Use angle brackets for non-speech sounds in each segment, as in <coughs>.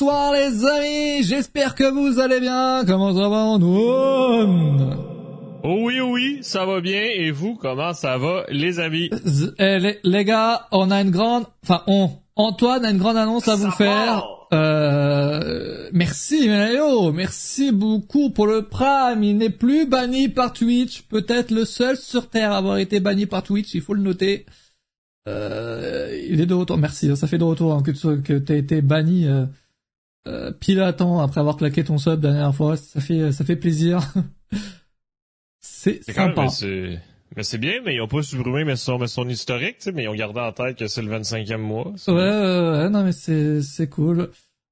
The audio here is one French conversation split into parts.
Bonsoir les amis, j'espère que vous allez bien. Comment ça va Antoine? Oh oui, oh oui, ça va bien. Et vous, comment ça va, les amis? Z- eh, les, les gars, on a une grande, enfin on, Antoine a une grande annonce à vous faire. Euh, merci Méléo, merci beaucoup pour le Prime. Il n'est plus banni par Twitch, peut-être le seul sur Terre à avoir été banni par Twitch, il faut le noter. Euh, il est de retour, merci, ça fait de retour hein, que tu que t'aies été banni euh, euh, pile à temps après avoir claqué ton sub dernière fois, ça fait ça fait plaisir. <laughs> C'est même, sympa. mais c'est, bien, mais ils ont pas supprimé mais son, mais son historique, tu sais, mais ils ont gardé en tête que c'est le 25e mois. Ouais, ouais, ouais, non mais c'est c'est cool.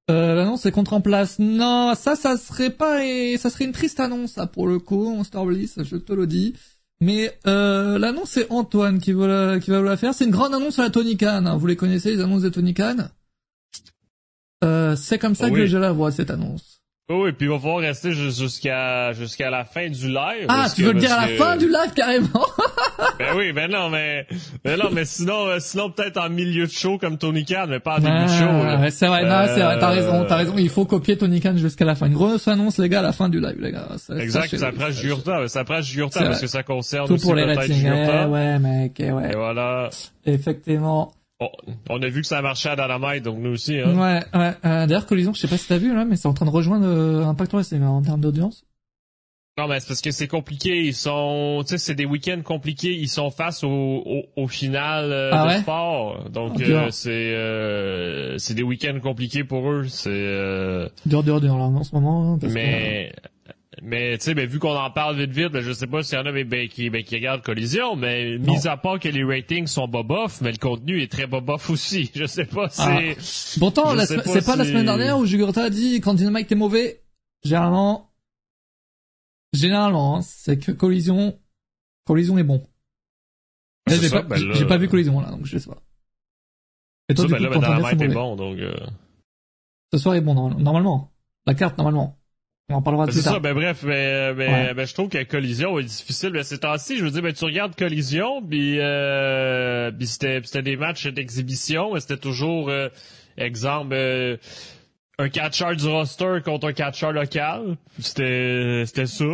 Euh, l'annonce est contre en place. Non, ça, ça serait pas, et ça serait une triste annonce, ça, pour le coup, Monster Bliss, je te le dis. Mais euh, l'annonce, c'est Antoine qui va la, qui va vous la faire. C'est une grande annonce à la Tony Khan. hein. Vous les connaissez, les annonces de Tony Khan euh, C'est comme ça que oui. je la vois, cette annonce. Oh oui, puis il va falloir rester jus- jusqu'à, jusqu'à la fin du live. Ah, tu que- veux le dire à la que- fin du live, carrément? <laughs> Ben oui, ben non, mais, ben non, mais sinon, euh, sinon peut-être en milieu de show comme Tony Khan, mais pas en début de show. Ah, c'est vrai, non, c'est vrai, t'as Euh, raison, t'as raison, il faut copier Tony Khan jusqu'à la fin. Une grosse annonce, les gars, à la fin du live, les gars. Ça- Exact, ça prend. Jurta, ça prend Jurta parce vrai. que ça concerne Tout aussi pour les ratings. Eh ouais, mec, eh ouais. Et voilà. Effectivement. On, on a vu que ça marchait à Dynamite, donc nous aussi, hein. Ouais, ouais. Euh, D'ailleurs, Collision, je sais pas si t'as vu là, mais c'est en train de rejoindre euh, Impact Wrestling en termes d'audience. Non, mais c'est parce que c'est compliqué. Ils sont, tu sais, c'est des week-ends compliqués. Ils sont face au, au, au final euh, Ah de ouais? sport. Donc, euh, c'est, euh, c'est des week-ends compliqués pour eux. C'est, euh, Dur, dur, dur là en ce moment. hein, parce mais, mais tu sais, ben, vu qu'on en parle vite vite, ben, je sais pas s'il y en a ben, ben, qui, ben, qui regardent Collision, mais Non. mis à part que les ratings sont bobof, mais le contenu est très bobof aussi. <laughs> Je sais pas, Ah. c'est, que- Pourtant, pas c'est pas la si- semaine dernière où Jugurta a dit quand Dynamite est mauvais, généralement, généralement, hein, c'est que Collision, Collision est bon. J'ai pas, ben là- pas vu Collision là, donc je sais pas. Et toi, ça, du ben, coup, là, t'es ben, Dynamite est mauvais. bon, donc, euh, Ce soir est bon, normal- normalement. La carte, normalement. On parlera Ben, c'est ça, ben bref, ben, ben, Ouais. ben, je trouve que Collision est difficile. Ben, ces temps-ci, je veux dire, ben, tu regardes Collision, puis euh, puis c'était c'était des matchs d'exhibition, c'était toujours, euh, exemple, euh, un catcheur du roster contre un catcheur local. C'était c'était ça.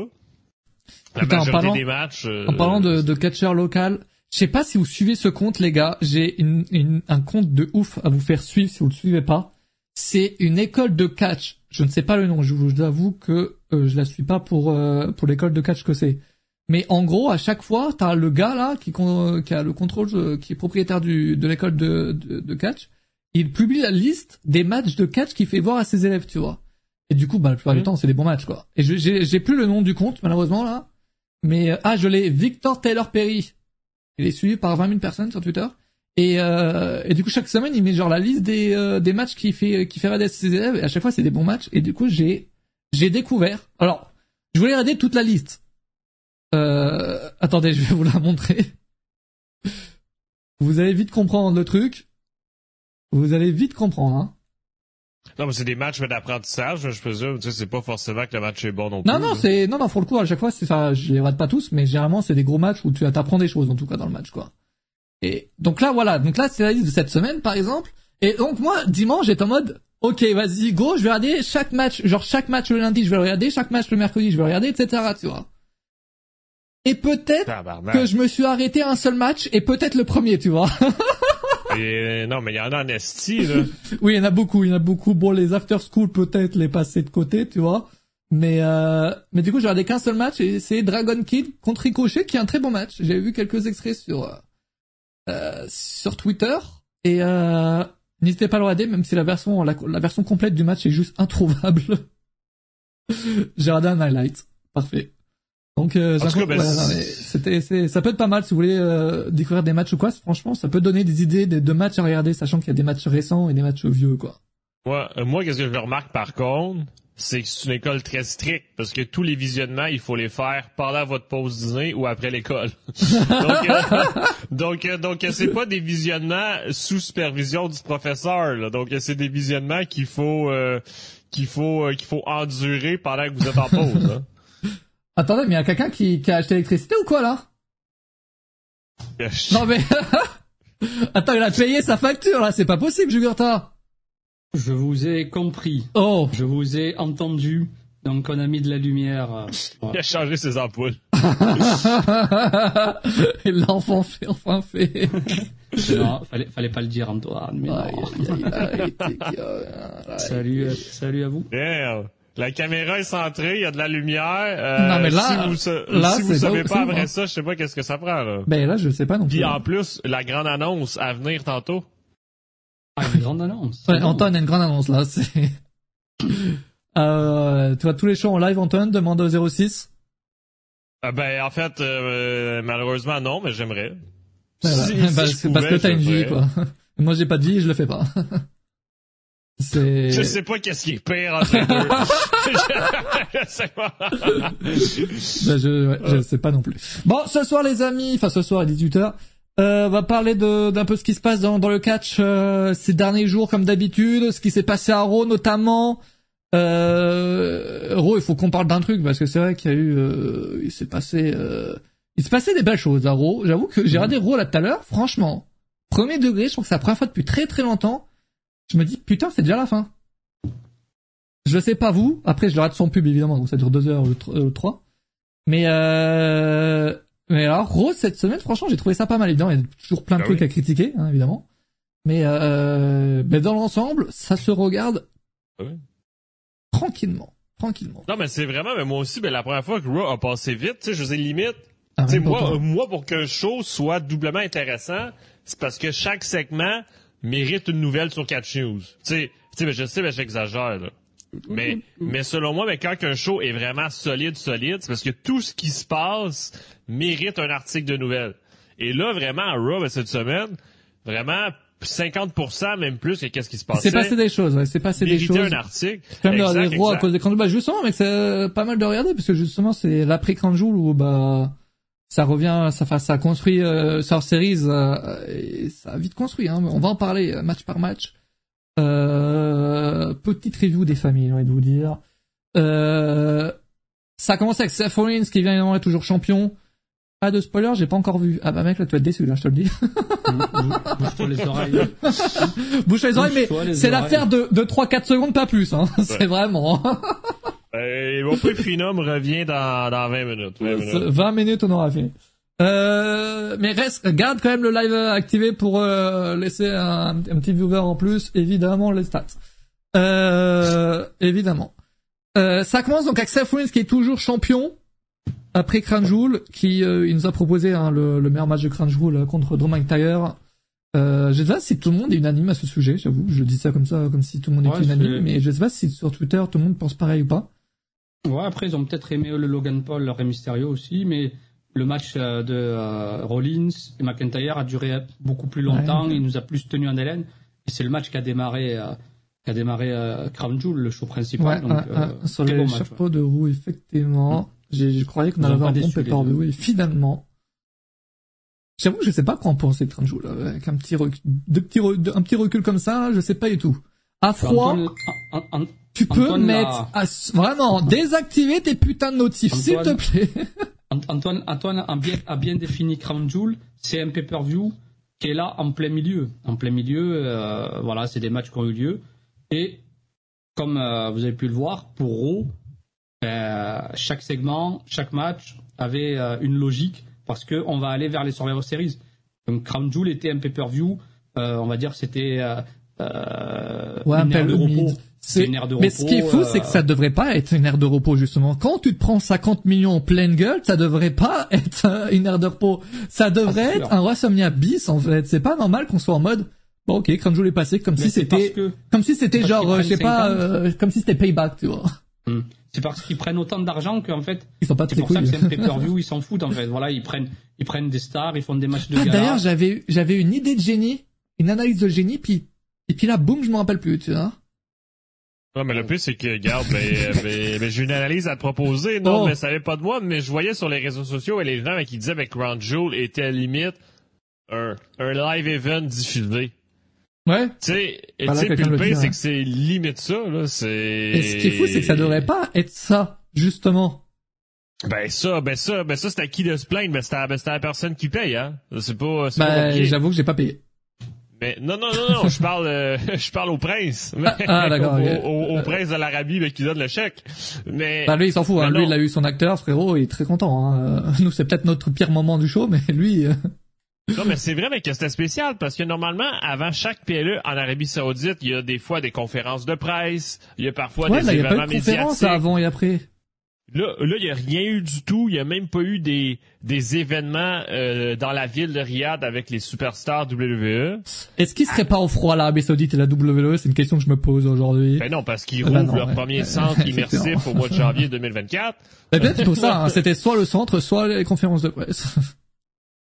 La en parlant- des matchs. euh, En parlant de, de catcheur local, je sais pas si vous suivez ce compte, les gars. J'ai une, une- un compte de ouf à vous faire suivre si vous le suivez pas. C'est une école de catch. Je ne sais pas le nom. Je vous avoue que euh, je la suis pas pour euh, pour l'école de catch que c'est. Mais en gros, à chaque fois, t'as le gars là qui, qui a le contrôle, euh, qui est propriétaire du, de l'école de, de, de catch. Il publie la liste des matchs de catch qu'il fait voir à ses élèves, tu vois. Et du coup, bah, la plupart du Mhm. temps, c'est des bons matchs, quoi. Et j'ai plus le nom du compte, malheureusement, là. Mais, euh, ah, je l'ai, Victor Taylor Perry. Il est suivi par 20 000 personnes sur Twitter. Et, euh, et du coup, chaque semaine, il met genre la liste des, euh, des matchs qu'il fait, qu'il fait regarder à ses élèves. Et à chaque fois, c'est des bons matchs. Et du coup, j'ai, j'ai découvert. Alors, je voulais regarder toute la liste. Euh, attendez, je vais vous la montrer. Vous allez vite comprendre le truc. Vous allez vite comprendre, hein. Non, mais c'est des matchs d'apprentissage, je présume. Tu sais, c'est pas forcément que le match est bon non plus. Non, non, c'est, non, non, pour le coup, à chaque fois, c'est ça, je les rate pas tous, mais généralement, c'est des gros matchs où tu t'apprends des choses, en tout cas, dans le match, quoi. Et, donc là, voilà. Donc là, c'est la liste de cette semaine, par exemple. Et donc, moi, dimanche, j'étais en mode, ok, vas-y, go, je vais regarder chaque match, genre, chaque match le lundi, je vais le regarder, chaque match le mercredi, je vais le regarder, etc., tu vois. Et peut-être que je me suis arrêté à un seul match, et peut-être le premier, tu vois. <laughs> Et, non, mais il y en a en esti, là. <laughs> Oui, il y en a beaucoup, il y en a beaucoup. Bon, les after school peut-être les passer de côté, tu vois. Mais euh, mais du coup, j'ai regardé qu'un seul match et c'est Dragon Kid contre Ricochet qui est un très bon match. J'ai vu quelques extraits sur euh, sur Twitter et euh, n'hésitez pas à le regarder même si la version la, la version complète du match est juste introuvable. <laughs> j'ai regardé un highlight, parfait. Donc euh, c'était c'est ça peut être pas mal si vous voulez euh, découvrir des matchs ou quoi. Franchement, ça peut donner des idées de, de matchs à regarder, sachant qu'il y a des matchs récents et des matchs vieux quoi. Moi, euh, moi qu'est-ce que je remarque par contre, c'est que c'est une école très stricte parce que tous les visionnements, il faut les faire pendant votre pause dîner ou après l'école. <laughs> donc, euh, <laughs> donc, euh, donc, euh, c'est pas des visionnements sous supervision du professeur. là. Donc, euh, c'est des visionnements qu'il faut euh, qu'il faut euh, qu'il faut endurer pendant que vous êtes en pause. hein. <laughs> Attendez, mais il y a quelqu'un qui, qui a acheté l'électricité ou quoi là? Non mais attends, il a payé sa facture là, c'est pas possible, Jugurta. Je vous ai compris. Oh Je vous ai entendu. Donc on a mis de la lumière. euh, <laughs> Il a changé ses ampoules. <laughs> Et l'enfant fait enfin fait. <laughs> Non, fallait, fallait pas le dire Antoine. Mais non. Salut, euh, salut à vous. Merde. La caméra est centrée, il y a de la lumière. Euh, Non, mais là, si vous, là, si vous savez pas- après ça, je sais pas qu'est-ce que ça prend, là. Ben là, je sais pas non plus. Puis en plus, la grande annonce à venir tantôt. Ah, une grande annonce. Ouais. Antoine a une grande annonce là. C'est. <coughs> Euh, tu vois tous les shows en live, Antoine. Demande au 06. Ah ben, en fait, euh, malheureusement, non, mais j'aimerais. Si- si parce, je parce que pouvais, t'as une vie, quoi. <laughs> Moi, j'ai pas de vie, je le fais pas. <laughs> C'est. Je sais pas qu'est-ce qui est pire entre les deux. je, <laughs> je sais pas. Ben, je, ouais, je sais pas non plus. Bon, ce soir, les amis, enfin ce soir à 18h, euh, on va parler d'un peu ce qui se passe dans, dans le catch euh, ces derniers jours, comme d'habitude, ce qui s'est passé à Raw notamment. Euh, Raw, il faut qu'on parle d'un truc parce que c'est vrai qu'il y a eu, euh, il s'est passé, euh, il s'est passé des belles choses à Raw. J'avoue que j'ai regardé Raw là tout à l'heure, franchement, premier degré, je trouve que c'est la première fois depuis très très longtemps. Je me dis putain, c'est déjà la fin. Je sais pas vous. Après, je le rate sans pub évidemment, donc ça dure deux heures ou euh, trois. Mais euh... mais alors Rose cette semaine, franchement, j'ai trouvé ça pas mal. Évidemment, il y a toujours plein de Ah trucs oui. à critiquer, hein, évidemment. Mais euh... mais dans l'ensemble, ça se regarde Ah oui. tranquillement, tranquillement. Non, mais c'est vraiment, mais moi aussi, ben, la première fois que Raw a passé vite, tu sais, je vous ai limite. Ah, Tu sais, moi, toi. euh, moi, pour qu'un show soit doublement intéressant, c'est parce que chaque segment mérite une nouvelle sur Catch News. Tu sais, tu sais, ben, je sais, ben, j'exagère, là. Mais, mais selon moi, mais quand un show est vraiment solide, solide, c'est parce que tout ce qui se passe mérite un article de nouvelles. Et là, vraiment, à Raw, ben, cette semaine, vraiment, 50% même plus que qu'est-ce qui se passait. C'est passé des choses, ouais, c'est passé des choses. un article. De Exact, regarder Raw à cause des Cranjoules. Bah justement, mec, c'est euh, pas mal de regarder parce que justement, c'est l'après Cranjoul où bah ça revient, ça, enfin, ça construit euh, Star Series euh, et ça a vite construit. Hein. On va en parler euh, match par match. Euh, petite review des familles, j'ai envie de vous dire. Euh, ça commence avec Seth Rollins qui vient évidemment toujours champion. Pas de spoiler, j'ai pas encore vu. Ah bah mec, là tu vas être déçu, là, je te le dis. Bouge-toi les oreilles. <laughs> Bouche les oreilles, mais c'est l'affaire de, de 3-4 secondes, pas plus. Hein. <laughs> C'est vraiment... Euh, mon prix Finum revient dans, dans 20 minutes. 20 minutes. 20 minutes, on aura fini. Euh, mais reste, garde quand même le live activé pour euh, laisser un, un petit viewer en plus, évidemment les stats. Euh, évidemment. Euh, ça commence donc avec Seth Rollins qui est toujours champion après Cranjoul, qui euh, il nous a proposé hein, le, le meilleur match de Cranjoul contre Drew McIntyre. Euh, je sais pas si tout le monde est unanime à ce sujet, j'avoue. Je dis ça comme ça, comme si tout le monde Ouais, était unanime, mais je sais pas si sur Twitter tout le monde pense pareil ou pas. Ouais, après, ils ont peut-être aimé le Logan Paul, le Rey Mysterio aussi, mais le match de euh, Rollins et McIntyre a duré beaucoup plus longtemps, Ouais. il nous a plus tenu en haleine, et c'est le match qui a démarré, a démarré euh, Crown Jewel, le show principal. Ouais, donc, euh, sur les bon de roue, effectivement. J'ai, je croyais qu'on avait pas un bon pépère de roue, et finalement. J'avoue que je sais pas quoi en penser de Tranjou, là, avec un petit recul, deux petits re- un petit recul comme ça, je sais pas du tout. À froid, Antoine, tu peux Antoine mettre, à- vraiment, désactiver tes putains de notifs, s'il te plaît. <laughs> An- Antoine, Antoine a bien, a bien défini Crown Jewel, c'est un pay-per-view qui est là en plein milieu. En plein milieu, euh, voilà, c'est des matchs qui ont eu lieu. Et comme euh, vous avez pu le voir, pour Raw, euh, chaque segment, chaque match avait euh, une logique parce que on va aller vers les Survivor Series. Donc Crown Jewel était un pay-per-view, on va dire c'était Ouais, un une peu de repos. mid. C'est une ère de Mais ce qui est fou, c'est que ça devrait pas être une ère de repos, justement. Quand tu te prends 50 millions en pleine gueule, ça devrait pas <laughs> être une ère de repos. Ça devrait Ah, c'est être un WrestleMania bis, en fait. C'est pas normal qu'on soit en mode, bon, ok, Crown Jewel est passé, comme mais si c'était, que comme si c'était genre, euh, je sais pas, 50. euh, comme si c'était payback, tu vois. Hmm. C'est parce qu'ils prennent autant d'argent qu'en fait, Ils sont pas c'est pour ça cool. que c'est un <laughs> pay-per-view, ils s'en foutent en fait. Voilà, ils prennent, ils prennent des stars, ils font des matchs de Ah, gala. d'ailleurs, j'avais, j'avais une idée de génie, une analyse de génie, puis, et puis là, boum, je m'en rappelle plus, tu vois. Ouais, mais le plus, c'est que, regarde, ben, j'ai une analyse à te proposer. Non, Oh. mais ça savait pas de moi, mais je voyais sur les réseaux sociaux et les gens qui disaient que Crown Jewel était à la limite un, un live event diffusé. Ouais. Tu sais, et Voilà, puis le pire, c'est que c'est limite ça, là, c'est... Et ce qui est fou, c'est que ça devrait pas être ça, justement. Ben ça, ben ça, ben ça, c'est à qui de se plaindre, ben c'est à, ben, c'est à la personne qui paye, hein. C'est pas, c'est pas compliqué. j'avoue que j'ai pas payé. Mais non, non, non, non, je parle, euh, <laughs> je parle au prince. Ah, ah, <laughs> d'accord, au, ok. au- au prince de l'Arabie mais qui donne le chèque. Mais Bah lui il s'en fout, hein. Mais lui il a eu son acteur, frérot, il est très content. Hein. Euh, <laughs> Nous c'est peut-être notre pire moment du show, mais lui, euh, non, mais c'est vrai, mais que c'était spécial parce que normalement, avant chaque PLE en Arabie Saoudite, il y a des fois des conférences de presse, il y a parfois ouais, des là il y a événements pas eu de avant et après. Là, là, il y a rien eu du tout. Il y a même pas eu des des événements euh, dans la ville de Riyad avec les superstars WWE. Est-ce qu'il serait pas au froid l'Arabie Saoudite et la WWE C'est une question que je me pose aujourd'hui. Ben non, parce qu'ils Ah ben rouvrent leur ouais. premier <laughs> centre immersif au mois de janvier 2024. Mais peut-être pour ça, hein, c'était soit le centre, soit les conférences de presse. <laughs>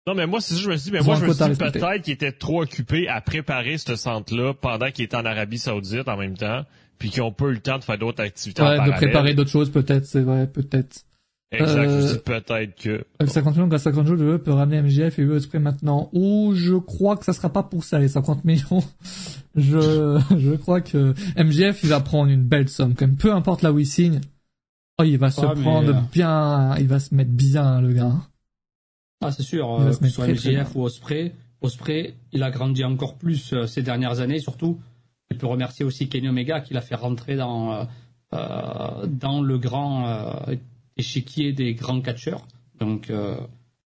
Non, mais moi, c'est ça, je me suis dit, mais moi, je me suis dit peut-être qu'il était trop occupé à préparer ce centre-là pendant qu'il était en Arabie Saoudite en même temps, puis qu'ils ont pas eu le temps de faire d'autres activités en ouais, de parallèle. préparer d'autres choses peut-être, c'est vrai, peut-être. Exact, je me Euh, suis dit peut-être que... Avec 50 millions, grâce à 50 jours, WWE peut ramener MJF et Ospreay maintenant. Ou je crois que ça sera pas pour ça, les 50 millions. <laughs> Je, <laughs> je crois que MJF, il va prendre une belle somme, quand même. Peu importe là où il signe. Oh, il va se mais, prendre euh, bien, il va se mettre bien, le gars. Ah, c'est sûr, euh, que ce soit MJF ou Osprey. Osprey, il a grandi encore plus euh, ces dernières années, surtout. Il peut remercier aussi Kenny Omega qui l'a fait rentrer dans, euh, euh, dans le grand échiquier des grands catcheurs. Donc,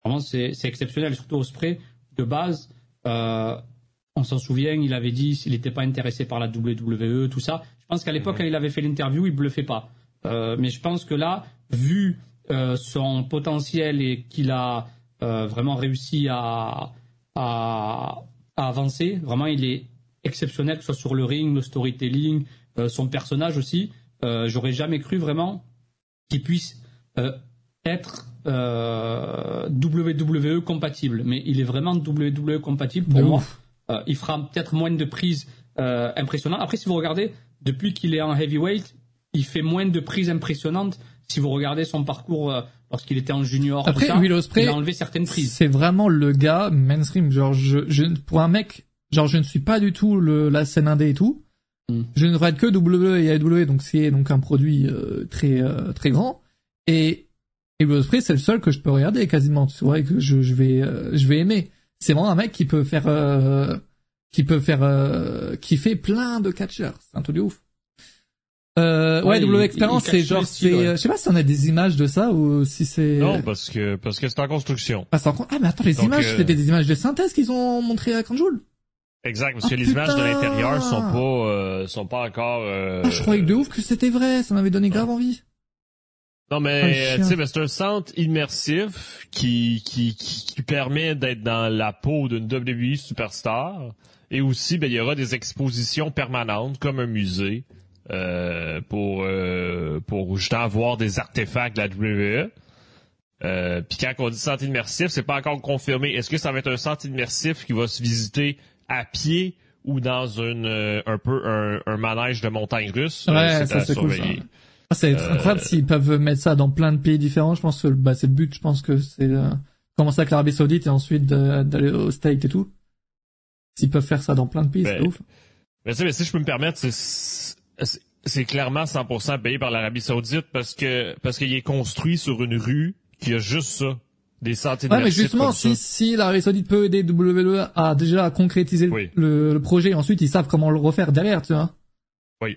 vraiment, c'est exceptionnel, surtout Osprey. De base, on s'en souvient, il avait dit s'il n'était pas intéressé par la WWE, tout ça. Je pense qu'à l'époque, Mhm. quand il avait fait l'interview, il bluffait pas. Mais je pense que là, vu son potentiel et qu'il a vraiment réussi à, à, à avancer, vraiment, il est exceptionnel, que ce soit sur le ring, le storytelling, euh, son personnage aussi. Euh, J'aurais jamais cru vraiment qu'il puisse euh, être euh, WWE compatible. Mais il est vraiment WWE compatible pour De moi. Euh, il fera peut-être moins de prises euh, impressionnantes. Après, si vous regardez, depuis qu'il est en heavyweight, il fait moins de prises impressionnantes. Si vous regardez son parcours euh, lorsqu'il était en junior, Après, ça, Will Ospreay, il a enlevé certaines prises. C'est vraiment le gars mainstream. Genre, je, je, pour un mec, genre, je ne suis pas du tout le, la scène indé et tout. Mm. Je ne regarde que WWE et AEW, donc c'est donc un produit euh, très euh, très grand. Et et Will Ospreay, c'est le seul que je peux regarder quasiment. Tu vois, et que je, je vais euh, je vais aimer. C'est vraiment un mec qui peut faire euh, qui peut faire euh, qui fait plein de catcheurs. C'est un truc de ouf. Euh, ouais, Ouais, il- expérience, c'est genre, c'est, ouais. euh, je sais pas si on a des images de ça ou si c'est. Non, parce que parce que c'est en construction. Ah, c'est en- ah, mais attends, les Donc, images, euh, c'était des images de synthèse qu'ils ont montrées à Canjoul. Exact, parce que Ah, les images de l'intérieur sont pas euh, sont pas encore. euh, Ah, je croyais que de ouf que c'était vrai, ça m'avait donné grave envie. Non Ah, mais chien. tu sais, c'est un centre immersif qui qui qui, qui permet d'être dans la peau d'une WWE superstar et aussi ben il y aura des expositions permanentes comme un musée euh, pour euh, pour justement voir des artefacts de la WWE. Euh, Puis quand on dit centre immersif, c'est pas encore confirmé. Est-ce que ça va être un centre immersif qui va se visiter à pied ou dans une euh, un peu un, un manège de montagne russe? Ouais, Euh, ça, c'est cool, surveiller. Ah, c'est incroyable s'ils peuvent mettre ça dans plein de pays différents. Je pense que bah, c'est le but. Je pense que c'est euh, commencer avec l'Arabie Saoudite et ensuite d'aller au State et tout. S'ils peuvent faire ça dans plein de pays, c'est Ben, ouf. Sais, mais si je peux me permettre, c'est- clairement 100% payé par l'Arabie Saoudite parce que parce qu'il est construit sur une rue qui a juste ça, des centaines Ouais, mais justement, si, si l'Arabie Saoudite peut aider WWE à déjà concrétiser le- Oui. le, le projet, et ensuite ils savent comment le refaire derrière, tu vois. Oui.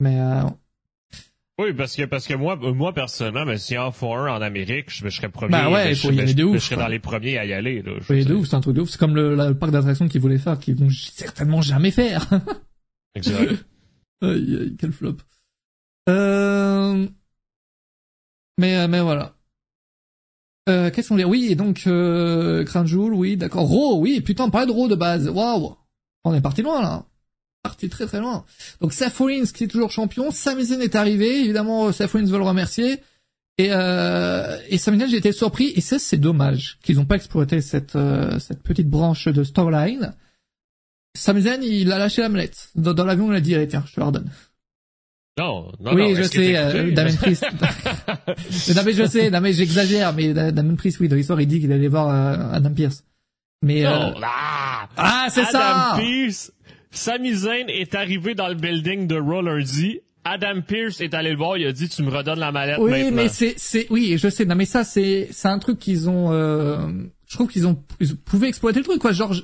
Mais euh, Oui, parce que parce que moi moi personnellement, mais s'il en faut un en Amérique, je, je serais premier. Bah ouais, je, faut y aller je- de ouf, Je serais dans les premiers à y aller. Là, je de ouf, c'est un truc de ouf. C'est comme le, le parc d'attractions qu'ils voulaient faire, qu'ils vont certainement jamais faire. <laughs> Exact. <laughs> Aïe, aïe, quel flop. Euh... Mais, euh, mais voilà. Euh, qu'est-ce qu'on dit? Oui, donc, euh, oui, d'accord. Raw, oui, putain, on parlait de Raw de base. Waouh On est parti loin, là. Parti très très loin. Donc, Seth Rollins, qui est toujours champion. Sami Zayn est arrivé. Évidemment, Seth Rollins veut le remercier. Et, euh, et Sami Zayn, j'ai été surpris. Et ça, c'est dommage qu'ils n'ont pas exploité cette, euh, cette petite branche de storyline. Sami Zayn, il a lâché la mallette. Dans, dans l'avion, il a dit, allez, tiens, je te la redonne. Non, non, oui, non. je sais, euh? Damien Priest. <laughs> non, mais je sais, non, mais j'exagère, mais Da- Damien Priest, oui, dans l'histoire, il dit qu'il allait voir euh, Adam Pierce. Mais, euh, Non, ah, ah, c'est Adam ça! Pearce, Sami Zayn est arrivé dans le building de Roller Z. Adam Pierce est allé le voir, il a dit tu me redonnes la mallette Oui, maintenant. mais c'est, c'est, oui, je sais, non, mais ça, c'est, c'est un truc qu'ils ont, euh, je trouve qu'ils ont, ils pouvaient exploiter le truc, quoi, genre,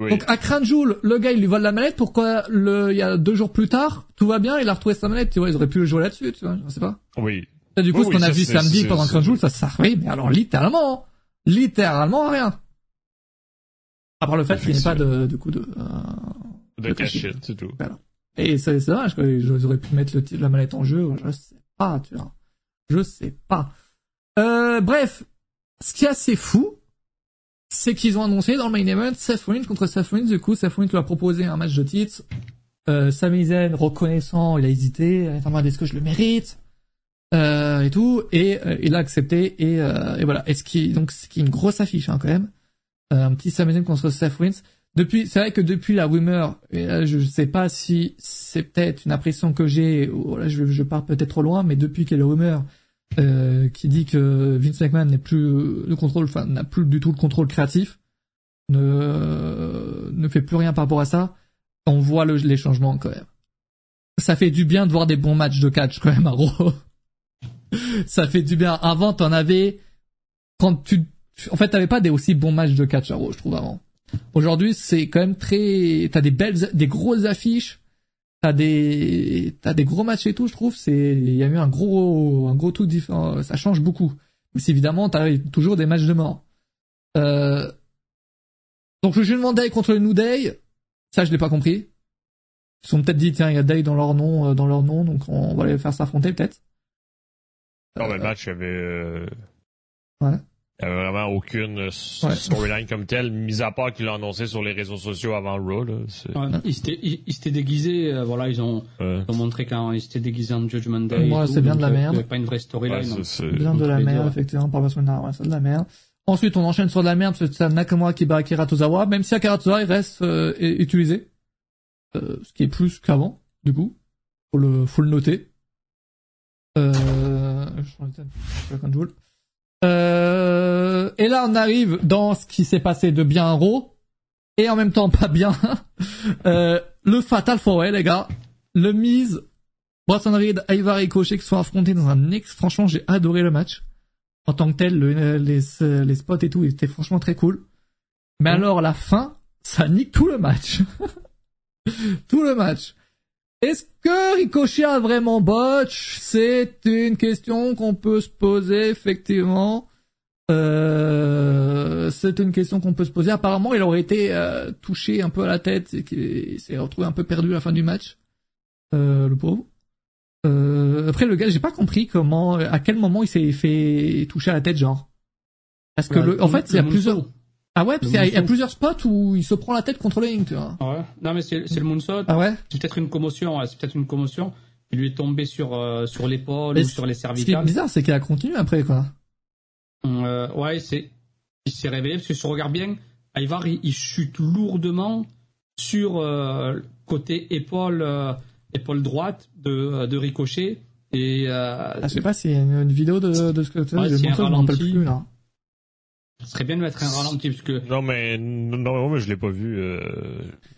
Oui. Donc à Cranjoul, le gars il lui vole la manette, pourquoi le, il y a deux jours plus tard, tout va bien, il a retrouvé sa manette, tu vois, ils auraient pu jouer là-dessus, tu vois, je sais pas. Oui. Et du coup, Oui, ce qu'on oui, a ça, vu samedi pendant Cranjoul, ça ça oui, mais alors littéralement, littéralement rien. À part le fait qu'il n'y ait pas de, du coup de, euh, De De cachette, c'est tout. Et c'est dommage, quoi. Ils auraient pu mettre le, la manette en jeu. Je sais pas, tu vois. Je sais pas. Euh, bref. Ce qui est assez fou, c'est qu'ils ont annoncé dans le main event Seth Rollins contre Seth Rollins. Du coup, Seth Rollins lui a proposé un match de titre. Euh, Sami Zayn, reconnaissant, il a hésité. Dit est-ce que je le mérite? Euh, et tout. Et euh, il a accepté. Et, euh, et voilà. Et ce qui, donc, ce qui est une grosse affiche, hein, quand même. Euh, un petit Sami Zayn contre Seth Rollins. Depuis, c'est vrai que depuis la rumeur, je sais pas si c'est peut-être une impression que j'ai, ou je, je pars peut-être trop loin, mais depuis qu'il rumeur euh, qui dit que Vince McMahon n'est plus le contrôle, enfin n'a plus du tout le contrôle créatif, ne ne fait plus rien par rapport à ça, on voit le- les changements quand même. Ça fait du bien de voir des bons matchs de catch quand même à <laughs> ça fait du bien. Avant, t'en avais quand tu, en fait, t'avais pas des aussi bons matchs de catch à je trouve avant. Aujourd'hui, c'est quand même très, t'as des belles, des grosses affiches, t'as des, t'as des gros matchs et tout, je trouve, c'est, il y a eu un gros, un gros tout différent, ça change beaucoup. Mais c'est évidemment, t'as toujours des matchs de mort. Euh, donc le Jugement Day contre le New Day, ça je l'ai pas compris. Ils se sont peut-être dit, tiens, il y a Day dans leur nom, euh, dans leur nom, donc on va les faire s'affronter peut-être. Non, mais le match, il y avait, euh, Ouais. Il y avait vraiment aucune euh, Ouais. storyline comme telle, mis à part qu'ils l'ont annoncé sur les réseaux sociaux avant Raw, là. Ouais, ils s'étaient ils- ils s'étaient déguisés, euh, voilà, ils ont, ouais. ils ont montré quand ils s'étaient déguisés en Judgment Day. Ouais, tout, c'est bien de la merde. Il n'y avait pas une vraie storyline. Ouais, c'est- Bien de la merde, effectivement, par rapport à ouais, c'est de la merde. Ensuite, on enchaîne sur de la merde, c'est Nakamura qui bat Akira Tozawa, même si Akira Tozawa, il reste euh, utilisé. Euh, ce qui est plus qu'avant, du coup. Faut le, faut le noter. Euh, je prends le thème, je. Euh, et là, on arrive dans ce qui s'est passé de bien Raw, et en même temps <laughs> pas bien. euh, le Fatal Four Way, les gars. Le Miz, Bronson Reed, Ivar et Ricochet qui sont affrontés dans un ex, franchement, j'ai adoré le match. En tant que tel, le- les, les spots et tout étaient franchement très cool. Mais alors, la fin, ça nique tout le match. <laughs> tout le match. Est-ce que Ricochet a vraiment botch? C'est une question qu'on peut se poser, effectivement. Euh, c'est une question qu'on peut se poser. Apparemment, il aurait été euh, touché un peu à la tête et qu'il s'est retrouvé un peu perdu à la fin du match. Euh, le pauvre. Euh, après, le gars, j'ai pas compris comment, à quel moment il s'est fait toucher à la tête, genre. Parce que, Ouais, le, en fait, il y a plusieurs. Ah ouais, parce qu'il y a- y plusieurs spots où il se prend la tête contre le ring, tu vois. Ah ouais. Non, mais c'est c'est le moonsault. Ah ouais. C'est peut-être une commotion. ouais, C'est peut-être une commotion. Il lui est tombé sur, euh, sur l'épaule ou sur les Ce qui est cervicales. bizarre, c'est qu'il a continué après, quoi. Euh, ouais, c'est, il s'est réveillé parce que si on regarde bien, Ivar, il, il chute lourdement sur euh, côté épaule, euh, épaule droite de, de Ricochet. Et Ah, je sais pas a une, une vidéo de, de ce que tu Ouais, je me rappelle plus, là. Ce serait bien de mettre un ralenti parce que Non, mais, non, mais je l'ai pas vu, euh,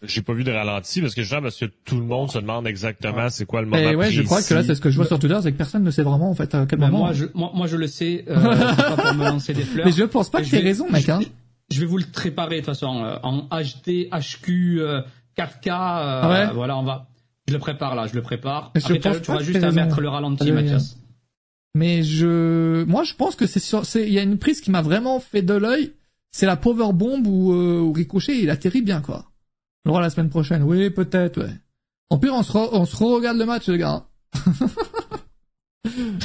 j'ai pas vu de ralenti parce que genre, parce que tout le monde se demande exactement c'est quoi le moment Et ouais, je crois que là, c'est ce que je vois sur Twitter, c'est que personne ne sait vraiment, en fait, à quel ben, moment. moi, je, moi, moi je le sais, euh, <laughs> pas pour me lancer des fleurs. Mais je pense pas Et que t'aies raison, mec, je- hein. Je vais vous le préparer de toute façon euh, en HD, HQ, euh, 4K. euh, Ah ouais Voilà, on va. Je le prépare là, je le prépare. Mais je Après, pense tu, vas juste à mettre le ralenti, Allez, Mathias. Mais je, moi, je pense que c'est sur, c'est, il y a une prise qui m'a vraiment fait de l'œil. C'est la power bomb où, euh, où Ricochet, il atterrit bien, quoi. On l'aura la semaine prochaine. Oui, peut-être, ouais. En pire, on se, re- on se re-regarde le match, les gars. <laughs>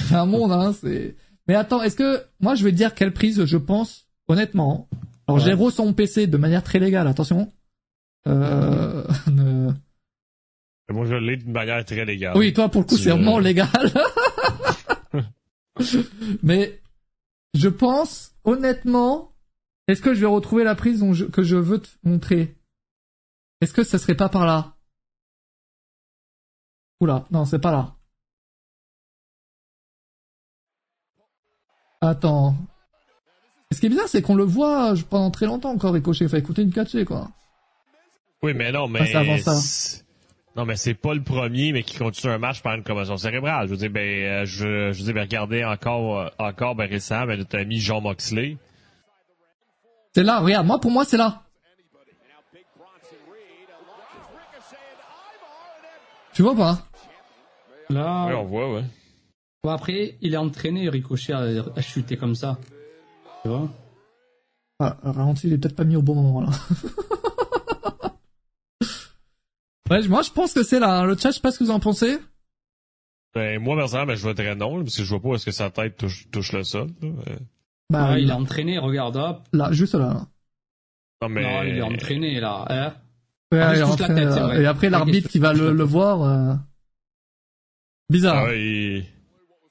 c'est un monde, hein, c'est... Mais attends, est-ce que, moi, je vais dire quelle prise je pense, honnêtement. Alors, Ouais. j'ai re mon PC de manière très légale, attention. Euh, <laughs> Moi, je l'ai d'une manière très légale. oui, toi, pour le coup, Tu, c'est vraiment légal. <laughs> <laughs> Mais je pense, honnêtement, est-ce que je vais retrouver la prise je- que je veux te montrer? Est-ce que ça serait pas par là? Oula, non, c'est pas là. Attends. Ce qui est bizarre, c'est qu'on le voit pendant très longtemps encore Ricochet. Faut écouter une catchée, quoi. Oui, mais non, mais. C'est avant ça. Non, mais c'est pas le premier, mais qui continue un match par une commotion cérébrale. Je veux dire, ben, euh, je, je veux dire, ben, regardez encore, euh, encore, ben, récemment, ben, notre ami Jean Moxley. C'est là, regarde, moi, pour moi, c'est là. Tu vois pas? Hein? Là. Oui, on voit, ouais. Bon, après, il est entraîné, Ricochet, à, à chuter comme ça. Tu vois? Ah, ralenti, il est peut-être pas mis au bon moment, là. <laughs> ouais, moi, je pense que c'est là. hein. Le chat, je sais pas ce que vous en pensez. Ben, moi, personnellement, ben, je voterais non, là, parce que je vois pas où est-ce que sa tête touche, touche le sol. là. Euh, Bah, Ouais, Il est là, entraîné, regarde, hop. là, juste là. là. Non, mais... Non, il est entraîné, là. Hein Ouais, Ah, il la tête, c'est euh, vrai. Et après, l'arbitre qui va le, le voir. euh, Bizarre. Ah ouais, il-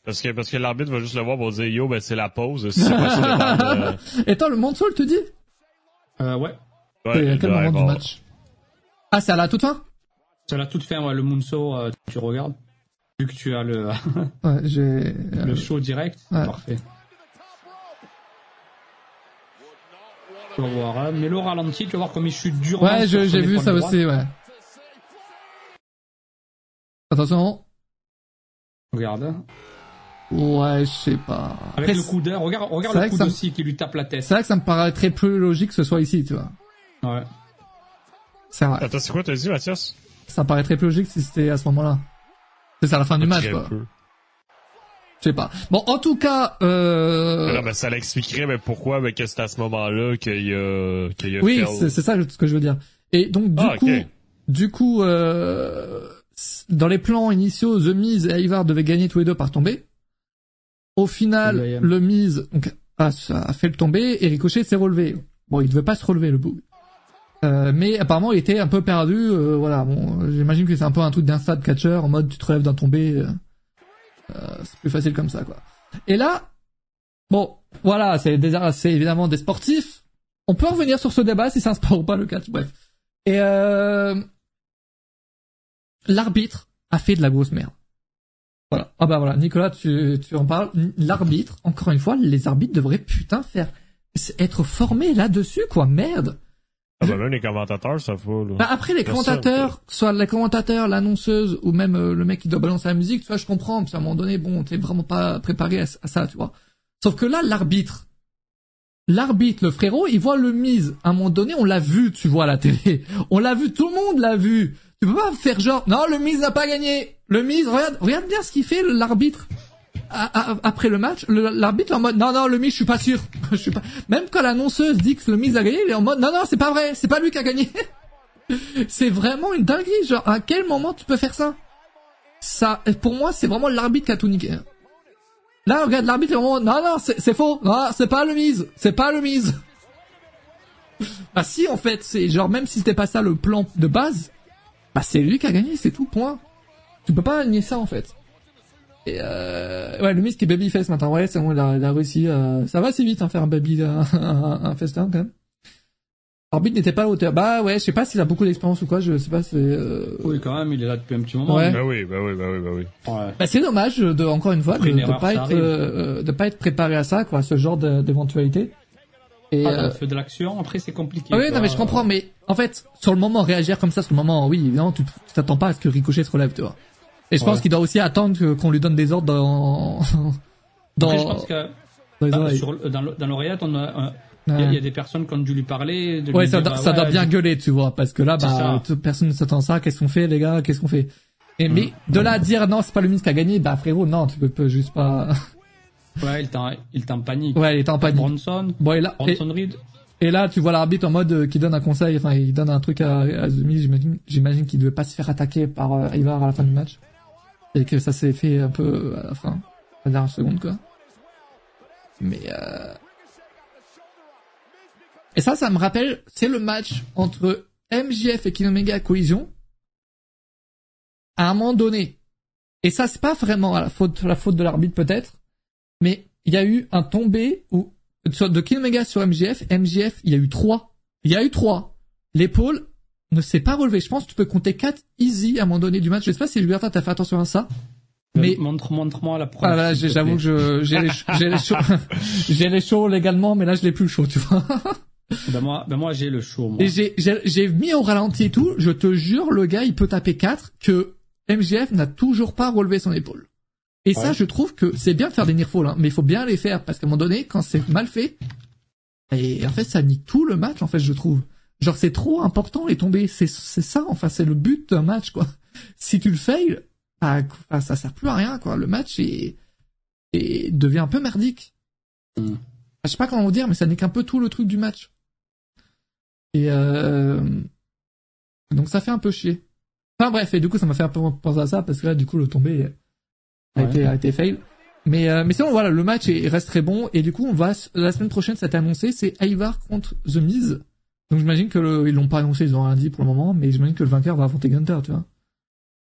Parce que, parce que l'arbitre va juste le voir pour dire, yo, ben, c'est la pause. Si c'est pas <laughs> Et attends, le Mansol te dit Euh, ouais. ouais, C'est à quel moment du match? Ah, c'est à la toute fin? C'est la toute fin, ouais, le Moonsault, euh, tu regardes. Vu que tu as le, <laughs> Ouais, j'ai... le show direct, Ouais. parfait. Tu vas voir, hein. mais le ralenti, tu vas voir comme il chute durement. Ouais, je- j'ai vu ça droite. aussi, ouais. Attention. Regarde. Ouais, je sais pas. Avec Après, le coude, hein. regarde, c'est regarde vrai le ça me- aussi qui lui tape la tête. C'est vrai que ça me paraîtrait plus logique que ce soit ici, tu vois. Ouais. C'est vrai. Attends, c'est quoi t'as dit, Mathias? Ça me paraîtrait plus logique si c'était à ce moment-là. C'est à la fin du match, quoi. Je sais pas. Bon, en tout cas, euh... Non, mais ça l'expliquerait, mais pourquoi, mais que c'est à ce moment-là qu'il y a, qu'il y a oui, c'est c'est ça ce que je veux dire. Et donc, du Ah, coup, du coup, euh... dans les plans initiaux, The Miz et Ivar devaient gagner tous les deux par tombée. Au final, Le le Miz donc, a, a fait le tomber et Ricochet s'est relevé. Bon, il devait pas se relever, le bout. Euh, mais apparemment, il était un peu perdu. euh, voilà, bon, j'imagine que c'est un peu un truc d'insta de catcher en mode tu te relèves d'un tombé. euh, c'est plus facile comme ça, quoi. Et là, bon, voilà, c'est évidemment des sportifs. On peut revenir sur ce débat si c'est un sport ou pas le catch. Bref. Et l'arbitre a fait de la grosse merde. Voilà. Ah bah voilà, Nicolas, tu, tu en parles. L'arbitre, encore une fois, les arbitres devraient putain faire être formés là-dessus, quoi. Merde. Ah, ben, même les commentateurs, ça faut, là. Bah après les commentateurs, soit les commentateurs, l'annonceuse ou même euh, le mec qui doit balancer la musique, tu vois, je comprends, parce qu'à un moment donné, bon, t'es vraiment pas préparé à, à ça, tu vois. Sauf que là, l'arbitre, l'arbitre, le frérot, il voit le mise. À un moment donné, on l'a vu, tu vois, à la télé. On l'a vu, tout le monde l'a vu. Tu peux pas faire genre, non, le mise n'a pas gagné. Le mise, regarde, regarde bien ce qu'il fait, l'arbitre. Après le match, l'arbitre est en mode non non le mise je suis pas sûr, <laughs> je suis pas. Même quand l'annonceuse dit que le mise a gagné, il est en mode non non c'est pas vrai, c'est pas lui qui a gagné. <laughs> c'est vraiment une dinguerie, genre à quel moment tu peux faire ça? Ça, pour moi c'est vraiment l'arbitre qui a tout niqué. Là regarde l'arbitre est vraiment non non c'est c'est faux, non c'est pas le mise, c'est pas le mise. <laughs> bah si en fait c'est genre même si c'était pas ça le plan de base, bah c'est lui qui a gagné c'est tout point. Tu peux pas nier ça en fait. Et euh, ouais, le Miz qui est babyface maintenant. Ouais, c'est bon, il a, il a réussi. euh, ça va assez vite, hein, faire un baby, un, <laughs> un, un festin quand même. Arbitre n'était pas à la hauteur. Bah ouais, je sais pas s'il a beaucoup d'expérience ou quoi. Je sais pas. C'est. Euh... Oui, quand même, il est là depuis un petit moment. Ouais. Ben oui, ben oui, ben oui, ben oui. Ouais. Bah, c'est dommage de encore une fois de, une de erreur, pas être euh, de pas être préparé à ça, quoi, à ce genre d'éventualité. Et Ah, euh, feu de l'action, après c'est compliqué. ah oui, non mais je comprends. Mais en fait, sur le moment, réagir comme ça, sur le moment, oui, évidemment, tu tu t'attends pas à ce que Ricochet se relève, tu vois. Et je Ouais. pense qu'il doit aussi attendre qu'on lui donne des ordres dans dans, Après, je pense que dans les oreilles. sur, le- dans le- dans l'oreillette, on a, un- il y, a- Ouais. il y a des personnes qui ont dû lui parler. De Ouais, lui ça, dire, doit- ah, ça ouais, doit bien gueuler, tu vois, parce que là, bah, personne ne s'attend à ça. Qu'est-ce qu'on fait, les gars? Qu'est-ce qu'on fait? Et mais Mm. de là à dire non, c'est pas le ministre qui a gagné, bah frérot, non, tu peux, peux juste pas. <laughs> Ouais, il t'en, il t'en panique. ouais, il est en panique. Bronson, Bon, et là, Bronson Reed. et là, tu vois l'arbitre en mode euh, qui donne un conseil, enfin, il donne un truc à, à Miz, j'imagine, j'imagine qu'il devait pas se faire attaquer par euh, Ivar à la fin du match, et que ça s'est fait un peu à la fin, à la dernière seconde, quoi. Mais euh... et ça, ça me rappelle, c'est le match entre MJF et King Omega Collision. À un moment donné, et ça, c'est pas vraiment à la faute, la faute de l'arbitre peut-être, mais il y a eu un tombé où de King Omega sur MJF, MJF, il y a eu trois. Il y a eu trois. L'épaule ne s'est pas relevée. Je pense que tu peux compter quatre easy à un moment donné du match. Je sais pas si Libertin t'as fait attention à ça. Mais montre, montre-moi la preuve. ah, là, j'avoue que j'ai les, j'ai les <laughs> chauds, <laughs> j'ai les chauds légalement, mais là je l'ai plus chaud, tu vois. <laughs> Ben moi, ben moi j'ai le show. Moi. Et j'ai, mis au ralenti et tout. Je te jure, le gars, il peut taper 4 que MJF n'a toujours pas relevé son épaule. Et ça, je trouve que c'est bien de faire des near hein, mais il faut bien les faire parce qu'à un moment donné, quand c'est mal fait, et en fait, ça nique tout le match, en fait, je trouve. Genre, c'est trop important les tombées. C'est, c'est ça, enfin, c'est le but d'un match, quoi. si tu le fails, bah, bah, ça sert plus à rien, quoi. Le match est, est devient un peu merdique. Mm. Je sais pas comment vous dire, mais ça n'est qu'un peu tout le truc du match. Et euh... donc ça fait un peu chier. Enfin bref, et du coup ça m'a fait un peu penser à ça parce que là du coup le tombé a Ouais. été a été fail. Mais euh, mais sinon voilà, le match est, reste très bon et du coup on va la semaine prochaine ça a été annoncé, c'est Ivar contre The Miz. Donc j'imagine que le, ils l'ont pas annoncé, ils ont rien dit pour le moment, mais j'imagine que le vainqueur va affronter Gunter, tu vois.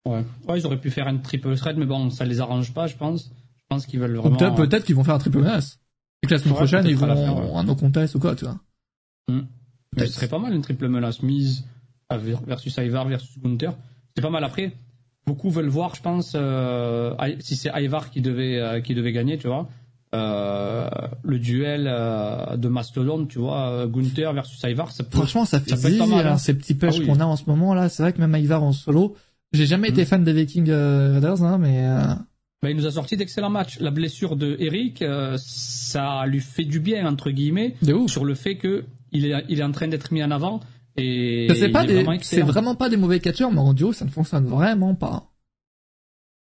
Ouais. ouais, ils auraient pu faire un triple threat, mais bon, ça les arrange pas, je pense. Je pense qu'ils veulent vraiment. peut-être peut-être qu'ils vont faire un triple menace. Et que la semaine Ouais, prochaine ils vont ouais. un no contest ou quoi, tu vois. Peut-être. Ce serait pas mal une triple menace mise versus Ivar versus Gunther. C'est pas mal après. Beaucoup veulent voir, je pense, euh, si c'est Ivar qui devait euh, qui devait gagner, tu vois, euh, le duel euh, de Mastodon, tu vois, euh, Gunther versus Ivar, ça peut. Franchement, ça fait Ça peut être pas zizir, mal, hein, hein. ces petits pushs Ah oui. qu'on a en ce moment là. C'est vrai que même Ivar en solo, j'ai jamais été Mm. fan des Viking Raiders, hein, mais euh, Ben, il nous a sorti d'excellents matchs. La blessure de Eric, ça lui fait du bien entre guillemets sur le fait que il est il est en train d'être mis en avant et C'est vraiment vraiment pas des mauvais catcheurs, mais en duo, ça ne fonctionne vraiment pas.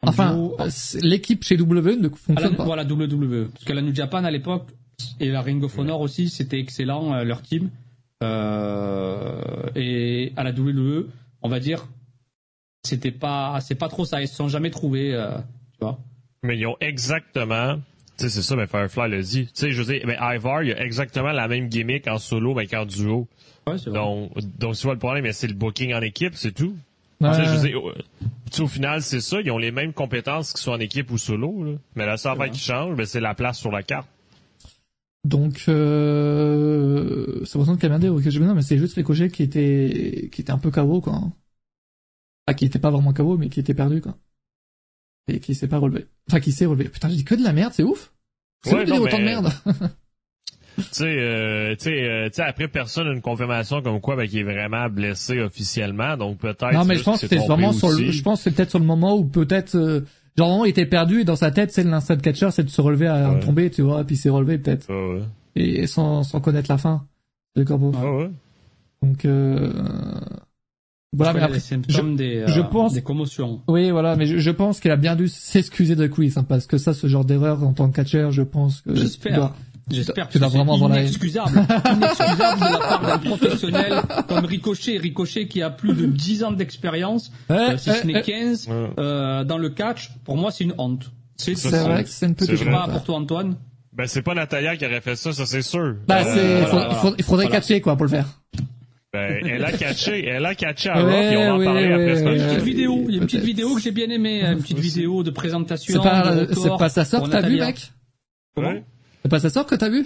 En Enfin, duo, euh, c'est- l'équipe chez WWE ne À la, fonctionne pas. voilà, WWE. Parce que la New Japan à l'époque, et la Ring of Honor aussi, c'était excellent, euh, leur team. Euh, et à la WWE, on va dire, c'était pas, c'est pas trop ça. Ils se sont jamais trouvés, euh, tu vois. Mais ils ont exactement. Tu sais, c'est ça, mais Firefly l'a dit. Tu sais, je veux dire, mais Ivar, il a exactement la même gimmick en solo, mais qu'en duo. Ouais, c'est vrai. Donc, donc c'est pas le problème, mais c'est le booking en équipe, c'est tout. Ouais. Tu sais, je tu sais, au final, c'est ça. Ils ont les mêmes compétences qu'ils soient en équipe ou solo. Là. Mais la seule affaire qui change, ben, c'est la place sur la carte. Donc, euh, c'est pour ça que Kamade je non, mais c'est juste Ricochet qui était, qui était un peu KO, quoi. Ah, qui était pas vraiment KO, mais qui était perdu, quoi. Et qui s'est pas relevé. Enfin, qui s'est relevé. Putain, je dis que de la merde, c'est ouf. C'est Ouais, ouf de dire autant de merde. <laughs> Tu sais, euh, tu sais, euh, après personne a une confirmation comme quoi ben, qu'il est vraiment blessé officiellement, donc peut-être. non, mais je pense que trompé vraiment sur le, je pense que c'est peut-être sur le moment où peut-être, euh, genre, il était perdu et dans sa tête, c'est l'instant catcher, c'est de se relever à Ouais. tomber, tu vois, puis il s'est relevé peut-être. Ah ouais. Et sans, sans connaître la fin. D'accord pour Ah ouais. Donc, euh, voilà, Je mais après, les symptômes des, je euh, pense- des commotions. Oui, voilà, mais je, je pense qu'il a bien dû s'excuser de Chris, hein, parce que ça, ce genre d'erreur en tant que catcheur, je pense que. J'espère. J'espère tu que dois c'est vraiment la haine. inexcusable. inexcusable de la part d'un professionnel comme Ricochet. Ricochet qui a plus de 10 ans d'expérience, Ouais, euh, si ouais, ce n'est ouais. 15, Ouais. euh, dans le catch. Pour moi, c'est une honte. C'est Ça, C'est une vrai c'est une c'est petite vrai. Pas pour toi, Antoine. Ben c'est pas Natalia qui aurait fait ça, ça c'est sûr. Bah, Euh, voilà, il, faudrait, voilà. il faudrait- il faudrait Voilà. catcher, quoi, pour le faire. Ben, elle a catché, elle a catché à Ouais, Raw, puis on va en parler ouais, après ce ouais. Une match. petite vidéo, il y a une petite vidéo que j'ai bien aimée, une petite vidéo de présentation. C'est pas, pas pour que t'as vu, mec? Ouais. C'est pas sa sœur que t'as vu?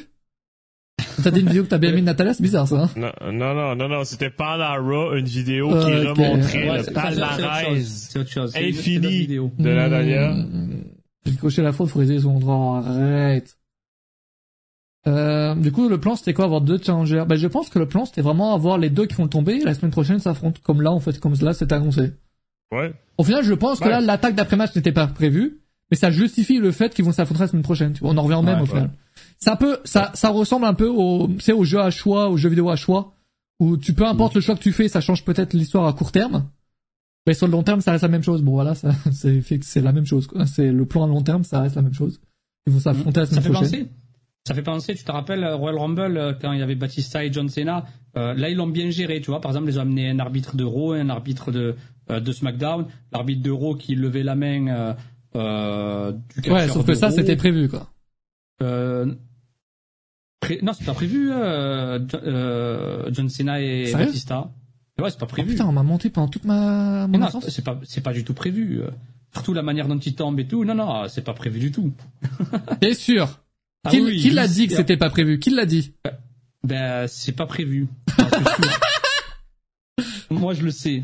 T'as dit une vidéo que t'as bien aimé de Natalia, c'est bizarre, ça, hein? Non, non, non, non, non, c'était pendant Raw, une vidéo qui Ok. remontrait Ouais, le c'est- c'est- c'est autre chose. palmarès infini de Natalia. Mmh, J'ai coché la faute, faut réaliser son droit, arrête. Euh, du coup, le plan, c'était quoi, avoir deux challengers? Ben, je pense que le plan, c'était vraiment avoir les deux qui font tomber, et la semaine prochaine, s'affrontent. Comme là, en fait, comme là, c'est annoncé. Ouais. Au final, je pense que là, l'attaque d'après-match n'était pas prévue, mais ça justifie le fait qu'ils vont s'affronter la semaine prochaine. Tu vois, on en revient au même Ouais, au final. C'est un peu, ça, ça ressemble un peu au, sais, au jeu à choix, au jeu vidéo à choix, où tu peu importe le choix que tu fais, ça change peut-être l'histoire à court terme, mais sur le long terme, ça reste la même chose. Bon, voilà, ça, <laughs> c'est fait que c'est la même chose. quoi. C'est le plan à long terme, ça reste la même chose. Ils vont s'affronter la Ça semaine fait prochaine. penser. Ça fait penser, tu te rappelles euh, Royal Rumble euh, quand il y avait Batista et John Cena. euh, là, ils l'ont bien géré, tu vois. Par exemple, ils ont amené un arbitre de Raw, un arbitre de euh, de SmackDown, l'arbitre de Raw qui levait la main euh, euh, du catcheur Ouais, sauf que ça, c'était prévu, quoi. Euh, pré- Non, c'est pas prévu. Euh, Jo- euh, John Cena et Sérieux Batista. Ouais, c'est pas Oh, prévu. putain, on m'a monté pendant toute ma, mon non, c'est pas c'est pas du tout prévu. euh. Surtout la manière dont il tombe et tout. Non, non, c'est pas prévu du tout. <laughs> T'es sûr? Ah qui oui, qui l'a dit que c'était pas prévu? Qui l'a dit? Ben, c'est pas prévu. <laughs> Moi, je le sais.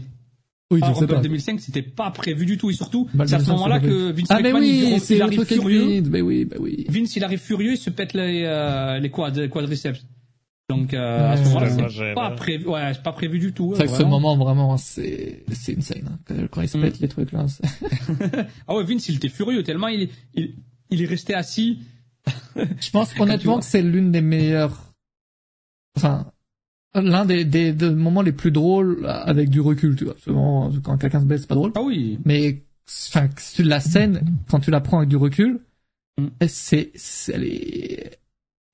Oui, Ah, je sais pas. 2005, c'était pas prévu du tout. Et surtout, Bah, c'est à ce 2005, moment-là que Vince Ah, mais McMahon, il, oui, il c'est le arrive furieux. Vince. Mais oui, bah oui. Vince, il arrive furieux, il se pète les, euh, les quad, quadriceps. Donc, euh, à ce Ouais, moment-là, c'est pas prévu. Ouais, c'est pas prévu du tout. C'est vrai que ce moment, vraiment, c'est, c'est insane, hein. Quand, quand ils se Mm. pètent les trucs, là. <laughs> Ah ouais, Vince, il était furieux tellement il, il, il est resté assis. Je pense honnêtement que <laughs> c'est l'une des meilleures, enfin, l'un des, des, des moments les plus drôles avec du recul, tu vois. Souvent, quand quelqu'un se blesse, c'est pas drôle. Ah oui. Mais, enfin, la scène, quand tu la prends avec du recul, Mm. c'est, c'est- elle est,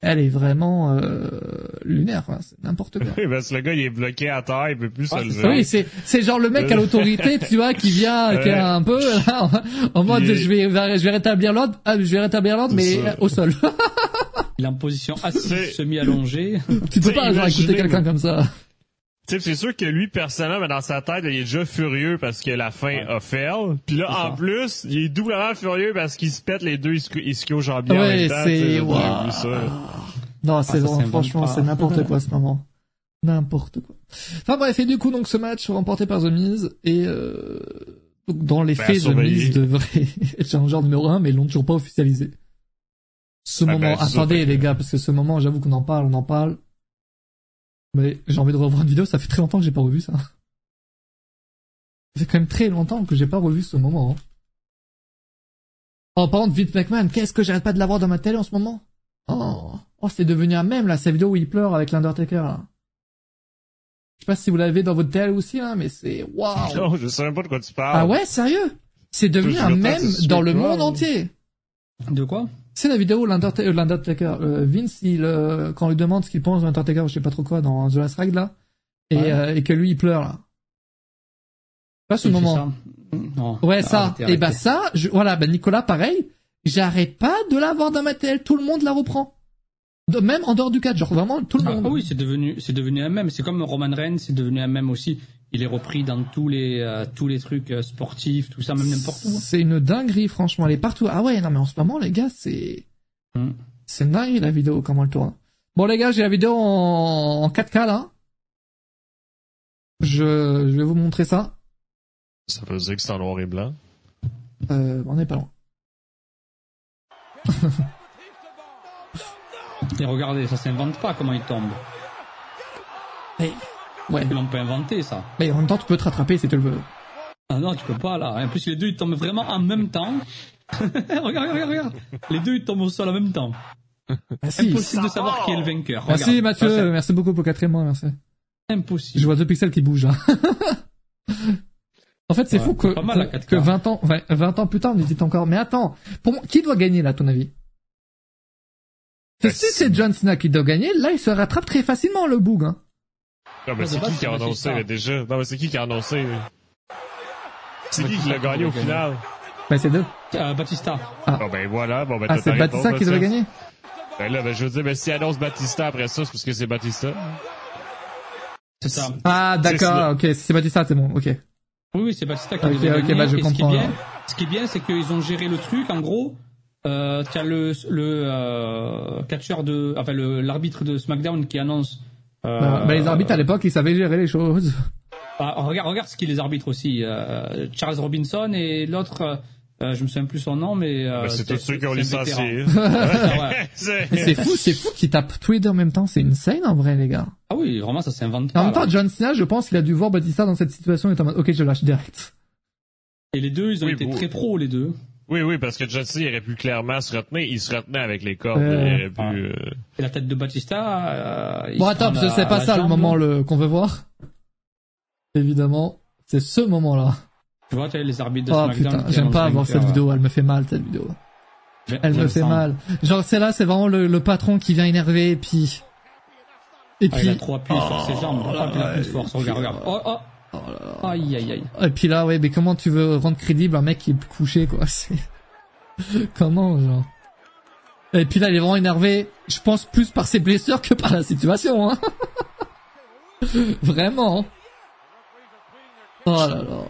elle est vraiment euh, lunaire, quoi. c'est n'importe quoi. Oui, <laughs> parce que le gars, il est bloqué à terre, il peut plus Ah, se lever. Oui, c'est c'est genre le mec à l'autorité, <laughs> tu vois, qui vient, qui est Ouais. un peu là, <laughs> en, en mode est- je vais je vais rétablir l'ordre, ah, je vais rétablir l'ordre, mais ça. au sol. Il est en position <laughs> assise, semi-allongée. <laughs> tu peux pas imaginez, quelqu'un comme ça. Tu sais, c'est sûr que lui, personnellement, mais dans sa tête, il est déjà furieux parce que la fin a fail. Puis là, en ça. plus, il est doublement furieux parce qu'il se pète les deux ischio- ischio-jambiers en Ouais, même temps. ça. Non, c'est s'invente franchement, c'est n'importe quoi ce moment. N'importe quoi. Enfin bref, et du coup, donc ce match remporté par The Miz, et euh, donc dans les Ben, faits, The. Miz devrait <laughs> être challenger numéro 1, mais ils l'ont toujours pas officialisé. Ce Ah moment, ben, ça, attendez les gars, parce que ce moment, j'avoue qu'on en parle, on en parle. Mais j'ai envie de revoir une vidéo, ça fait très longtemps que j'ai pas revu ça. Ça fait quand même très longtemps que j'ai pas revu ce moment. hein. Oh, par contre, Vince McMahon, qu'est-ce que j'arrête pas de l'avoir dans ma télé en ce moment? Oh, oh c'est devenu un mème, là, cette vidéo où il pleure avec l'Undertaker, là. Je sais pas si vous l'avez dans votre télé aussi, là, mais c'est waouh <laughs> Non, je sais même pas de quoi tu parles. Ah ouais, sérieux? C'est devenu un c'est dans le monde entier. De quoi? C'est la vidéo où euh, l'Undertaker, euh, Vince, il, euh, quand on lui demande ce qu'il pense de l'Undertaker, je sais pas trop quoi, dans The Last Ride, là, et, Ouais. euh, et que lui, il pleure, là. Pas ce moment. ça Non. Ouais, ça. Et bah arrêtez. ça, je, voilà, bah Nicolas, pareil, j'arrête pas de l'avoir dans ma télé, tout le monde la reprend. De- même en dehors du cadre, genre vraiment tout le Ah, monde. ah oui, c'est devenu, c'est devenu un même. C'est comme Roman Reigns, c'est devenu un même aussi. Il est repris dans tous les, euh, tous les trucs euh, sportifs, tout ça, même n'importe où. hein. C'est une dinguerie, franchement, elle est partout. Ah ouais, non mais en ce moment, les gars, c'est... Hmm. C'est une dinguerie la vidéo, comment elle tourne. Bon les gars, j'ai la vidéo en, en 4K là. Je, je vais vous montrer ça. Ça veut dire que c'est en noir et blanc? Euh, on n'est pas loin. Et regardez, ça s'invente pas comment il tombe. Mais, ouais. Ils l'ont pas inventé, ça. Mais en même temps, tu peux te rattraper si tu le veux. Ah non, tu peux pas, là. En plus, les deux, ils tombent vraiment en même temps. <laughs> regarde, regarde, regarde, regarde. Les deux, ils tombent au sol en même temps. Merci. Impossible de savoir qui est le vainqueur. Merci Regarde. Mathieu, Ça, merci beaucoup pour le quatrième mois, merci. Impossible. Je vois deux pixels qui bougent. là. <laughs> en fait, c'est Ouais, fou que, pas mal, que, 4K. que 20 ans, 20, 20 ans plus tard, on hésite encore. Mais attends, pour moi, qui doit gagner là, à ton avis? Ben, Si c'est John Cena qui doit gagner, là, il se rattrape très facilement, le boug. Hein. Non, mais c'est qui qui a annoncé, là, déjà? Non, mais c'est qui qui a annoncé? C'est qui qui l'a gagné au final? Ben, c'est deux. Euh, Batista. Bon, ben voilà, bon, ben Ah, c'est ta Batista qui doit Mathieu. gagner? Ben là, ben je veux dire, ben s'il annonce Batista après ça, c'est parce que c'est Batista. C'est ça. Ah, d'accord, ok, si c'est Batista, c'est bon, ok. Oui, oui, c'est Batista qui Ok, devait ok, bah, je Et ce qui est comprends, ce qui est bien, c'est qu'ils ont géré le truc. En gros, euh, t'as le le euh, catcheur de, enfin le l'arbitre de SmackDown qui annonce. Euh, Bah, bah, les arbitres à l'époque, ils savaient gérer les choses. <laughs> ah, regarde, regarde ce qu'il les arbitres aussi. Euh, Charles Robinson et l'autre, euh, je me souviens plus son nom, mais euh, Ben, c'est tous ceux qui ont licencié. <laughs> <laughs> C'est- fou, c'est fou qu'ils tapent deux en même temps, c'est insane en vrai, les gars. Ah oui, vraiment, ça s'invente En pas. même temps, là. John Cena, je pense qu'il a dû voir Batista dans cette situation et en mode, ok, je lâche direct. Et les deux, ils ont Oui, été très pros, les deux. Oui, oui, parce que il aurait pu clairement se retenir. Il se retenait avec les cordes. Euh, il aurait pu, ouais. euh, Et la tête de Batista. Euh, Bon, attends, parce que c'est pas ça le moment le, qu'on veut voir. Évidemment, c'est ce moment-là. Tu vois, t'as les arbitres de Oh SmackDown. putain, j'aime pas avoir cette vidéo, elle me fait mal cette vidéo. euh, Elle me fait mal. Genre celle-là, c'est vraiment le, le patron qui vient énervé et puis... Et Ah, il a puis... trop appuyé sur ses jambes. Oh, il a plus de force. puis, Regarde, regarde. Oh, oh. Oh là là. Aïe, aïe, aïe. Et puis là, ouais, mais comment tu veux rendre crédible un mec qui est couché, quoi <laughs> C'est... comment, genre Et puis là, il est vraiment énervé, je pense plus par ses blessures que par la situation, hein <laughs> Vraiment. Oh là là.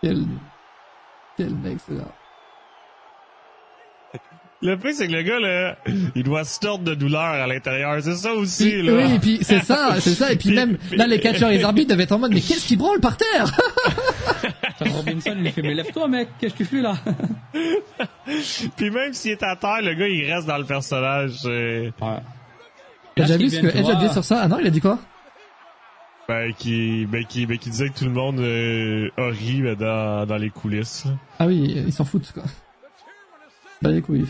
Quel... Quel mec, c'est là. Le pire, c'est que le gars, là, il doit se tordre de douleur à l'intérieur. C'est ça aussi, Puis- là. oui, et puis c'est ça, c'est ça, et puis Puis- même, là, les catcheurs et les arbitres devaient être en mode, mais qu'est-ce qui branle par terre? <laughs> Robinson, il lui fait, mais lève-toi, mec. Qu'est-ce que tu fais là? <laughs> Puis même s'il est à terre, le gars, il reste dans le personnage. euh, Ouais. T'as déjà vu ce que Edge a dit sur ça? Ah non, il a dit quoi? Ben, qui, ben, qui, ben, qui disait que tout le monde euh, a ri ben, dans, dans les coulisses. Ah oui, ils s'en foutent, quoi. Bah les couilles.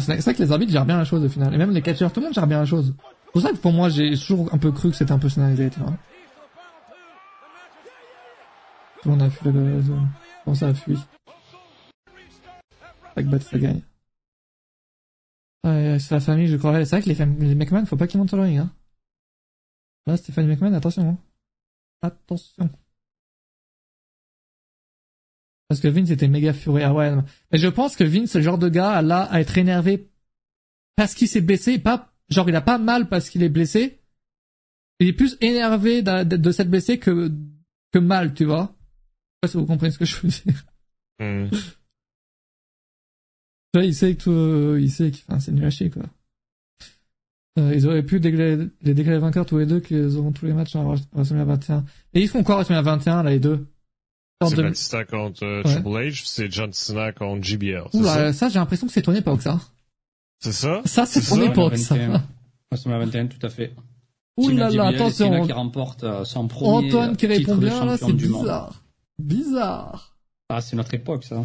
C'est c'est vrai que les arbitres gèrent bien la chose au final. Et même les catcheurs, tout le monde gère bien la chose. pour ça que pour moi, j'ai toujours un peu cru que c'était un peu scénarisé, tu vois. Tout le monde a fui la zone. Comment ça a fui Backbat, ça gagne. C'est la famille, je crois. C'est vrai que les, fam- les McMahon, faut pas qu'ils montent sur le ring, hein. Là, Stéphanie McMahon, attention, hein. Attention. Parce que Vince était méga furieux. Ah ouais. Mais je pense que Vince, c'est le genre de gars, là, à être énervé parce qu'il s'est blessé, pas, genre, il a pas mal parce qu'il est blessé. Il est plus énervé de, de s'être blessé que, que mal, tu vois. Je sais pas si vous comprenez ce que je veux dire. Hmm. <laughs> Il sait que tout, euh, il sait que, enfin, c'est nul à chier, quoi. Euh, ils auraient pu déclarer, les déclarer vainqueurs tous les deux, qu'ils auront tous les matchs en WrestleMania 21. Et ils font quoi WrestleMania 21, là, les deux? En C'est deux- Batista contre euh, Ouais. Triple H, c'est John Cena contre JBL. C'est Oula, ça? ça, j'ai l'impression que c'est ton époque, ça. C'est ça? Ça, c'est C'est ton ça, époque, ça. 21. WrestleMania 21, tout à fait. Ouh là là, et Cena attention. qui remporte euh, son premier Antoine qui répond titre de bien, là, champion c'est du monde. bizarre. Bizarre. Ah, c'est notre époque, ça.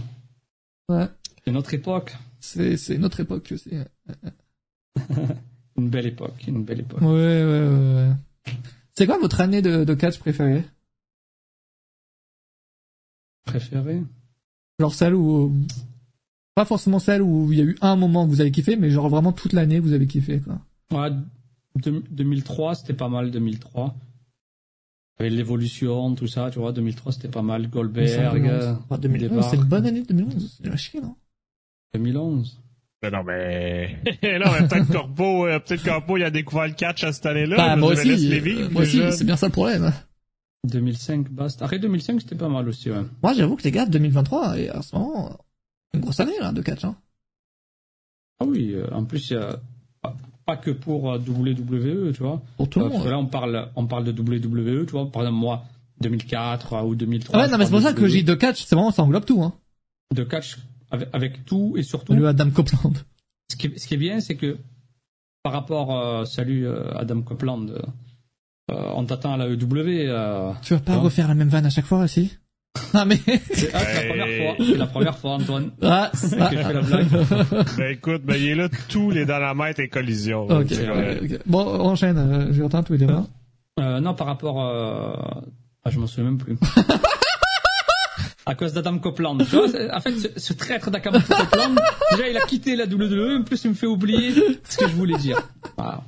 Ouais. C'est notre époque. C'est, c'est notre époque aussi. Ouais, <laughs> Une belle époque, une belle époque. ouais, ouais, ouais. ouais. C'est quoi votre année de, de catch préférée? Préféré Genre celle où, pas forcément celle où il y a eu un moment que vous avez kiffé, mais genre vraiment toute l'année vous avez kiffé, quoi. Ouais, deux- 2003, c'était pas mal, 2003. Avec l'évolution, tout ça, tu vois, 2003, c'était pas mal. Goldberg, euh, Ah, 2011, départ. c'est une bonne année 2011. C'est la chier, non? 2011. Mais non, mais... <laughs> non, mais peut-être Corpo, euh, peut-être Corpo, il a découvert le catch à cette année-là. Bah, moi aussi, euh, moi aussi, c'est bien ça le problème. 2005, Bast. Après 2005, c'était pas mal aussi, ouais. Moi, j'avoue que les gars, 2023, et en ce moment, une grosse année, là, de catch, hein. Ah oui, euh, en plus, il y a- pas, que pour euh, WWE, tu vois. Pour tout le Euh, parce que monde. là, on parle, on parle de WWE, tu vois. Par exemple, moi, 2004 euh, ou 2003. Ah ouais, non, mais c'est pour ça que j'ai WWE, de catch, c'est vraiment, ça englobe tout, hein. De catch avec, avec tout et surtout. Le Adam Copeland. Ce qui, est- ce qui est bien, c'est que par rapport, euh, salut euh, Adam Copeland, on t'attend à la EW. Euh, Tu vas pas Non. refaire la même vanne à chaque fois, aussi? <laughs> Non, mais, c'est ah, c'est la première fois, c'est la première fois, Antoine. <laughs> ah, que je fais la blague. <laughs> Ben écoute, ben il est là tous les dynamètres et collisions. Ok, C'est vrai. ok, ok. Bon, on enchaîne, euh, je vais entendre tous les débats. Euh, non, par rapport, euh... ah, je m'en souviens même plus. à cause d'Adam Copeland. Tu vois, en fait, ce, ce traître d'Adam Copeland, déjà, il a quitté la WWE, en plus, il me fait oublier ce que je voulais dire. Voilà.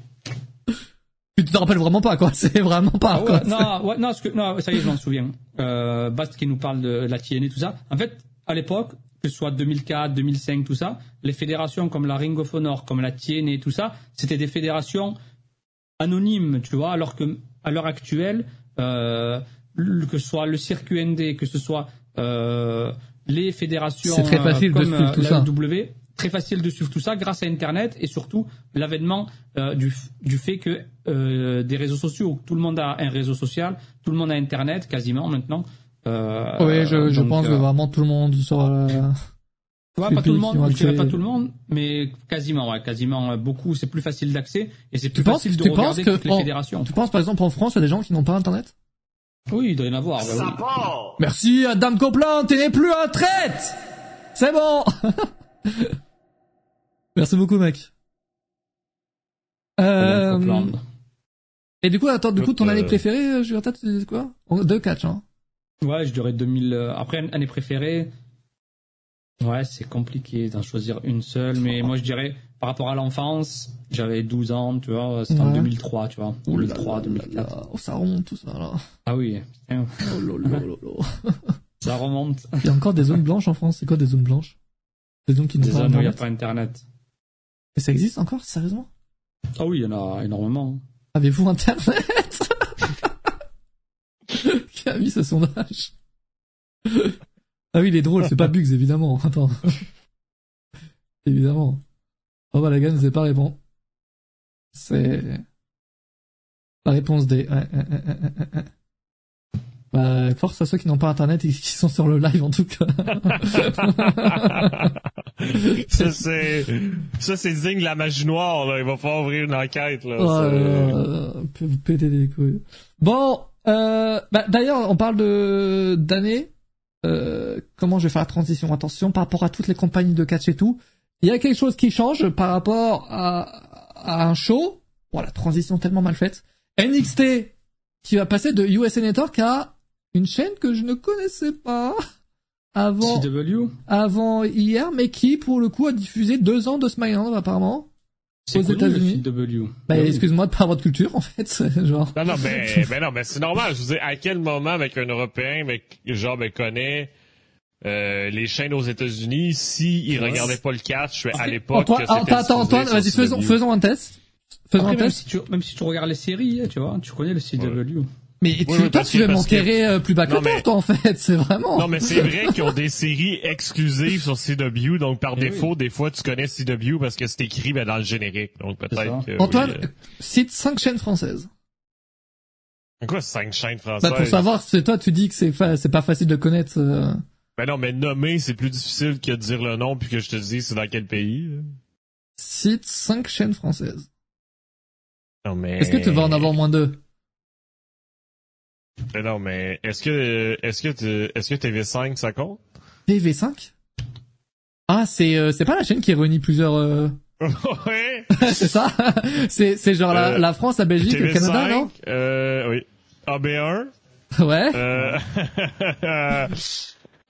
Tu te rappelles vraiment pas, quoi. <laughs> C'est vraiment pas, Ah quoi. non, ouais, non, que, non, ça y est, je m'en souviens. Euh, Bast qui nous parle de la TNA, tout ça. En fait, à l'époque, que ce soit 2004, 2005, tout ça, les fédérations comme la Ring of Honor, comme la TNA, tout ça, c'était des fédérations anonymes, tu vois, alors que à l'heure actuelle, euh, que ce soit le circuit ND, que ce soit euh, les fédérations C'est très facile de comme suivre euh, tout la ça. EW, très facile de suivre tout ça grâce à Internet et surtout l'avènement euh, du, du fait que euh, des réseaux sociaux, tout le monde a un réseau social, tout le monde a Internet quasiment maintenant. Euh, Oui, je, je donc, pense que euh, vraiment tout le monde sur, euh, Ouais, pas tout le monde, je dirais pas tout le monde, mais quasiment, ouais, quasiment euh, beaucoup. C'est plus facile d'accès et c'est plus Tu penses- facile de tu penses regarder que toutes les en- fédérations. tu penses par exemple en France, il y a des gens qui n'ont pas internet? Oui, il doit y en avoir. bah oui. Merci, Adam Copeland, tu n'es plus un traite! C'est bon! <laughs> <laughs> Merci beaucoup, mec. Euh, et du coup, attends, du coup, ton Euh, année préférée, euh, vais tête, c'est quoi? En- Deux catch, hein. Ouais, je dirais 2000. euh, Après, année préférée. Ouais, c'est compliqué d'en choisir une seule, mais moi je dirais par rapport à l'enfance, j'avais 12 ans, tu vois, c'était en Ouais. 2003, tu vois, là 2003, là 2004. là, Oh, ça remonte tout ça, là. Ah oui, putain, Oh ça remonte. Il y a encore des zones blanches en France? C'est quoi des zones blanches? Des zones qui n'ont Des pas années où il n'y a pas internet. Et ça existe encore, sérieusement? Ah oui, il y en a énormément. Avez-vous internet? Qui a mis ce sondage? Ah oui, il est drôle, c'est pas Bugs, évidemment. Attends. évidemment. Oh bah la gamme, c'est pas répondre. C'est... La réponse D. Ouais, ouais, ouais. Bah, force à ceux qui n'ont pas internet et qui sont sur le live en tout cas. <laughs> ça, c'est, ça, c'est de la magie noire, là. Il va falloir ouvrir une enquête, là. Oh là, peut vous péter les couilles. Bon, euh, bah, d'ailleurs, on parle de d'années. Euh, comment je vais faire la transition? Attention, par rapport à toutes les compagnies de catch et tout, il y a quelque chose qui change par rapport à, à un show la transition tellement mal faite. NXT, qui va passer de USA Network à une chaîne que je ne connaissais pas avant, CW avant hier, mais qui, pour le coup, a diffusé deux ans de SmackDown, apparemment. C'est Aux États-Unis. le CW. Bah, Ah oui. excuse-moi de pas avoir de culture, en fait, <laughs> genre. Non, non, mais, mais non, mais c'est normal. Je veux dire, à quel moment, avec un Européen, mais, genre, me connaît, euh, les chaînes aux États-Unis, si il regardait pas le catch à l'époque, c'était attends, Antoine, vas-y, faisons, un test. Faisons Après, un même test. si, tu, même si tu regardes les séries, hein, tu vois, tu connais le CW. Mais tu, oui, toi, tu veux parce que- m'enterrer euh, plus bas que Non, toi, mais- toi, en fait, c'est vraiment. Non, mais c'est <laughs> vrai qu'ils ont des séries exclusives sur CW, donc par Eh défaut, oui. des fois, tu connais CW parce que c'est écrit ben, dans le générique. Donc peut-être que. Antoine, oui, cite cinq chaînes françaises. euh, Quoi, cinq chaînes françaises? Bah, pour savoir, c'est toi, tu dis que c'est fa- c'est pas facile de connaître. euh, Ben non, mais nommer, c'est plus difficile que de dire le nom puis que je te dis c'est dans quel pays. Cite cinq chaînes françaises. Non, mais. Est-ce que tu vas en avoir moins deux? Ben non, mais est-ce que, est-ce que, est-ce que TV5, ça compte? TV5 Ah, c'est euh, c'est pas la chaîne qui réunit plusieurs. euh, <laughs> ouais. <laughs> c'est ça <laughs> C'est c'est genre la, Euh, la France, la Belgique, le TV5, Canada, non? euh, oui. AB1, Ouais. euh,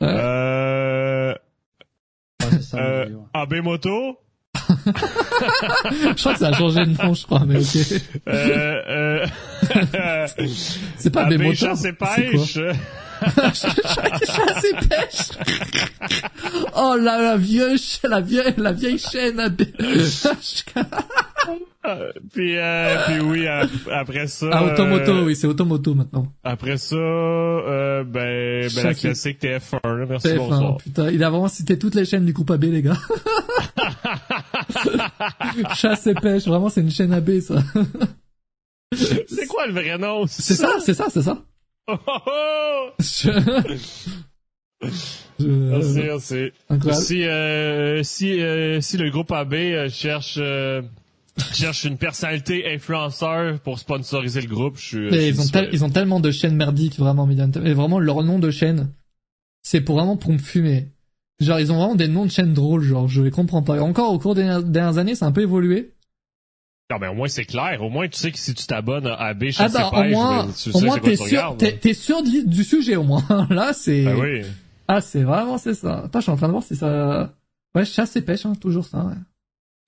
Ouais. euh, Ouais, c'est ça, euh, ouais. AB Moto, Je crois que ça a changé de nom, je crois, mais ok. euh, euh, C'est pas motos. chasse et c'est pêche, Chasse et pêche. Oh la, la vieille, la vieille, la vieille chaîne. à <laughs> Euh, puis, euh, puis oui, ap- après ça. ah, automoto, euh, oui, c'est automoto maintenant. Après ça, euh, ben, ben la classique TF1, là, merci, TF1, bonsoir. putain, il a vraiment cité toutes les chaînes du groupe AB, les gars. <laughs> Chasse et pêche, vraiment, c'est une chaîne AB, ça. C'est quoi le vrai nom? C'est ça, c'est ça, c'est ça. Oh, oh, oh! Merci, merci. Incroyable. Si, euh, si, euh, si le groupe AB euh, cherche, euh, cherche une personnalité influenceur pour sponsoriser le groupe, je suis. Mais ils ont, tel- ils ont tellement de chaînes merdiques, vraiment. Et vraiment, leur nom de chaîne, c'est pour vraiment pour me fumer. Genre, ils ont vraiment des noms de chaînes drôles, genre, je les comprends pas. Et encore, au cours des dernières- dernières années, c'est un peu évolué. Non, mais au moins c'est clair. Au moins tu sais que si tu t'abonnes à AB, Ah chasse bah, et au moins, ben, tu au sais moins, c'est quoi t'es tu sûr, regardes. t'es, t'es sûr du, du sujet, au moins. <laughs> Là, c'est, Ben oui. ah, c'est vraiment, c'est ça. Attends, je suis en train de voir si ça, ouais, chasse et pêche, hein, toujours ça, ouais.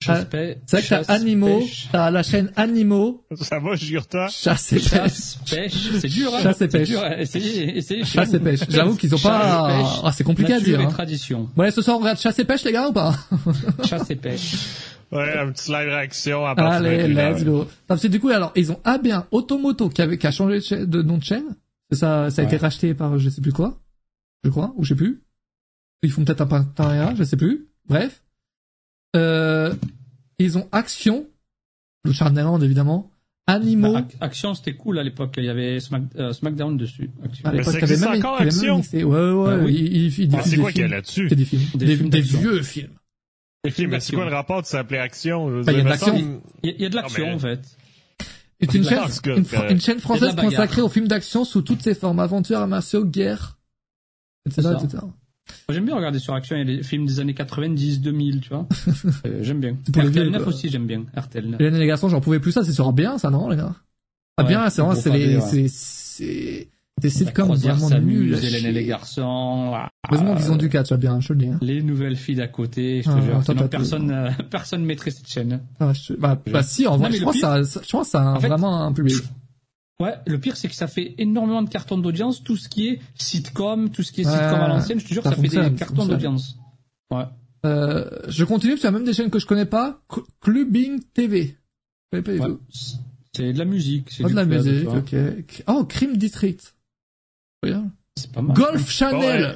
Chasse, Ah, pêche, C'est vrai que t'as Animaux, pêche. t'as la chaîne Animaux, Ça va, Jurta? chasse et pêche. Chasse, pêche, c'est dur, hein. Chasse et C'est pêche. dur, hein. essayez, essayez chez Chasse et pêche. J'avoue qu'ils ont Chasse pas, ah, c'est compliqué à dire, et hein. tradition. Bon, allez, ce soir, on regarde chasse et pêche, les gars, ou pas? Chasse et pêche. Ouais, un petit live réaction à partir Allez, de let's go. Parce que du coup, alors, ils ont AB1 Automoto qui, avait, qui a changé de, chaîne- de nom de chaîne. Ça, ça a été racheté par je sais plus quoi. Je crois, ou je sais plus. Ils font peut-être un partenariat, je sais plus. Bref. Euh, ils ont Action. Le Charneland, évidemment. Animaux. Bah, Ac- Action, c'était cool à l'époque. Il y avait Smack- euh, SmackDown dessus. Action. à l'époque, il y avait même, encore, même Action mixé. Ouais, ouais, ouais. Ah oui. il, il, il Ah, c'est des quoi qu'il y a là-dessus? C'est des films. Des Des, films des vieux films. Films Mais c'est quoi le rapport de s'appeler Action? Bah, il y semble- Il y a- il y a de l'action, mais- en fait. C'est une chaîne, tout cas, une, euh, une chaîne française consacrée aux films d'action sous toutes ses formes, aventures, martiaux, guerre, etc., etc. J'aime bien regarder sur Action. Il y a des films des années 90, 2000, tu vois. <laughs> Euh, j'aime bien. pour les RTL vieux, 9 quoi. aussi, j'aime bien. RTL 9. Et les garçons, j'en pouvais plus ça, c'est sur bien ça, non, les gars? Ah, Ouais, bien, c'est vraiment, c'est les, ouais. c'est, des sitcoms vraiment nuls. Hélène et les garçons. ah, Heureusement qu'ils ont du catch, bien, je te le dis. hein. Les nouvelles filles d'à côté, je te Ah, jure. Sinon, personne, euh, <laughs> personne mettrait cette chaîne. Ah, je- bah, bah, si, en vrai, je pense que pire- ça, je pense a un- En fait- vraiment un public. Ouais, le pire, c'est que ça fait énormément de cartons d'audience. Tout ce qui est sitcom, tout ce qui est Ouais, sitcom à l'ancienne, je te jure, ça ça, fait des cartons d'audience. Ouais. Euh, je continue, parce qu'il y a même des chaînes que je connais pas. Cl- Clubbing TV. Je connais pas du ouais. tout. C'est de la musique. C'est du de la tu musique, vois. ok. Oh, Crime District. Regarde. C'est pas mal. Golf Bon, euh,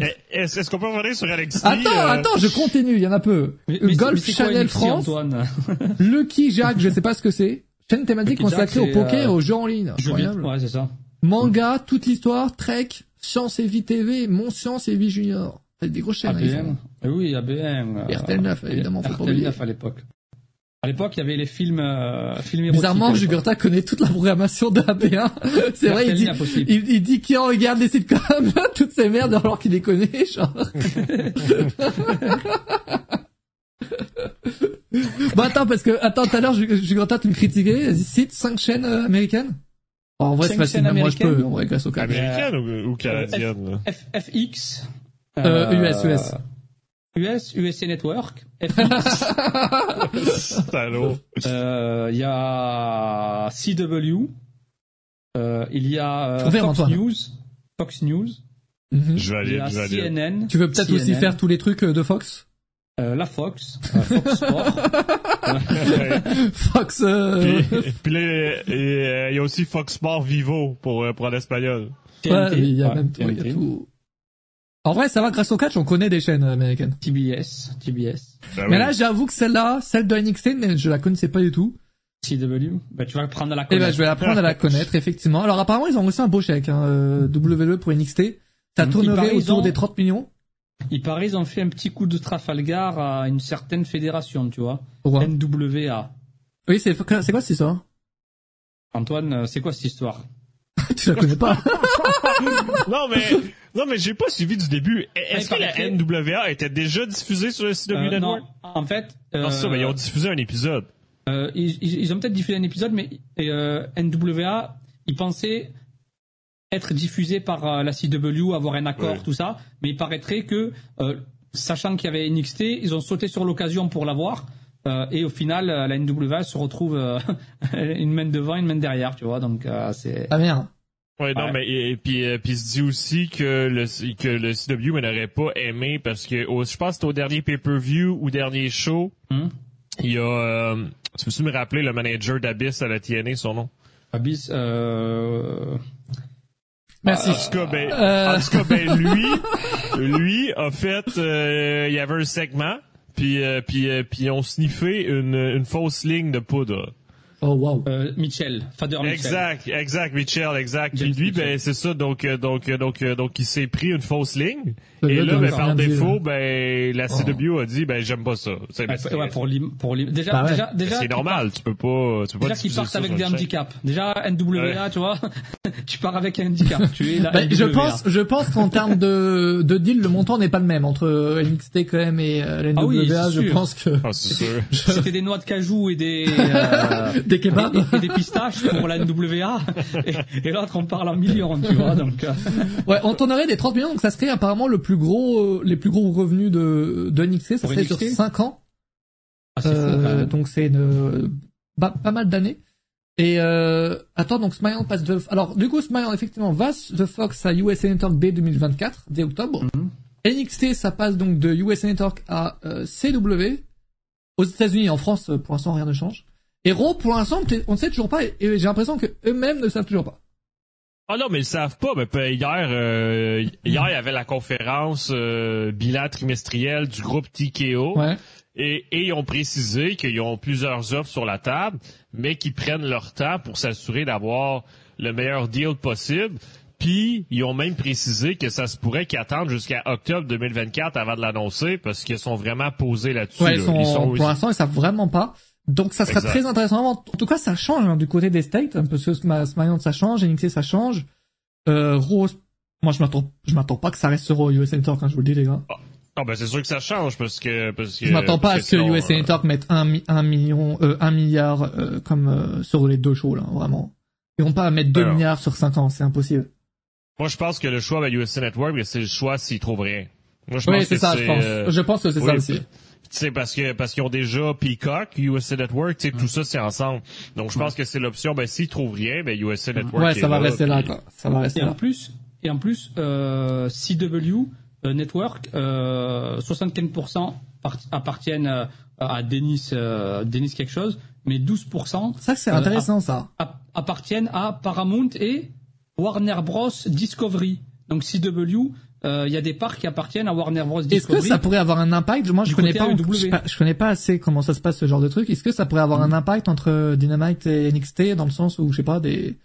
eh, Est-ce est-ce qu'on peut revenir sur NXT? Attends, euh, attends, je continue, il y en a peu. Mais- mais c'est- Golf c'est quoi France, <laughs> Lucky Jack, je sais pas ce que c'est. Chaîne thématique Lucky Jack, consacrée au poker et euh, aux jeux en ligne. Ouais, c'est ça. Manga, toute l'histoire, Trek, Science et Vie TV, Mon Science et Vie Junior. C'est des grosses chaînes. hein, font. Eh oui, ABN. euh, Et RTL 9, évidemment, faut pas RTL oublier. 9 à l'époque. À l'époque, il y avait les films, euh, films. Bizarrement. Jugurta connaît toute la programmation de AB1. <laughs> C'est vrai, il dit, 9 aussi. il, il dit qu'il regarde les sitcoms, <laughs> toutes ces merdes alors qu'il les connaît, genre. <laughs> Bon, attends, parce que, attends, tout à l'heure, content de me critiquer. Vas-y, cite 5 chaînes euh, américaines. Oh, en vrai, c'est facile, moi je peux, en vrai, grâce au câble. Américaine ou, ou canadienne? FX. Euh, US, US. US, USA Network. FX. <laughs> Salaud. Euh, Il y a CW. Euh, il y a euh, Fox Antoine. News. Fox News. Mhm. Je vais Il y aller, a je vais aller. CNN. Tu veux peut-être aussi faire tous les trucs de Fox euh, la Fox. euh, Fox Sport. <laughs> Fox, euh... Puis, puis là, et, il y a aussi Fox Sport Vivo pour, pour l'espagnol. ouais, il y a ouais, même tout, il y a TNT. tout. En vrai, ça va, grâce au catch, on connaît des chaînes américaines. TBS. TBS. Ben Mais oui. là, j'avoue que celle-là, celle de NXT, je la connaissais pas du tout. CW. Bah, tu vas prendre à la Et ben, connaître. je vais apprendre à la connaître, effectivement. Alors, apparemment, ils ont reçu un beau chèque, hein, euh, WWE pour NXT. Ça Il tournerait autour ont- des 30 millions. Il paraît, ils ont fait un petit coup de Trafalgar à une certaine fédération, tu vois. Pourquoi NWA. Oui, c'est, c'est quoi cette histoire? Antoine, euh, c'est quoi cette histoire? <laughs> Tu la connais pas? <laughs> Non, mais, non, mais j'ai pas suivi du début. Est-ce que la NWA était déjà diffusée sur le CW Euh, Network? Non, en fait, euh, Non, ça, mais ils ont diffusé un épisode. euh, ils, ils- ont peut-être diffusé un épisode, mais euh, NWA, ils pensaient être diffusés par euh, la CW, avoir un accord, Ouais. tout ça. Mais il paraîtrait que, euh, sachant qu'il y avait NXT, ils ont sauté sur l'occasion pour l'avoir. Euh, et au final, euh, la NWA se retrouve euh, <laughs> une main devant, une main derrière, tu vois. Donc, euh, c'est. Ah merde. Ouais, non, Ouais. mais et, et puis euh, puis il se dit aussi que le que le CW n'aurait pas aimé parce que je pense que c'était au dernier pay-per-view ou dernier show, Hum il y a euh, tu peux-tu me rappeler le manager d'Abyss à la TNA son nom? Abyss, euh... Merci. En tout cas, ben, Euh. en tout cas, ben lui, lui a fait, euh, il y avait un segment, puis euh, puis euh, puis on sniffé une une fausse ligne de poudre. Oh wow. euh, Mitchell, Fader Mitchell. Exact, exact, Mitchell, exact. James lui, Mitchell. ben c'est ça, donc euh, donc euh, donc euh, donc il s'est pris une fausse ligne. Et là, ben, par défaut, ben la CW a dit, ben j'aime pas ça. C'est Ouais, ouais, pour lim- pour lim- déjà Bah ouais. déjà déjà c'est normal, tu peux pas, tu peux pas Déjà qu'ils partent avec des handicaps. Déjà NWA, tu vois, <laughs> tu pars avec un handicap. Tu es la Bah, je NWA. pense, je pense qu'en termes de, de deal, le montant n'est pas le même entre NXT quand même et la NWA. Ah oui, c'est je sûr. pense que Ah. C'était des noix de cajou et des euh, <laughs> des kebabs. et, et des pistaches pour la NWA. Et, et l'autre, on parle en millions, tu vois. Donc, euh, Ouais, on tournerait des 30 millions, donc ça serait apparemment le plus gros, euh, les plus gros revenus de, de NXT, ça serait NXT? sur 5 ans. ah, c'est fou, Euh, donc c'est pas, mal d'années. Et euh, attends, donc SmackDown passe de... Alors du coup, SmackDown effectivement va de Fox à USA Network dès 2024, dès octobre. Mhm. NXT, ça passe donc de USA Network à euh, CW. Aux États-Unis et en France, pour l'instant, rien ne change. Et Raw, pour l'instant, on ne sait toujours pas, et et j'ai l'impression que eux-mêmes ne savent toujours pas. Ah non, mais ils savent pas. Mais puis hier, euh, hier, il y avait la conférence euh, bilan trimestriel du groupe TKO. Ouais. Et, et ils ont précisé qu'ils ont plusieurs offres sur la table, mais qu'ils prennent leur temps pour s'assurer d'avoir le meilleur deal possible. Puis, ils ont même précisé que ça se pourrait qu'ils attendent jusqu'à octobre 2024 avant de l'annoncer, parce qu'ils sont vraiment posés là-dessus. Ouais, là. ils sont, pour l'instant, ils savent vraiment pas. Donc, ça sera Exact. très intéressant. En tout cas, ça change hein, du côté des States, hein, parce que Sma- SmackDown, ça change, NXT, ça change. Euh, Raw, moi, je m'attends, je m'attends pas que ça reste sur Raw USA Network, hein, je vous le dis, les gars. Ah ben c'est sûr que ça change parce que parce que Je m'attends pas à ce que sinon, USA euh, Network mette un, un million, euh, un milliard euh, comme sur les deux shows là, vraiment. Ils vont pas mettre 2 Alors. milliards sur 5 ans, c'est impossible. Moi je pense que le choix avec USA Network, c'est le choix s'ils trouvent rien. Moi je Oui, pense c'est que ça, je pense. Je pense que c'est ça oui, aussi. Sais, parce que parce qu'ils ont déjà Peacock, USA Network, tu sais, tout ça c'est ensemble. Donc je pense que c'est l'option. Ben s'ils trouvent rien, ben USA Network. Ouais, est ça va rester là, puis-. Ça va rester Et en plus, et en plus, euh, CW euh, Network, euh, 75% part- appartiennent euh, à Denis, euh, Denis quelque chose, mais 12% Ça, c'est Euh, intéressant, ça. app- appartiennent à Paramount et Warner Bros Discovery. Donc CW, euh, il y a des parts qui appartiennent à Warner Bros Est-ce Discovery. que ça pourrait avoir un impact? Moi, je connais pas, je, connais pas assez comment ça se passe ce genre de truc. Est-ce que ça pourrait avoir un impact entre Dynamite et NXT dans le sens où je sais pas des,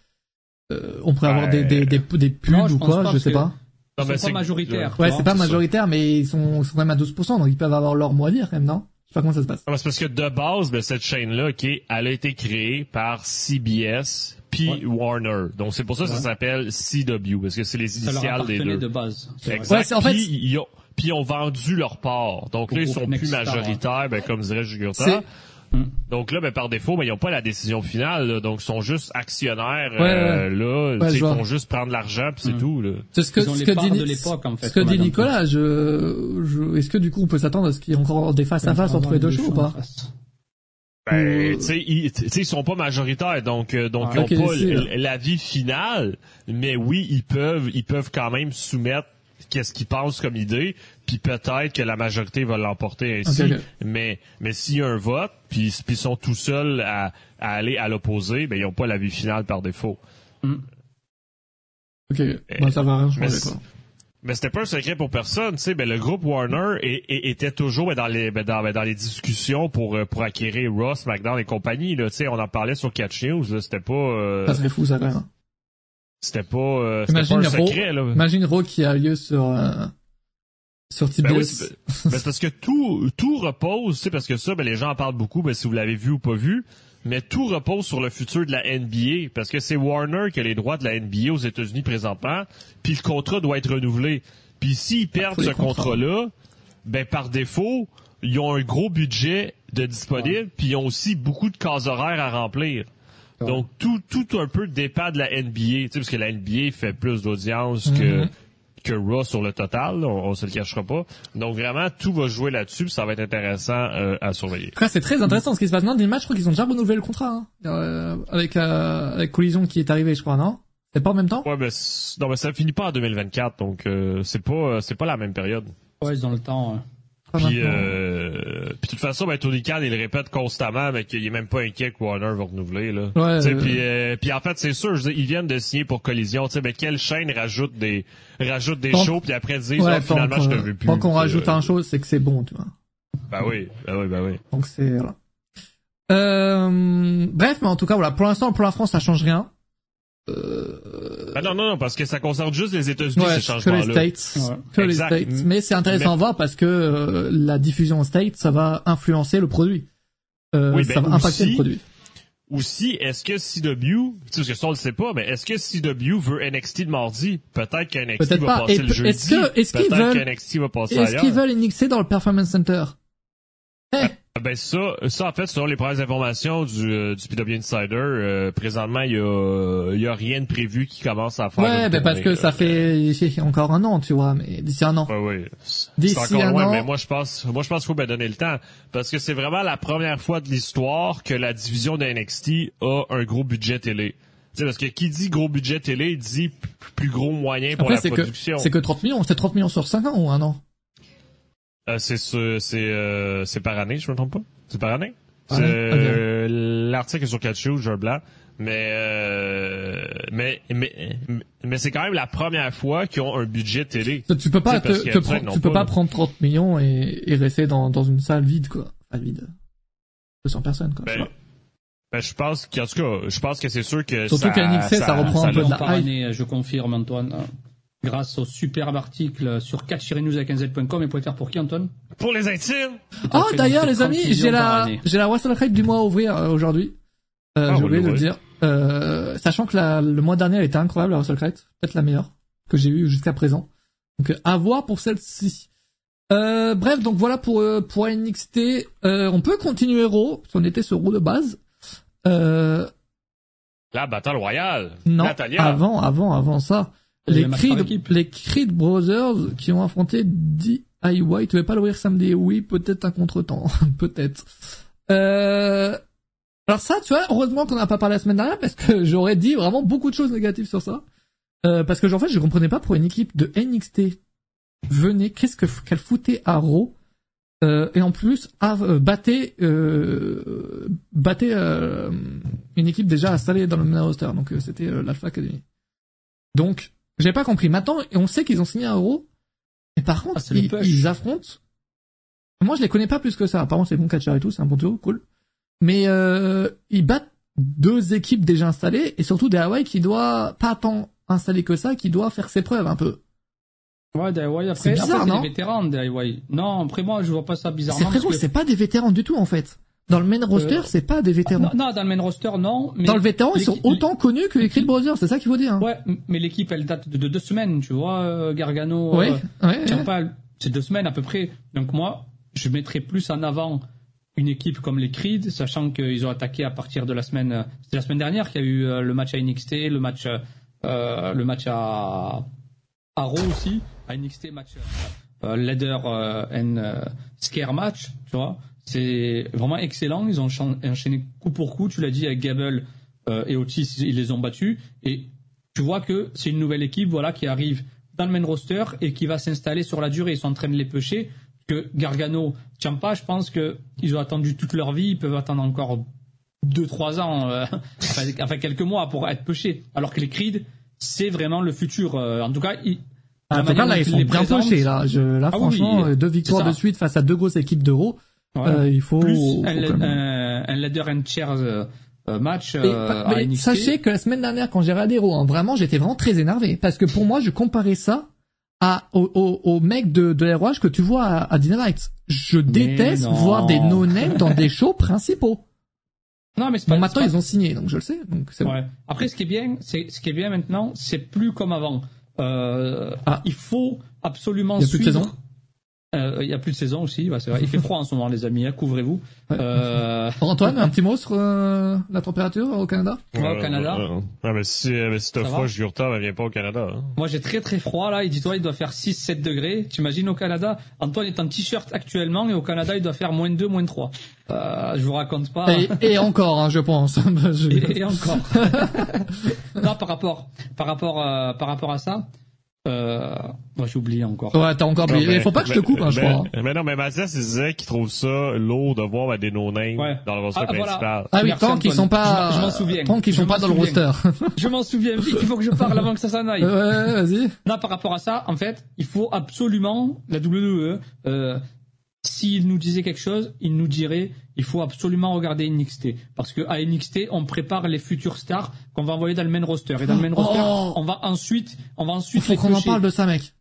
euh, on pourrait avoir des des des, des pubs Non, ou quoi? Je sais pas. Ils ben, sont c'est- pas majoritaires. Ouais, c'est pas majoritaire, mais ils sont, ils sont quand même à 12%, donc ils peuvent avoir leur mot à dire quand même, non? Je sais pas comment ça se passe. C'est parce que de base, ben, cette chaîne-là, ok, elle a été créée par CBS puis Ouais. Warner. Donc c'est pour ça que ça s'appelle CW parce que c'est les Ça leur initiales des deux. de base. Exact. En fait, puis, ils ont, puis ils ont vendu leur part. Donc là, ils sont plus majoritaires, ben, comme dirait Jugurta. Hmm. Donc là, ben, par défaut, ben, ils n'ont pas la décision finale. là. donc ils sont juste actionnaires. Ouais, euh, là, Ouais, ils vois. font juste prendre l'argent, puis c'est Hmm. tout. Là. C'est ce que, ce les que dit, de l'époque, en fait, ce que dit Nicolas, je, je, est-ce que du coup on peut s'attendre à ce qu'il y ait encore des face à face entre les deux shows ou pas? Ben, tu sais, ils, sont pas majoritaires, donc euh, donc Ah, ils ont pas l'avis final, mais oui, ils peuvent ils peuvent quand même soumettre qu'est-ce qu'ils pensent comme idée, puis peut-être que la majorité va l'emporter ainsi. Mais mais s'il y a un vote, puis ils sont tout seuls à, à aller à l'opposé, ben ils ont pas l'avis final par défaut. Ok, bah, ça va rien mais c'était pas un secret pour personne, tu sais. Ben le groupe Warner est- est- était toujours ben, dans les ben, dans, ben, dans les discussions pour euh, pour acquérir Ross, McDonald et compagnie. Là, tu sais, on en parlait sur Catch News. Là, c'était pas euh, Ça serait fou ça c'était pas euh, c'était pas Imagine un Raw, secret là. imagine Raw qui a lieu sur, euh, sur TBS. Ben oui, c'est ben, c'est parce que tout tout repose, tu sais, parce que ça, ben les gens en parlent beaucoup, ben si vous l'avez vu ou pas vu. Mais tout repose sur le futur de la NBA, parce que c'est Warner qui a les droits de la NBA aux États-Unis présentement, puis le contrat doit être renouvelé. Puis s'ils perdent ce contrat-là, ben par défaut, ils ont un gros budget de disponible, puis ils ont aussi beaucoup de cases horaires à remplir. Ouais. Donc tout tout un peu dépend de la NBA, tu sais, parce que la NBA fait plus d'audience que Mhm. que Raw sur le total, on, on se le cachera pas. Donc vraiment tout va jouer là-dessus, ça va être intéressant euh, à surveiller. Cas, c'est très intéressant ce qui se passe. Non, des matchs, je crois qu'ils ont déjà renouvelé le contrat, hein. Euh, avec la, avec Collision qui est arrivé, je crois, non? C'est pas en même temps? Ouais, mais c- non, mais ça finit pas en 2024, donc euh, c'est pas euh, c'est pas la même période. Ouais, ils ont le temps. hein. Puis, euh, puis de toute façon, ben, Tony Khan, il le répète constamment, mais qu'il est même pas inquiet que Warner va renouveler. Là. Ouais, Tu sais, euh, puis, euh, puis en fait, c'est sûr, je ils viennent de signer pour Collision. Tu sais, ben, quelle chaîne rajoute des rajoute des shows, puis après disent, ouais, oh, finalement, je te qu'on- veux plus. tant qu'on rajoute euh, un chose, c'est que c'est bon, tu vois. Ben oui, ben oui, ben oui. Donc c'est, voilà. Euh, bref, mais en tout cas, voilà. Pour l'instant, pour la France, ça change rien. Euh, Ben non, non, non, parce que ça concerne juste les États-Unis, ouais, ces que les changements-là. States. Ouais. Que. States. Mais c'est intéressant Mais- à voir parce que euh, la diffusion aux States, ça va influencer le produit. Euh, Oui, ben ça va impacter aussi- le produit. Aussi, est-ce que CW, tu sais, parce que ça on le sait pas, mais est-ce que CW veut NXT de mardi? Peut-être que NXT Peut-être va pas. passer Et le jeudi. est-ce que- est-ce qu'ils Peut-être veulent- que NXT va passer Est-ce ailleurs. qu'ils veulent indexer dans le Performance Center? Eh, Ah Ben ça, ça en fait, selon les premières informations du, euh, du PW Insider, euh, présentement il y a, il y a rien de prévu qui commence à faire. Ouais, ben parce que ça fait encore un an, tu vois, mais d'ici un an. Ouais. C'est D'ici encore un loin, an- mais moi je pense, moi je pense qu'il faut ben donner le temps parce que c'est vraiment la première fois de l'histoire que la division de NXT a un gros budget télé. Tu sais, parce que qui dit gros budget télé dit plus gros moyen pour Après, la production. c'est que 30 millions, c'est 30 millions sur 5 ans ou un an? Euh, c'est ce- c'est euh, c'est par année, je me trompe pas? C'est par année? Euh, L'article est sur Catch un blanc. Mais, mais mais mais c'est quand même la première fois qu'ils ont un budget télé. Tu peux pas te, ça, tu peux pas, prendre 30 millions et, et rester dans, dans une salle vide quoi. Salle vide. 200 personnes quoi. Ben, ben, je pense qu'en tout cas, je pense que c'est sûr que Surtout ça, qu'à NXT, ça reprend un peu de la hype. année, je confirme, Antoine. Grâce au superbe article sur 4 news avec nz.com et pour faire pour qui, Antoine Pour les intimes. Oh fait, d'ailleurs les amis, 30 j'ai la j'ai la Wrestle du mois à ouvrir euh, aujourd'hui. Euh, Ah, j'ai on oublié de le dire. Euh, sachant que la, le mois dernier elle était incroyable la Wrestle peut-être la meilleure que j'ai eue jusqu'à présent. Donc euh, à voir pour celle-ci. Euh, bref, donc voilà pour euh, pour NXT. Euh, on peut continuer Raw, parce qu'on était sur Raw de base. Euh, La Battle Royale. non, Natalia. avant, avant, avant ça, les Creed, les Creed Brothers qui ont affronté DIY. Tu veux pas l'ouvrir samedi? Oui, peut-être un contretemps, <laughs> peut-être. Euh... Alors ça, tu vois, heureusement qu'on n'a pas parlé la semaine dernière parce que j'aurais dit vraiment beaucoup de choses négatives sur ça. Euh, parce que en fait, je comprenais pas pour une équipe de NXT venait, qu'est-ce que qu'elle foutait à Raw. Euh, et en plus, euh, battait, euh, battait euh, une équipe déjà installée dans le main roster. Donc euh, c'était euh, l'Alpha Academy. Donc, j'ai pas compris. Maintenant, et on sait qu'ils ont signé un euro. Mais par contre, Ah, c'est ils, affrontent. Moi, je les connais pas plus que ça. Apparemment, c'est bon catcher et tout, c'est un bon duo, cool. Mais euh, ils battent deux équipes déjà installées et surtout des Hawaii qui doit pas tant installer que ça, qui doit faire ses preuves un peu. Ouais, DIY, après, C'est bizarre, après, c'est non? des vétérans, DIY. Non, après moi, je vois pas ça C'est bizarrement. frérot, parce que- c'est pas des vétérans du tout en fait. Dans le main roster, Euh, c'est pas des vétérans. Non, non, dans le main roster, non. Mais Dans le vétéran, ils sont autant connus que les Creed Brothers, c'est ça qu'il faut dire. hein. Ouais, mais l'équipe, elle date de, de deux semaines, tu vois, euh, Gargano. Ouais, euh, ouais, tiens ouais. pas, c'est deux semaines à peu près. Donc moi, je mettrais plus en avant une équipe comme les Creed, sachant qu'ils ont attaqué à partir de la semaine. C'était la semaine dernière qu'il y a eu euh, le match à NXT, le match, euh, le match à, à Raw aussi, à NXT match euh, leader and scare match, tu vois. C'est vraiment excellent. Ils ont enchaîné coup pour coup. Tu l'as dit avec Gable euh, et Otis, ils les ont battus. Et tu vois que c'est une nouvelle équipe, voilà, qui arrive dans le main roster et qui va s'installer sur la durée. Ils sont en train de les pêcher. Que Gargano, Ciampa, je pense que ils ont attendu toute leur vie. Ils peuvent attendre encore deux, trois ans, euh, <laughs> enfin, enfin, quelques mois pour être pêchés. Alors que les Creed, c'est vraiment le futur. Euh, en tout cas, ils, Ah, la en tout cas, manière là, dont ils sont bien pochés, là. Je, là, Ah franchement, oui, deux victoires de suite face à deux grosses équipes d'euros. Ouais. Euh, il faut, plus un, ladder and chairs euh, match euh, à mais NXT. sachez que la semaine dernière, quand j'ai regardé Raw, hein, vraiment, j'étais vraiment très énervé. Parce que pour moi, je comparais ça à, au, au, au mec de, de l'ROH que tu vois à, à Dynamite. Je déteste non. voir des no-names dans des shows principaux. <laughs> Non, mais c'est Bon, pas, maintenant, pas- ils ont signé, donc je le sais. Donc c'est bon. Ouais. Après, ce qui est bien, c'est ce qui est bien maintenant, c'est plus comme avant. Euh, Ah. Il faut absolument Il y a plus de suivre. saison? Euh, il y a plus de saison aussi, ouais, c'est vrai. Il fait froid en ce moment, les amis. hein, Couvrez-vous. Ouais. Euh, Antoine, un petit mot sur euh, la température au Canada? Ouais, au Canada. ouais, mais si, euh, mais si t'as froid, Jurta, elle vient pas au Canada. Hein. moi, j'ai très très froid là. Et dis-toi, il doit faire 6-7 degrés. T'imagines au Canada? Antoine est en t-shirt actuellement et au Canada, il doit faire moins 2, moins 3. Euh, je vous raconte pas. et, et encore, hein, je pense. <laughs> Je- et, et encore. <laughs> non, par rapport, par rapport, euh, par rapport à ça, euh, moi j'ai oublié encore. Ouais, t'as encore oublié. Mais- Il faut pas que je te mais- coupe, hein, je mais- crois. hein. Mais non, mais Mathias, il disait qu'il trouve ça lourd de voir des no-names Ouais. dans le roster Ah, voilà. principal. Ah oui, tant qu'ils sont pas, Je m'en- je m'en souviens. tant qu'ils sont pas dans le roster. <laughs> Je m'en souviens vite, il faut que je parle avant que ça s'en aille. ouais, vas-y. Non, par rapport à ça, en fait, il faut absolument, la WWE, euh, s'il nous disait quelque chose, il nous dirait, il faut absolument regarder NXT. Parce que à NXT, on prépare les futurs stars qu'on va envoyer dans le main roster. Et dans le main Oh. roster, on va ensuite, on va Il ensuite faut qu'on en parle de ça, mec.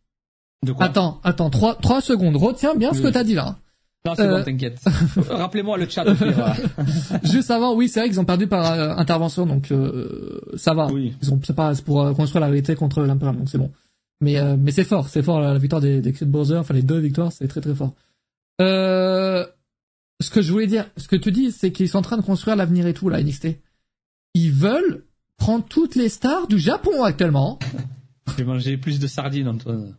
De quoi? Attends, attends, trois, trois secondes. Retiens bien ce que t'as dit là. Non, c'est Euh. bon, t'inquiète. <laughs> Rappelez-moi le chat. <laughs> Juste avant, oui, c'est vrai qu'ils ont perdu par euh, intervention, donc euh, ça va. Oui. Ils ont, c'est pas pour euh, construire la vérité contre l'Imperium, donc c'est bon. Mais mais c'est fort, c'est fort la, la victoire des, des Creed Brothers, enfin les deux victoires, c'est très très fort. Euh, ce que je voulais dire, ce que tu dis, c'est qu'ils sont en train de construire l'avenir et tout là, NXT. Ils veulent prendre toutes les stars du Japon actuellement. J'ai mangé plus de sardines, Antoine.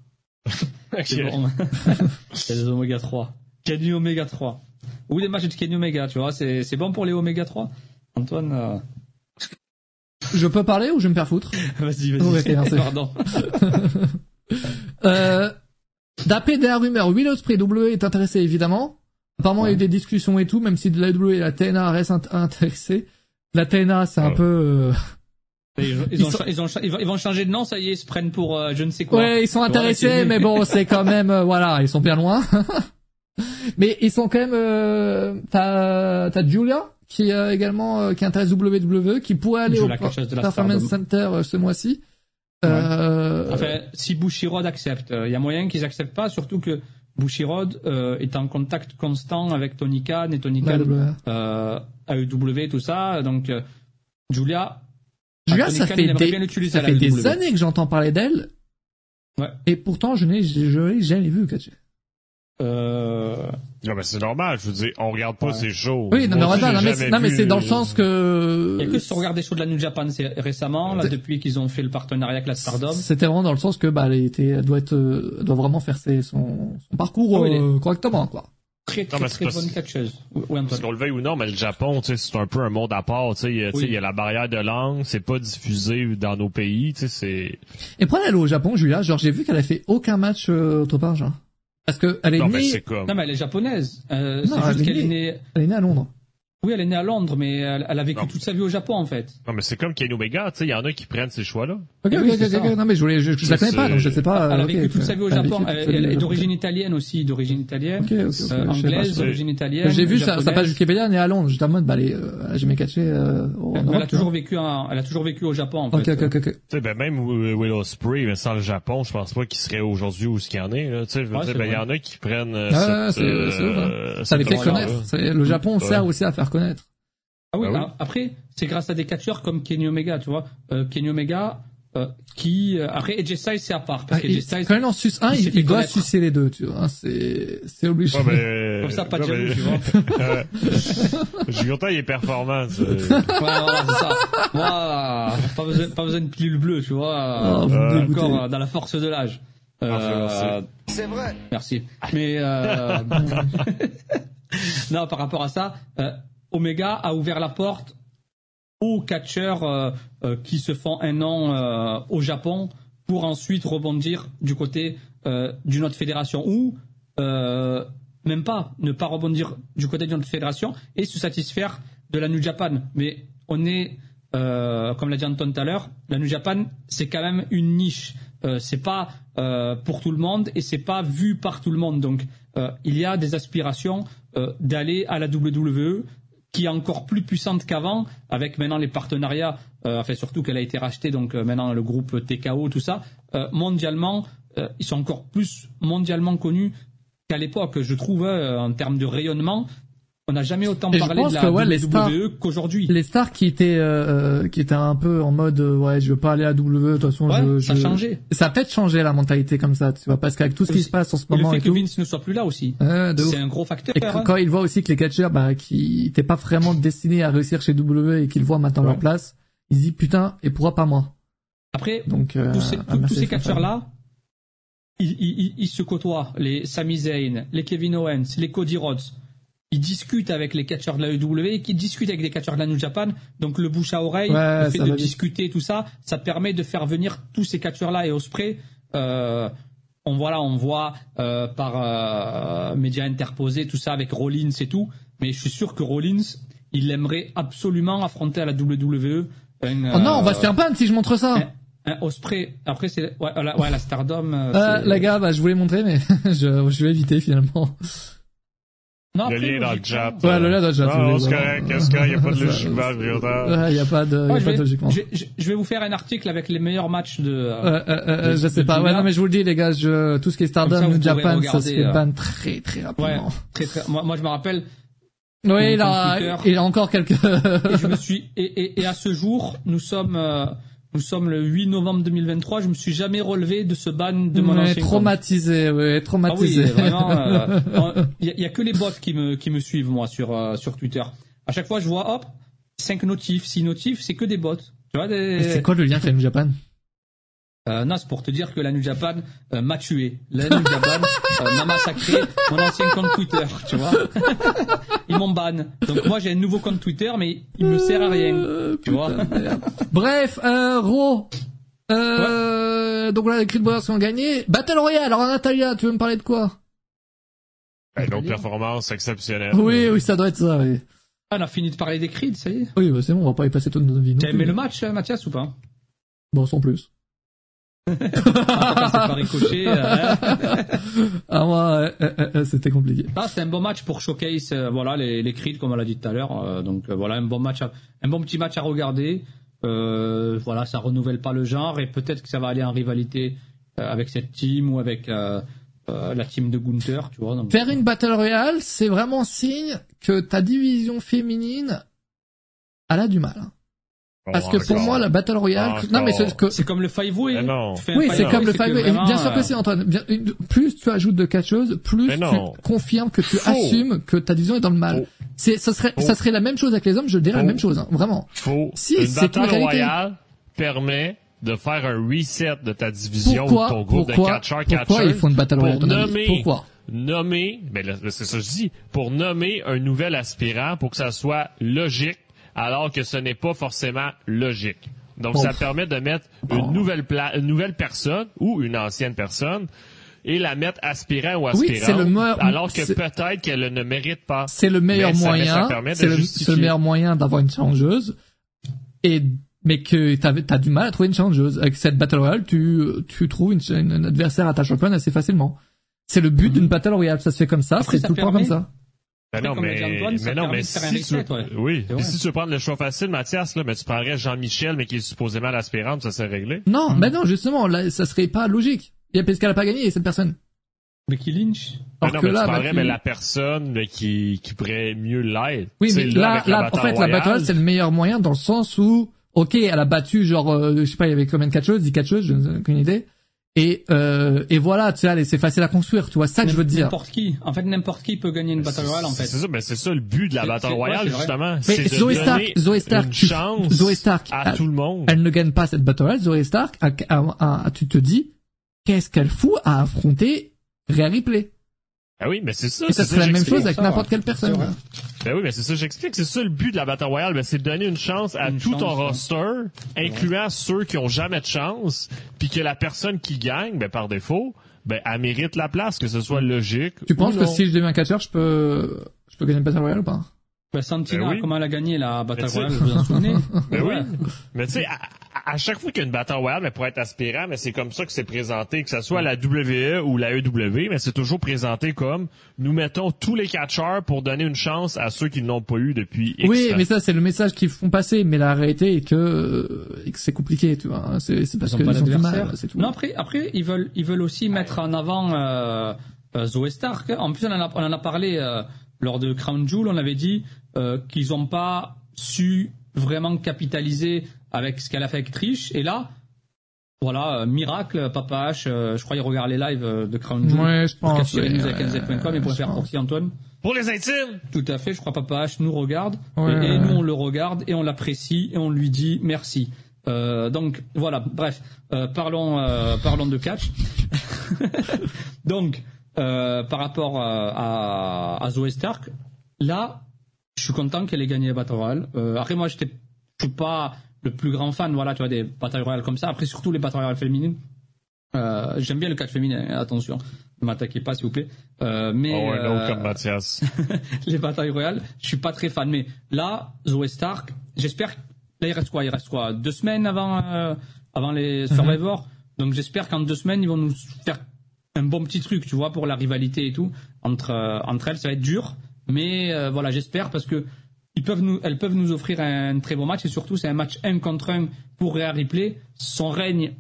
<laughs> C'est bon. <laughs> Il y a des oméga 3. Kenny Oméga 3. Ou les matchs de Kenny Omega, tu vois, c'est, c'est bon pour les Oméga 3. Antoine, euh, Je peux parler ou je vais me faire foutre? <laughs> Vas-y, vas-y. Oh. Pardon. Euh, D'après des rumeurs, Will Ospreay W est intéressé évidemment. Apparemment, il y a eu des discussions et tout, même si de la W et la TNA restent int- intéressés. La TNA, c'est un peu... euh, Ils, ont- Ils ils, ont <laughs> sont- cha- ils, ont cha- ils vont, changer de nom, ça y est, ils se prennent pour euh, je ne sais quoi. Ouais, ils sont intéressés, mais bon, c'est quand même... euh, voilà, ils sont bien loin. <laughs> mais ils sont quand même... Euh, T'as t'as Julia, qui euh, également euh, qui intéresse WWE, qui pourrait aller Julia, au Performance. Center ce mois-ci. Ouais. Euh, Enfin, si Bushirod accepte, il y a moyen qu'ils acceptent pas, surtout que Bushirod euh, est en contact constant avec Tony Khan et Tony Khan euh, AEW, tout ça. Donc, euh, Julia, Julia, ça Khan, fait des, ça fait WWE. années que j'entends parler d'elle. Ouais. Et pourtant, je n'ai, jamais vu catcher. euh, Non, mais c'est normal, je veux dire, on regarde pas Ouais. ces shows. Oui, non, mais, Moi aussi, non, mais, jamais non, mais c'est dans le euh, sens que... Il y a que si on regarde des shows de la New Japan c'est récemment, là, depuis qu'ils ont fait le partenariat avec la Stardom. C'était vraiment dans le sens que, bah, elle était, elle doit être, euh, elle doit vraiment faire ses, son, son parcours, Ah euh, correctement, quoi. Très, très, mais très, parce- bonne catcheuse. Oui, Parce Antoine. qu'on le veuille ou non, mais le Japon, tu sais, c'est un peu un monde à part, tu sais, il y a- tu sais, Oui. il y a la barrière de langue, c'est pas diffusé dans nos pays, tu sais, c'est... Et pour aller au Japon, Julia, genre, j'ai vu qu'elle a fait aucun match, euh, autre part, genre. Parce que elle est Non, mais née, c'est comme... Non, mais elle est japonaise. Euh, Non, c'est elle juste est qu'elle est née. elle est née à Londres. Oui, elle est née à Londres, mais elle, elle a vécu Non. toute sa vie au Japon, en fait. Non, mais c'est comme Kenny Omega, tu sais, il y en a qui prennent ces choix-là. Ok, Eh ok, oui, ok, c'est ok, ça. non mais je voulais, je, je la connais pas, donc je sais pas. elle a vécu toute sa vie au Japon. Elle, est d'origine italienne aussi, d'origine italienne. Euh, anglaise, d'origine italienne. J'ai vu sa, page Wikipédia, elle est à Londres. J'étais en mode, bah, elle euh, a jamais catché, euh, en Elle a toujours vécu, en- elle a toujours vécu au Japon, en fait. ok, ok, ok. Tu sais, ben, même Wi- Willow Spray, mais sans le Japon, je pense pas qu'il serait aujourd'hui où ce qu'il y en est, là. Tu sais, je veux Ouais, dire, c'est ben, il y en a qui prennent, Ah, c'est- euh, hein. Ça les fait connaître. Le Japon sert aussi à faire connaître. Ah oui, Bah oui. a- après, c'est grâce à des catcheurs comme Kenny Omega, tu vois. Euh, Kenny Omega, euh, qui, euh, après, AJ Styles, c'est à part. Parce Ah, que Styles, quand il en suce un, il doit sucer les deux, tu vois. C'est, c'est obligé. Ouais, comme ça, pas de jaloux, tu <laughs> vois. Je suis content, il est Voilà, <laughs> c'est ça. Moi, pas besoin, pas besoin de pilule bleue, tu vois. Oh, me Euh, encore dans la force de l'âge. Euh, merci. C'est vrai. Merci. Mais euh, <laughs> non, par rapport à ça, euh, Omega a ouvert la porte aux catcheurs euh, euh, qui se font un nom euh, au Japon pour ensuite rebondir du côté d'une autre fédération ou même pas ne pas rebondir du côté d'une autre fédération et se satisfaire de la New Japan. Mais on est comme l'a dit Anton tout à l'heure, la New Japan c'est quand même une niche. Euh, c'est pas pour tout le monde et c'est pas vu par tout le monde. Donc il y a des aspirations d'aller à la WWE qui est encore plus puissante qu'avant, avec maintenant les partenariats, euh, enfin surtout qu'elle a été rachetée, donc euh, maintenant le groupe TKO, tout ça, euh, mondialement, euh, ils sont encore plus mondialement connus qu'à l'époque, je trouve, euh, en termes de rayonnement. On n'a jamais autant parlé de la que, ouais, WWE qu'aujourd'hui. Les stars qui étaient, euh, euh, qui étaient un peu en mode, euh, ouais, je veux pas aller à W, de toute façon, Ouais, je, ça a changé. Ça a peut-être changé la mentalité comme ça, tu vois, parce qu'avec tout ce qui se passe en ce Et le moment fait et que tout. Vince ne soit plus là aussi, c'est un gros facteur. Et que hein. quand il voit aussi que les catcheurs, bah, qui n'étaient pas vraiment destinés à réussir chez W et qu'ils voient maintenant Ouais. leur place, il se dit putain, et pourquoi pas moi? Après, Donc, euh, tous ces, tous- ils, ils- ils- ils se côtoient. Les Sami Zayn, les Kevin Owens, les Cody Rhodes. Ils discutent avec les catcheurs de la WWE et qui discutent avec des catcheurs de la New Japan. Donc le bouche à oreille, Ouais, le fait de discuter tout ça, ça permet de faire venir tous ces catcheurs-là et Osprey. Euh, on voit là, on voit euh, par euh, médias interposés tout ça avec Rollins et tout. Mais je suis sûr que Rollins, il aimerait absolument affronter à la WWE. Oh non, on va euh, se faire ban si je montre ça. un Osprey, après c'est ouais, la, ouais, la Stardom. euh, Euh, c'est- la gars, bah, je voulais montrer, mais <laughs> je, je vais éviter finalement. Non, Le lien dans le chat. Ouais, le lien dans le chat, voulez, c'est correct, c'est correct, il n'y a pas de logiquement, je suis content. Ouais, y a pas de, <laughs> y Ouais, a je, pas vais, de logiquement. je, je- je vais vous faire un article avec les meilleurs matchs de. euh, Euh, euh, euh, de- je sais pas. Ouais, non, mais je vous le dis, les gars, je, tout ce qui est Stardom, Japan, ça se fait euh, ban très, très ouais, rapidement. très, très, moi, moi, je me rappelle, Oui, il a, il a encore quelques, et je me suis, et, et, et à ce jour, nous sommes, euh, nous sommes le 8 novembre 2023, je me suis jamais relevé de ce ban de mon Ouais, ancien compte. traumatisé, ouais, Ah oui, traumatisé. vraiment. euh, <laughs> Il y, a- il y a que les bots qui me qui me suivent moi sur euh, sur Twitter. À chaque fois, je vois hop, 5 notifs, 6 notifs, c'est que des bots. Tu vois des. C'est quoi le lien avec Japan? Euh, non, c'est pour te dire que la New Japan euh, m'a tué. La New Japan euh, m'a massacré mon ancien compte Twitter, tu vois. <laughs> Ils m'ont ban. Donc moi j'ai un nouveau compte Twitter, mais il me sert à rien. Euh, Tu vois putain. Bref, euh, Raw. Euh, donc là, les Creed Brothers ont gagné. Battle Royale. Alors, Natalia, tu veux me parler de quoi? Une autre performance exceptionnelle. Oui, oui, ça doit être ça, oui. Ah, on a fini de parler des Creed, ça y est. Oui, bah, c'est bon, on va pas y passer toute notre vie. T'as aimé le match, euh, Mathias, ou pas? Bon, sans plus. Euh, hein. <laughs> Ah, moi, euh, euh, c'était compliqué. Ah, c'est un bon match pour showcase, voilà, les, les Creed, comme on l'a dit tout à l'heure. donc voilà, un bon match, à- un bon petit match à regarder. Euh, voilà, ça renouvelle pas le genre et peut-être que ça va aller en rivalité avec cette team ou avec euh, euh, la team de Gunther, tu vois. Donc, Faire une Battle Royale, c'est vraiment signe que ta division féminine, elle a du mal. Parce que pour moi, la Battle Royale, Encore. non mais c'est que, c'est comme le five way. Mais oui, c'est comme le five way. vraiment, Bien sûr que euh, c'est Antoine. Bien- une- plus tu ajoutes de catcheuses, plus Mais tu confirmes que tu Faux. assumes que ta division est dans le mal. Faux. C'est, ça serait, Faux. ça serait la même chose avec les hommes. Je dirais la Faux. même chose, hein, vraiment. Faut, Si, c'est une. Royale permet de faire un reset de ta division Pourquoi, ou de ton groupe pourquoi, de catcheurs pourquoi ils font une Battle Royale, Pourquoi? nommer, ben là, c'est ça que je dis, pour nommer un nouvel aspirant pour que ça soit logique, alors que ce n'est pas forcément logique. Donc, ça permet de mettre une nouvelle pla- une nouvelle personne ou une ancienne personne et la mettre aspirant ou Oui, c'est le meilleur- alors que peut-être qu'elle ne mérite pas. C'est le meilleur moyen, c'est le, meilleur moyen d'avoir une challengeuse et mais que t'as t'as du mal à trouver une challengeuse avec cette battle royale, tu tu trouves une, une- un adversaire à ta championne assez facilement. C'est le but d'une battle royale, ça se fait comme ça, c'est ça tout le temps comme ça. Ben non, mais, mais non, mais si tu veux, reset, ouais. oui, si tu veux prendre le choix facile, Mathias, là, mais tu prendrais Jean-Michel, mais qui est supposément l'aspirante, ça serait réglé. Non, mais non, justement, là, ça serait pas logique. Il y a parce qu'elle a pas gagné cette personne. Becky Lynch. Ben non, que mais là, tu bah, prendrais, tu- mais la personne là, qui, qui pourrait mieux l'être. Oui, mais là, là, la en fait, la battle c'est le meilleur moyen dans le sens où, ok, elle a battu, genre, euh, je sais pas, il y avait combien de catcheuses, 10 catcheuses, je n'ai aucune idée. Et, euh, et voilà, tu sais, allez, c'est facile à construire, tu vois, ça que je veux te dire. N'importe qui. En fait, n'importe qui peut gagner une Battle Royale, en fait. C'est ça, mais c'est ça le but de la Battle Royale, ouais, justement. Mais Zoé Stark, Zoé Stark, une tu- chance Zoé Stark, à elle- tout le monde. Elle ne gagne pas cette battle royale, Zoé Stark, à- à- à- tu te dis, qu'est-ce qu'elle fout à affronter Rhea Ripley? Ah oui, mais c'est ça. Et ça c'est serait la même chose avec n'importe quelle personne. Vrai. Ben oui, mais c'est ça, j'explique. C'est ça le but de la Battle Royale, ben, c'est de donner une chance à Une tout ton chance, ouais. roster, incluant ceux qui ont jamais de chance, puis que la personne qui gagne, ben par défaut, ben elle mérite la place, que ce soit logique. Tu penses que si je deviens catcheur, je peux, je peux gagner une battle royale ou pas? Bah, Santina, Ben oui. comment elle a gagné la Battle Royale, vous vous en souvenez Ben Ouais. oui. Mais tu sais, <laughs> à, chaque fois qu'il y a une Battle Royale, mais pour être aspirant, mais c'est comme ça que c'est présenté, que ce soit la WWE ou la EW, mais c'est toujours présenté comme nous mettons tous les catcheurs pour donner une chance à ceux qui ne l'ont pas eu depuis X Oui, temps. mais ça, c'est le message qu'ils font passer, mais la réalité est que, euh, que c'est compliqué, tu vois. C'est, c'est parce Ils ont du mal, c'est tout. Non, après, après, ils veulent, ils veulent aussi mettre en avant euh, euh, Zoé Stark. En plus, on en a, on en a parlé euh, lors de Crown Jewel. On avait dit euh, qu'ils n'ont pas su vraiment capitaliser avec ce qu'elle a fait avec Trish. Et là, voilà, euh, miracle, Papa H. euh, je crois qu'il regarde les lives euh, de Crown Jewel. Ouais, je Pour pense. capturer les news ouais, avec NZ.com et pour je faire pense. proxy Antoine. Pour les intimes! Tout à fait, je crois Papa H nous regarde Ouais, et, et nous on le regarde et on l'apprécie et on lui dit merci. Euh, donc voilà, bref, euh, parlons euh, parlons de catch. <laughs> donc euh, par rapport à, à Zoé Stark, là, je suis content qu'elle ait gagné la Battle Royale. Euh, après moi, j'étais je suis pas le plus grand fan, voilà, tu vois, des Battle Royale comme ça. Après surtout les Battle Royale féminines. Euh, J'aime bien le catch féminin, hein, attention, ne m'attaquez pas s'il vous plaît. Euh, mais Oh, ouais, non, euh, comme Mathias. <laughs> les batailles royales, je suis pas très fan. Mais là, Zoé Stark, j'espère. Là, il reste quoi? Il reste quoi? Deux semaines avant, euh, avant les Survivors? Donc, j'espère qu'en deux semaines, ils vont nous faire un bon petit truc, tu vois, pour la rivalité et tout entre euh, entre elles. Ça va être dur, mais euh, voilà, j'espère parce que ils peuvent nous, elles peuvent nous offrir un très beau match et surtout, c'est un match 1 contre 1 pour Rhea Ripley. Son règne,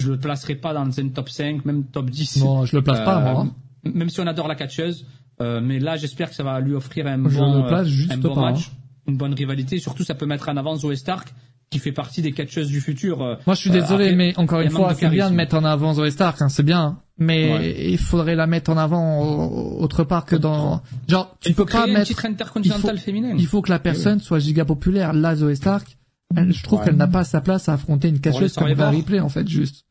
je le placerai pas dans un top 5, même top 10. Non, je le place pas, Euh, moi. hein. Même si on adore la catcheuse, euh, mais là, j'espère que ça va lui offrir un Je bon, le place euh, juste un bon pas, match, une bonne rivalité. Surtout, ça peut mettre en avant Zoé Stark, qui fait partie des catcheuses du futur. euh, Moi, je suis euh, désolé, après, mais encore une fois, c'est bien de mettre en avant Zoé Stark, hein, c'est bien. Mais Ouais. il faudrait la mettre en avant au- autre part que dans, genre, tu il peux pas mettre, il faut- il faut que la personne soit giga populaire. Là, Zoé Stark, elle- je trouve Ouais. qu'elle n'a pas sa place à affronter une catcheuse comme. Rhea Ripley, en fait, juste.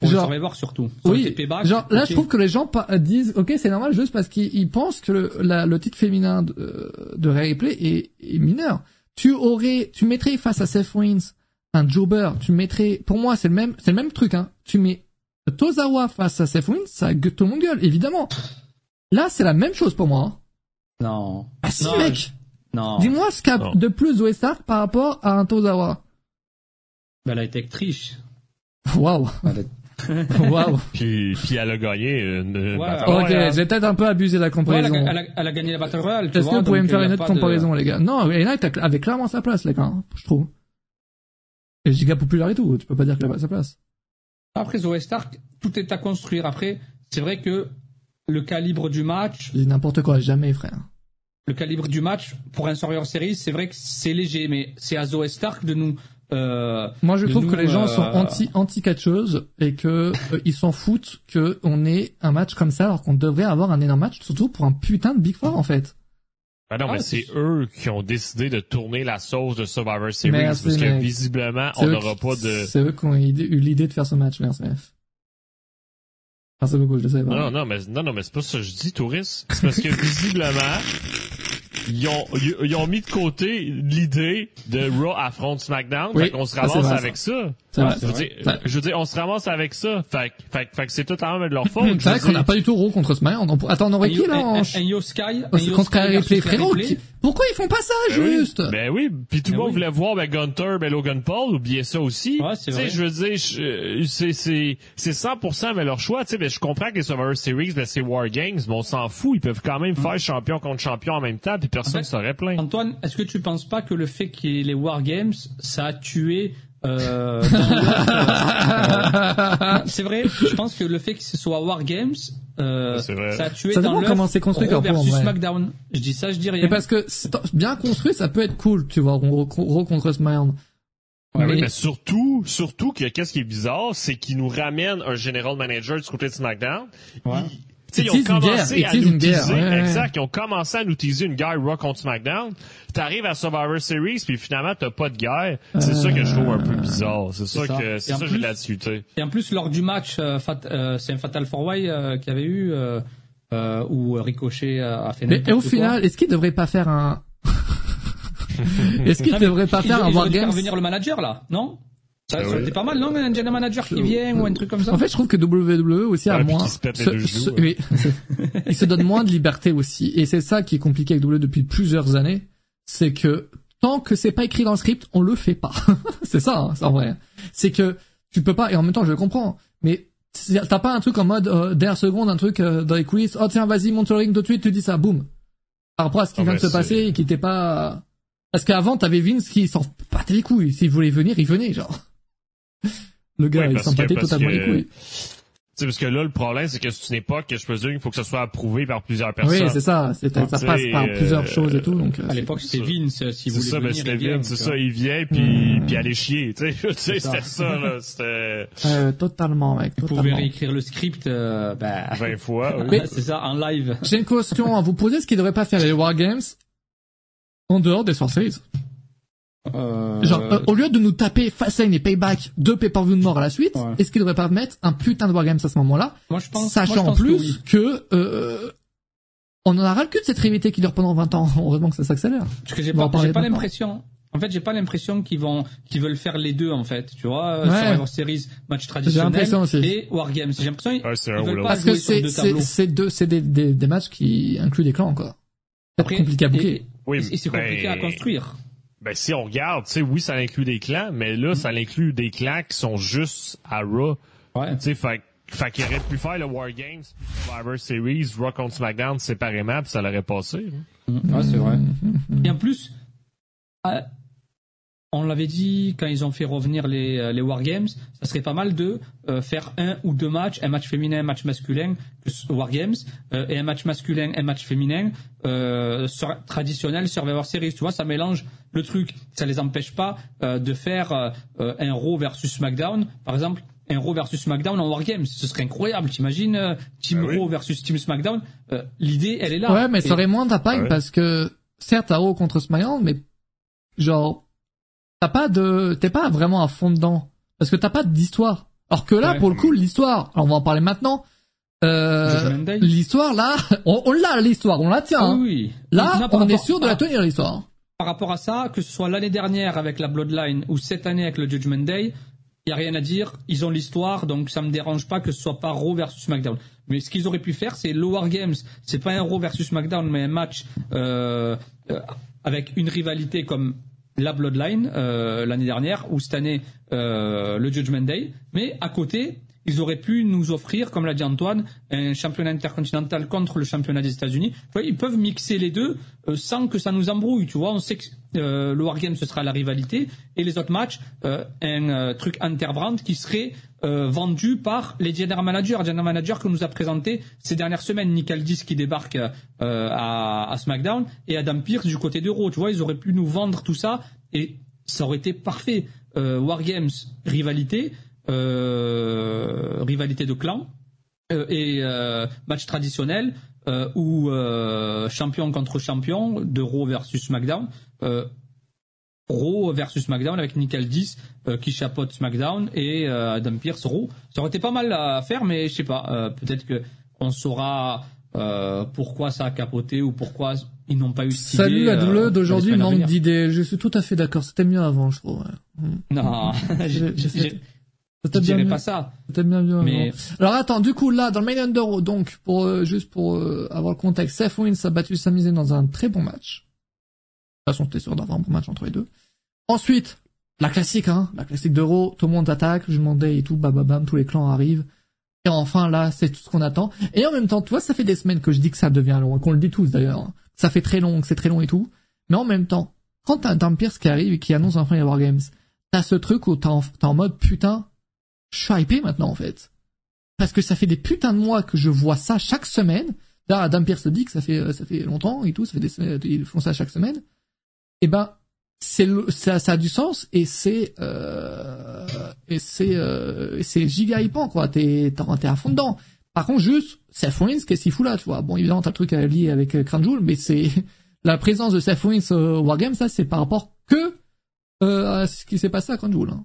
Pour le genre- Survivor, surtout. Sur Oui, genre là je trouve que les gens disent ok c'est normal juste parce qu'ils ils pensent que le, la- le titre féminin de, de est, est mineur. Tu aurais, tu mettrais face à Seth Rollins un jobber, tu mettrais, pour moi c'est le même, c'est le même truc hein. Tu mets Tozawa face à Seth Rollins, ça gueule tout le monde gueule évidemment. Là c'est la même chose pour moi. hein. Non. Ah si Non, mec, Non. dis-moi ce qu'a de plus Zoé Stark par rapport à un Tozawa. Ben, elle a été actrice. Waouh, Elle a- <laughs> waouh. puis, puis elle a gagné une, Ouais, Ok, Royale. j'ai peut-être un peu abusé de la Ouais, elle, comparaison. a, elle a- elle a gagné la Battle Royale. Est-ce que vous pouvez me faire une autre de- comparaison, les gars? Non, Elena avait clairement sa place, les gars, je trouve. Et giga populaire et tout, tu peux pas dire qu'elle a pas sa place. Après Zoé Stark, tout est à construire. Après, c'est vrai que le calibre du match, dis n'importe quoi, jamais, frère. le calibre du match pour un Survivor Series, c'est vrai que c'est léger, mais c'est à Zoé Stark de nous. Euh, Moi, je trouve nous, que les gens euh, sont anti anti catcheuse et que euh, ils s'en foutent que on ait un match comme ça alors qu'on devrait avoir un énorme match, surtout pour un putain de Big Four en fait. Ben non, Ah, mais c'est- eux qui ont décidé de tourner la sauce de Survivor Series Merci, parce que mec. visiblement, on n'aura pas de. C'est eux qui ont eu l'idée de faire ce match, merci. Merci beaucoup, je le savais pas. Non, non, mais non, non, mais c'est pas ça que je dis, touriste. C'est parce que visiblement, <laughs> ils ont, ils, ont mis de côté l'idée de Raw affronte SmackDown. Oui, qu'on se ramasse avec ça. Ouais. Je veux, dire, je veux dire, on se ramasse avec ça. Fait, que- fait, que- fait que c'est tout à même de leur faute. C'est vrai qu'on n'a pas du tout Raw contre SmackDown. On- Attends, on aurait qui là en... Un Yo Sky, Oh, contre Sky versus frérot. Pourquoi ils font pas ça, Ben oui. juste? Ben oui, puis tout le Ben monde oui. voulait voir ben Gunter, ben Logan Paul, oubliez ça aussi. Ouais, c'est Tu sais, vrai. je veux dire, euh, c'est c'est c'est 100% mais leur choix. Tu sais, ben je comprends que les Survivor Series, ben c'est War Games, mais on s'en fout. Ils peuvent quand même faire champion contre champion en même temps, puis personne En ne fait, saurait plaindre. Antoine, est-ce que tu penses pas que le fait qu'il y ait les War Games, ça a tué euh, <laughs> c'est vrai, je pense que le fait que ce soit War Games, euh, ça a tué Ça dans dépend l'œuf comment c'est construit Raw versus. SmackDown. Je dis ça, je dis rien. Et parce que bien construit, ça peut être cool, tu vois, Raw contre SmackDown. Ben oui, Mais- mais surtout, surtout que qu'est-ce qui est bizarre, c'est qu'ils nous ramènent un general manager du côté de SmackDown. Ouais. Ils- ont commencé guerre, à nous teaser, ouais, exact, ils ont commencé à nous teaser une guerre Raw contre SmackDown. T'arrives à Survivor Series, puis finalement t'as pas de guerre. C'est ça que je trouve un peu bizarre. C'est ça, ça. que Et c'est ça que plus- j'ai de la difficulté. Et en plus, lors du match, euh, Fat- euh, c'est un Fatal Four Way euh, qu'il y avait eu, euh, euh, où Ricochet euh, a fait Mais n'importe au final, est-ce qu'ils devraient pas faire un... <laughs> est-ce mais devraient pas faire un War Games venir le manager là, non? Ça, Ah ça aurait oui. été pas mal, non Un general manager qui vient ou un truc comme ça En fait, je trouve que WWE aussi a puis moins... se se- se- oui, <laughs> il se donne moins de liberté aussi. Et c'est ça qui est compliqué avec WWE depuis plusieurs années. C'est que tant que c'est pas écrit dans le script, on le fait pas. <laughs> c'est ça, hein, c'est en vrai. C'est que tu peux pas, et en même temps je le comprends, mais t'as pas un truc en mode euh, dernière seconde, un truc euh, dans les coulisses, oh tiens vas-y monte le ring tout de suite, tu dis ça, boum. Par rapport à ce qui Ah vient de se passer et qui était pas... Parce qu'avant t'avais Vince qui s'en battait les couilles. S'il voulait venir, il venait, genre. Le gars, Ouais, il s'en battait totalement que- les couilles. Tu sais, parce que là, le problème, c'est que c'est une époque que je présume qu'il faut que ça soit approuvé par plusieurs personnes. Oui, c'est ça. C'est, ça passe par euh, plusieurs choses et tout. Donc, euh, À l'époque, c'était c'est- Vince, si vous C'est voulez ça, mais venir, c'était Vince, c'est ça, il vient, puis, puis aller chier, tu sais, <laughs> ça. c'était ça, là, c'était euh, totalement, mec. Vous pouvez Totalement. réécrire le script, euh, bah, 20 fois, oui. C'est ça, en live. J'ai une question à vous poser. Est-ce qu'ils devraient pas faire les Wargames en dehors des Sorceries Euh, Genre, euh, au lieu de nous taper Fastlane et Payback deux pay-per-view de mort à la suite, Ouais. est-ce qu'ils devraient pas mettre un putain de Wargames à ce moment-là, moi, je pense, sachant moi, je en pense que plus oui. que, euh, on en a ras le cul de cette rivalité qui dure pendant 20 ans. <laughs> Heureusement que ça s'accélère. Parce que j'ai pas, l'impression. En fait, j'ai pas l'impression qu'ils vont, qu'ils veulent faire les deux en fait. Tu vois, Ouais. Survivor Series, match traditionnel l'impression aussi. et Wargames. J'ai l'impression Ouais, ils veulent pas. Parce que c'est, deux c'est, deux, c'est des, des, des matchs qui incluent des clans, quoi. C'est compliqué à boucler. et- Oui, et, c'est compliqué à construire. Ben, si on regarde, tu sais, oui, ça inclut des clans, mais là, ça inclut des clans qui sont juste à Raw. Ouais. Tu sais, fait, fait qu'il aurait pu faire le War Games, Survivor Series, Raw contre SmackDown séparément, puis ça l'aurait passé. hein. Ouais, c'est vrai. Et en plus, euh, on l'avait dit quand ils ont fait revenir les, euh, les Wargames, ça serait pas mal de euh, faire un ou deux matchs, un match féminin, un match masculin, plus Wargames, euh, et un match masculin, un match féminin, euh, sur, traditionnel Survivor Series. Tu vois, ça mélange le truc. Ça les empêche pas euh, de faire euh, un Raw versus SmackDown, par exemple. Un Raw versus SmackDown en Wargames, ce serait incroyable. T'imagines euh, Team Ah oui. Raw versus Team SmackDown Euh, L'idée, elle est là. Ouais, mais Et- ça aurait moins d'impact Ouais. parce que, certes, t'as Raw contre SmackDown, mais, genre, t'as pas de, t'es pas vraiment à fond dedans. Parce que t'as pas d'histoire. Alors que là, Ouais. pour le coup, l'histoire, on va en parler maintenant, euh, l'histoire, là, <laughs> on, on l'a, l'histoire, on la tient. Ah oui, oui. Là, Non, on est sûr de la tenir, l'histoire. Par rapport à ça, que ce soit l'année dernière avec la Bloodline ou cette année avec le Judgment Day, il y a rien à dire. Ils ont l'histoire, donc ça me dérange pas que ce soit pas Raw versus SmackDown. Mais ce qu'ils auraient pu faire, c'est le War Games. C'est pas un Raw versus SmackDown, mais un match euh, euh, avec une rivalité comme la Bloodline euh, l'année dernière ou cette année euh, le Judgment Day. Mais à côté, ils auraient pu nous offrir, comme l'a dit Antoine, un championnat intercontinental contre le championnat des États-Unis. Ils peuvent mixer les deux euh, sans que ça nous embrouille. Tu vois, on sait que euh, le Wargame ce sera la rivalité et les autres matchs euh, un euh, truc interbrand qui serait euh, vendu par les general managers, general managers que nous a présenté ces dernières semaines. Nick Aldis qui débarque à, SmackDown et Adam Pearce du côté d'Euro. Tu vois, ils auraient pu nous vendre tout ça et ça aurait été parfait. Wargames, rivalité, rivalité de clans et match traditionnel euh, ou euh, champion contre champion de Raw versus SmackDown. Euh, Raw versus SmackDown avec Nick Aldis euh, qui chapeaute SmackDown et euh, Adam Pearce Raw. Ça aurait été pas mal à faire, mais je sais pas. euh, Peut-être que on saura euh, pourquoi ça a capoté ou pourquoi ils n'ont pas eu cette Salut idée, la dans les d'aujourd'hui manque d'idées. Je suis tout à fait d'accord. C'était mieux avant, je trouve. ouais. Non, <laughs> <laughs> j'ai je- dirais mieux. pas ça. C'était bien mieux Mais. Alors attends, du coup là, dans le main under, donc pour euh, juste pour euh, avoir le contexte, Seth Rollins a battu Sami Zayn dans un très bon match. De toute façon, j'étais sûr d'avoir un bon match entre les deux. Ensuite, la classique, hein, la classique d'Euro, tout le monde attaque, je demandais et tout, bababam, tous les clans arrivent. Et enfin là, c'est tout ce qu'on attend. Et en même temps, tu vois, ça fait des semaines que je dis que ça devient long, qu'on le dit tous d'ailleurs. hein. Ça fait très long, c'est très long et tout. Mais en même temps, quand t'as un Pierce qui arrive et qui annonce enfin les Wargames, t'as ce truc où t'es en, t'es en mode putain, je suis hypé maintenant en fait. Parce que ça fait des putains de mois que je vois ça chaque semaine. Là, Adam Pierce dit que ça fait, euh, ça fait longtemps et tout, ça fait des semaines, ils font ça chaque semaine. Et ben, c'est ça, ça a du sens et c'est euh, et c'est euh, c'est giga hypant quoi. T'es t'es à fond dedans. Par contre, juste Seth Rollins, qu'est-ce qu'il fout là, tu vois? Bon, évidemment, t'as le truc à lier avec euh, Crown Jewel, mais c'est <laughs> la présence de Seth Rollins au Wargame, ça c'est par rapport que euh, à ce qui s'est passé à Crown Jewel. Hein.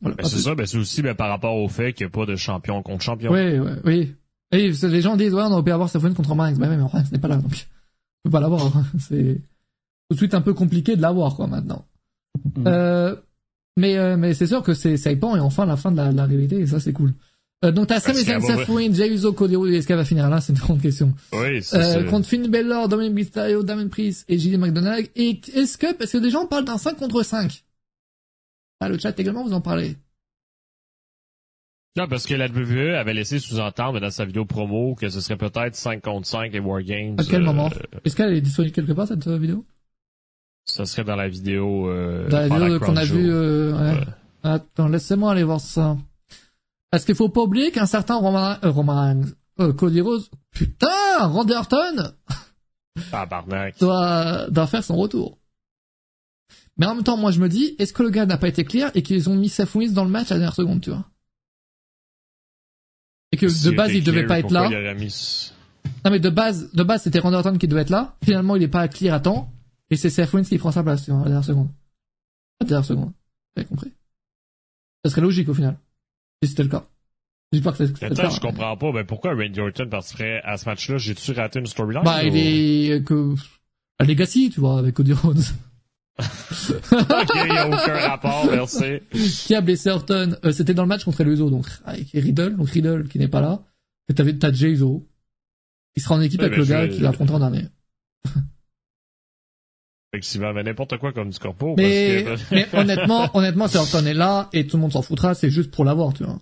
Voilà, Ben, pas c'est plus. ça, ben, c'est aussi ben, par rapport au fait qu'il n'y a pas de champion contre champion. Oui, oui, oui. Et les gens disent, ouais, on aurait pu avoir Rollins contre Reigns. Bah oui, mais Reigns n'est pas là, donc on peut pas l'avoir. <laughs> C'est tout de suite un peu compliqué de l'avoir, quoi, maintenant. Mm. Euh, mais euh, mais c'est sûr que c'est hypant et enfin la fin de la, la rivalité et ça c'est cool. Euh, donc t'as va- Seth Rollins, Jey Uso, Cody Rhodes, est-ce qu'elle va finir là? C'est une grande question. Oui, c'est Euh, ça. contre Finn Balor, Dominic Mysterio, Damien Priest et JD McDonagh. Et est-ce que parce que des gens parlent d'un 5 contre 5 Ah le chat également vous en parlez. Non, parce que la WWE avait laissé sous-entendre dans sa vidéo promo que ce serait peut-être 5 contre 5 et Wargames. À quel euh, moment? Est-ce qu'elle est disponible quelque part cette euh, vidéo? Ça serait dans la vidéo. Euh, Dans la vidéo qu'on a vue. Euh, ouais. Attends, laissez-moi aller voir ça. Parce qu'il faut pas oublier qu'un certain Roman, Roman Cody Rhodes, putain, Randy Orton Tabarnak. <laughs> doit, doit faire son retour. Mais en même temps, moi je me dis, est-ce que le gars n'a pas été clair et qu'ils ont mis Seth Rollins dans le match à la dernière seconde, tu vois? Et que de base il devait pas être là. mis- Non mais de base, de base c'était Randy Orton qui devait être là. Finalement il est pas clear à temps. Et c'est Seth Rollins qui prend sa place, tu vois, à la dernière seconde. À la dernière seconde. Avez compris? Ça serait logique au final. Si c'était le cas. Pas que Attends, je comprends pas. Ben, pourquoi Randy Orton participerait à ce match-là? J'ai-tu raté une storyline? Bah ou- il est que à Legacy, tu vois, avec Cody Rhodes. Ok, il y a aucun rapport, merci. qui a blessé Orton euh, C'était dans le match contre les Uso, donc avec Riddle, donc Riddle qui n'est pas là. Et t'avais t'as Jey Uso. Il sera en équipe Ouais, avec le gars qui l'affrontera en dernier. Effectivement, mais n'importe quoi comme du corpo. Mais, parce que... mais honnêtement, honnêtement, si Orton est là et tout le monde s'en foutra, c'est juste pour l'avoir, tu vois.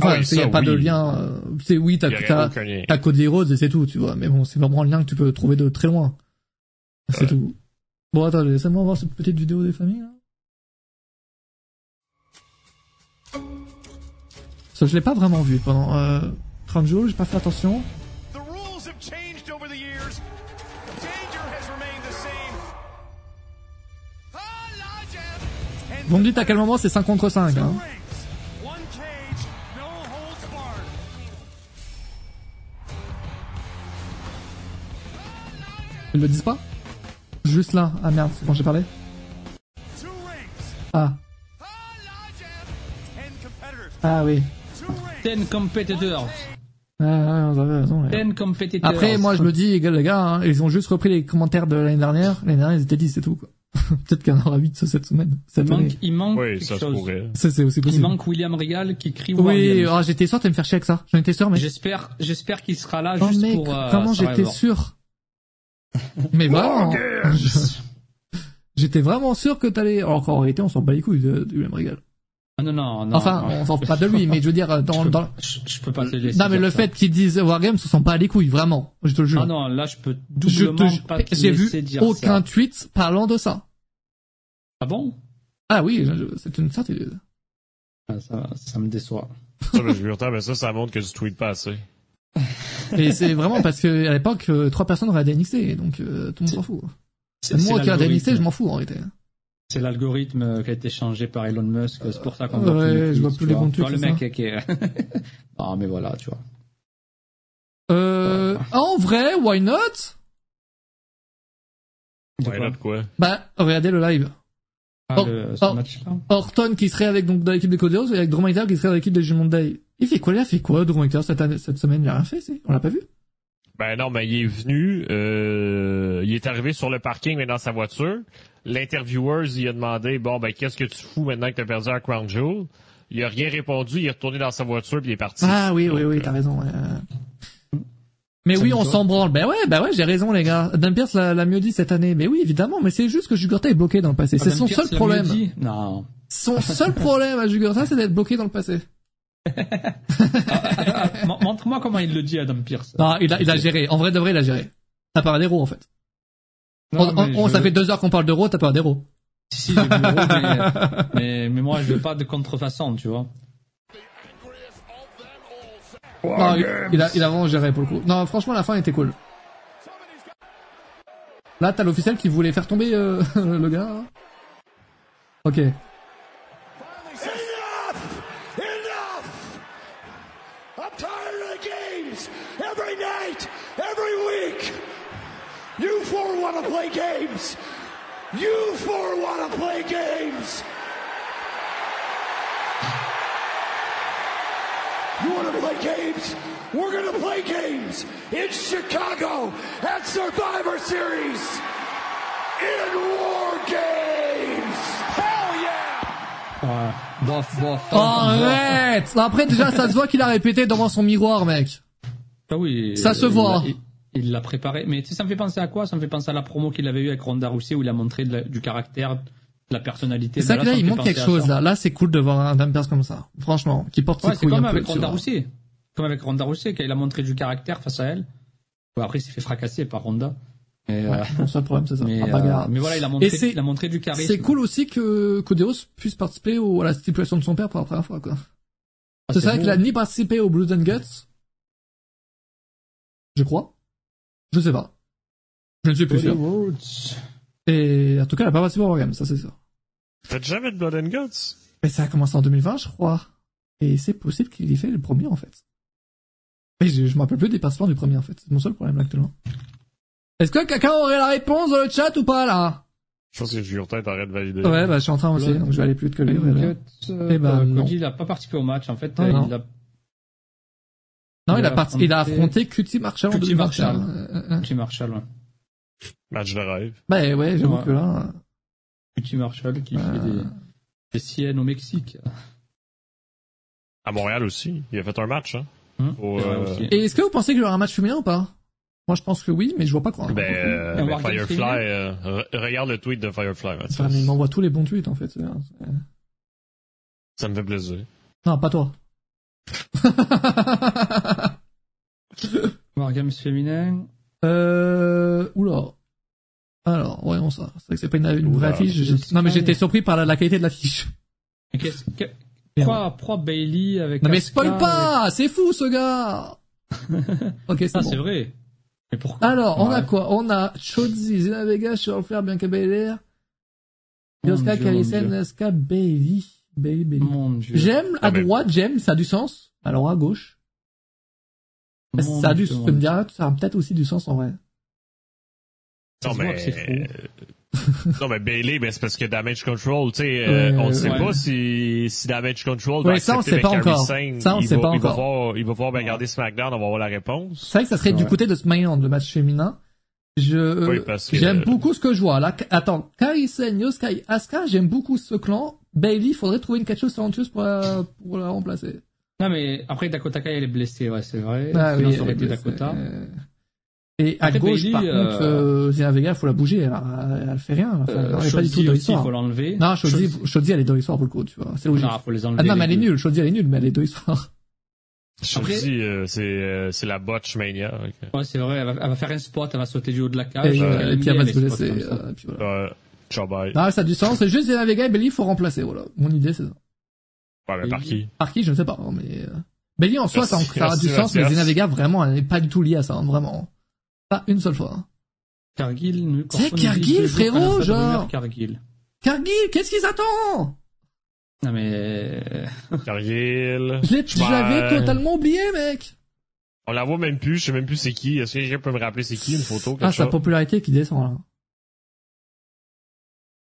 Enfin, Ah oui, il y a pas de lien. euh, c'est oui, t'as t'as t'as Cody Rhodes et c'est tout, tu vois. Mais bon, c'est vraiment un lien que tu peux trouver de très loin. C'est tout. Bon, attends, laissez-moi voir cette petite vidéo des familles. Là. Ça, je l'ai pas vraiment vu pendant euh, 30 jours, j'ai pas fait attention. Ah, Vous me dites à quel moment c'est 5 contre 5, two hein. Ils le disent pas? Juste là. Ah merde, c'est quand j'ai parlé. Ah, Ah, oui. Two rings. Ten competitors. Ah, ouais, vous avez raison. ouais. Competitors. Après, moi, je me dis, les gars, hein, ils ont juste repris les commentaires de l'année dernière. L'année dernière, ils étaient 10, c'est tout, quoi. <laughs> Peut-être qu'il y en aura 8 cette semaine. Cette il manque, il manque Oui, quelque ça se chose. pourrait. Ça, c'est aussi Il possible. manque William Regal qui crie Oui, ah, j'étais sûr de me faire chier avec ça. J'en étais sûr, mais... J'espère, j'espère qu'il sera là Oh, juste mec, pour. euh, comment j'étais sûr Mais vraiment je- <laughs> J'étais vraiment sûr que t'allais... Alors qu'en réalité, on s'en bat les couilles de, de William Regal. Ah, non, non, non. Enfin, non. on s'en fout pas de lui, mais je veux dire, dans... je, peux, dans... je, je peux pas te laisser. Non, mais le ça. fait qu'ils disent Wargames, on s'en bat les couilles, vraiment. Je te le jure. Ah non, là, je peux je doublement te... pas te J'ai vu dire aucun ça. tweet parlant de ça. Ah bon? Ah oui, je- je- c'est une certitude. Ah, ça, ça me déçoit. Ça, ben, je mais ça, ça montre que tu tweets pas assez. <laughs> Et c'est vraiment parce que à l'époque, euh, trois personnes regardé NXT, donc euh, tout le monde s'en fout. C'est Moi qui regarde NXT, l'algorithme. je m'en fous en réalité. C'est l'algorithme qui a été changé par Elon Musk. C'est pour ça qu'on voit Ouais, plus les je vois plus les bons tweets, le mec qui est. <laughs> ah, mais voilà, tu vois. Euh, en vrai, why not? Là, de quoi? Bah, regardez le live. Le, ce match-là. Orton qui serait avec donc dans l'équipe des Cody Rhodes et avec Drew McIntyre qui serait dans l'équipe des Judgment Day. Il fait quoi, il a fait quoi, Drew McIntyre, cette année, cette semaine? Il a rien fait, c'est, on l'a pas vu? Ben non, mais il est venu, euh, il est arrivé sur le parking, mais dans sa voiture. L'intervieweur, il a demandé, bon, ben, qu'est-ce que tu fous maintenant que t'as perdu un Crown Jewel? Il a rien répondu, il est retourné dans sa voiture puis il est parti. Ah oui, oui, Donc, oui, euh, t'as raison. Mais Ça oui, on s'en branle. Ben ouais, ben ouais, j'ai raison les gars. Adam Pierce l'a, l'a mieux dit cette année. Mais oui, évidemment. Mais c'est juste que Jugurta est bloqué dans le passé. C'est son seul problème. Non. Son seul problème à Jugurta, c'est d'être bloqué dans le passé. Ah, <laughs> mon- Montre-moi comment il le dit, Adam Pierce. Non, il a, il a géré. En vrai de vrai, il a géré. T'as peur d'héros en fait. Non, on, on- je- ça fait deux heures qu'on parle d'héros, t'as peur d'héros. Si, si, j'ai vu Euro, mais, mais, mais moi, je veux pas de contrefaçon, tu vois. Non, il, il a, il a vraiment géré pour le coup. Non, franchement, la fin était cool. Là, t'as l'officiel qui voulait faire tomber euh, <laughs> le gars. hein. Ok. Enough! Enough! I'm tired of the games! Every night, every week! You four want to play games! You four want to play games! You want to play games? We're going to play games in Chicago at Survivor Series in War Games! Hell yeah! Ouais. Bof, bof. Oh, arrête Après, déjà, ça se voit qu'il a répété devant son miroir, mec. Ah oui. Ça se il voit. Il l'a préparé. Mais tu sais, ça me fait penser à quoi? Ça me fait penser à la promo qu'il avait eue avec Ronda Rousey où il a montré de la- du caractère, la personnalité. C'est ça que là, il manque quelque chose, là. Là, c'est cool de voir un Adam Pearce comme ça. Franchement, qui porte Ouais, ses couilles comme un avec Ronda. Rousey. Comme avec Ronda Rousey, quand il a montré du caractère face à elle. Bon, après, il s'est fait fracasser par Ronda. Mais, Ouais, euh, problème, c'est ça. <laughs> mais, bagarre. euh, mais voilà, il a montré, Et c'est- il a montré du charisme. C'est cool aussi que Kodeos puisse participer au, à la stipulation de son père pour la première fois, quoi. Ah, c'est vrai qu'il a ni participé au Blood and Guts. Je crois. Je sais pas. Je ne suis plus sûr. Et en tout cas, il a pas participé au Wargame, ça c'est sûr. Faites jamais de Blood and Guts? Mais ça a commencé en 2020, je crois. Et c'est possible qu'il ait fait le premier, en fait. Mais je, je me rappelle plus des passeports du premier, en fait. C'est mon seul problème, là, actuellement. Est-ce que quelqu'un aurait la réponse dans le chat ou pas, là? Je pense que Jurtin est en train de valider. Ouais, bah, je suis en train aussi, Blood- donc je vais aller plus vite que lui. voilà. Eh Eh ben, non. Cody, il a pas participé au match, en fait. Ah, euh, non. il a Non, il Il a, a part- il a affronté- affronté Cutie Marshall en Cutie 2021. Marshall. Euh, euh, euh. Petit Marshall, ouais. Match de rêve. Bah ouais, j'avoue Ouais. que là... Petit Marshall qui Euh. fait des, des siennes au Mexique. À Montréal aussi. Il a fait un match, hein. Hum, Au, vrai euh. Et est-ce que vous pensez qu'il y aura un match féminin ou pas? Moi, je pense que oui, mais je vois pas quoi. Ben, euh, ben, Firefly, euh, re- regarde le tweet de Firefly, Mathias. Enfin, mais il m'envoie tous les bons tweets, en fait. Ça me fait plaisir. Non, pas toi. <laughs> Wargames féminin. euh... Oula. Alors, voyons ça. C'est vrai que c'est pas une, une vraie sais Non, mais j'étais surpris par la, la qualité de l'affiche. Mais qu'est-ce que, Bailey avec Non, mais spoil pas C'est fou, ce gars <laughs> Ok, c'est Ah, bon. c'est vrai. Mais pourquoi Alors, on a quoi? On a Chaudy, Zena Vega, Flair, Bianca Belair, Yoska Kalisen. Asuka, Bailey. Bailey, Bailey. Mon Dieu. J'aime à Ah, mais- droite, j'aime, ça a du sens. Alors à gauche, Mon ça a du Tu me diras, ça a peut-être aussi du sens en vrai. Non, mais... c'est faux. non, mais Bailey, ben, c'est parce que Damage Control, tu sais, euh, Ouais, on ne sait ouais. pas si, si Damage Control Ouais, va ça, on sait pas Becky encore. Sane. Ça, on il sait va, pas il va encore. voir, il va voir, ben, regarder SmackDown, on va voir la réponse. C'est vrai que ça serait du Ouais. côté de SmackDown, le match féminin. Je, euh, Oui, parce que- j'aime beaucoup ce que je vois. Là, attends, Kaisen, Yoskai, Asuka, j'aime beaucoup ce clan. Bailey, faudrait trouver une catcheuse talentueuse pour la, pour la remplacer. Non, mais après, Dakota Kai, elle est blessée, ouais, c'est vrai. Ah Sinon, oui, ça aurait été euh, Dakota. Euh, Et à Après, gauche, Bailey, par euh, contre, euh, Zena Vega, faut la bouger, elle, elle, elle fait rien. Enfin, Euh, elle est pas du tout dans l'histoire. faut l'enlever. Non, Shotzi- Shodzi, elle est dans l'histoire pour le coup, tu vois. C'est logique. Non, faut les enlever. Ah non, mais elle est nulle. Shodzi, elle est nulle, mais elle est dans l'histoire. Après- euh, c'est, euh, c'est la botch mania. Ouais, c'est vrai, elle va, elle va faire un spot, elle va sauter du haut de la cage. Et, euh, et puis elle va se blesser. euh, et puis voilà. Euh, ciao, bye. Non, ça a du sens. C'est juste Zena Vega et Bailey, faut remplacer, voilà. Mon idée, c'est ça. Ouais, mais par qui? Par qui, je ne sais pas, hein, mais, euh... Bailey en soi, ça, a du sens, mais. Zena Vega, vraiment, elle n'est pas du tout liée à ça, hein, vraiment. Pas une seule fois. Cargill, nous, C'est Cargill, frérot, genre. Cargill. Cargill, qu'est-ce qu'ils attendent? Non, mais, Cargill. Je l'avais totalement oublié, mec. On la voit même plus, je sais même plus c'est qui. Est-ce que quelqu'un peut me rappeler c'est qui, une photo, Ah, sa popularité qui descend, là.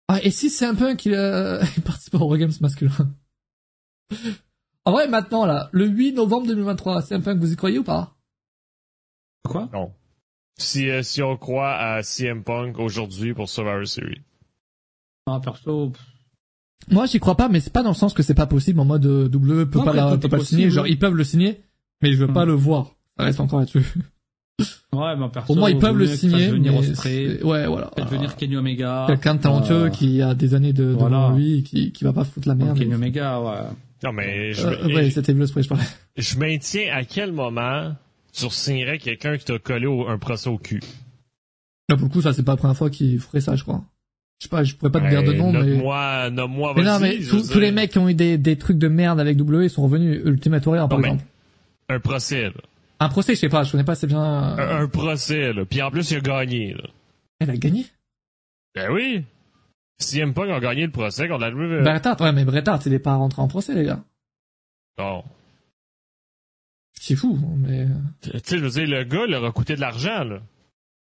Ah, et si c'est un peu qu'il euh, <laughs> participe au Games masculin? En vrai, maintenant, là, le 8 novembre 2023, c'est un peu que vous y croyez ou pas? Quoi? Non. Si, euh, si on croit à CM Punk aujourd'hui pour Survivor Series. Non, perso, Moi, j'y crois pas, mais c'est pas dans le sens que c'est pas possible en mode euh, W peut Non, pas, après, la- tout peut pas le signer. Genre, ils peuvent le signer, mais je veux pas Hmm. le voir. Ça reste encore là-dessus. <laughs> ouais, bah, perso. Pour moi, ils peuvent le que signer, venir mais ouais, voilà. Faites venir Kenny Omega. Quelqu'un de talentueux euh, qui a des années de, voilà. devant lui, et qui, qui va pas foutre la merde. Kenny Omega, ouais. Non, mais je, Euh, ouais, c'était Spray, je parlais. je maintiens à quel moment tu signerais quelqu'un qui t'a collé au- un procès au cul. Là, pour le coup, ça, c'est pas la première fois qu'il ferait ça, je crois. Je sais pas, je pourrais pas te dire de nom, mais... Nomme-moi, nomme-moi, Mais non, mais tous, les mecs qui ont eu des, des trucs de merde avec W, ils sont revenus. Ultimate Warrior, par Non, exemple. Un procès, là. Un procès, je sais pas, je connais pas assez bien. Un, un procès, là. Puis en plus, il a gagné, là. Elle a gagné? Ben oui! CM Punk a gagné le procès contre la WWE. Bret Hart, ouais, mais Bret Hart, il est pas rentré en procès, les gars. Non. C'est fou, mais... Tu sais, je veux dire, le gars leur a coûté de l'argent, là.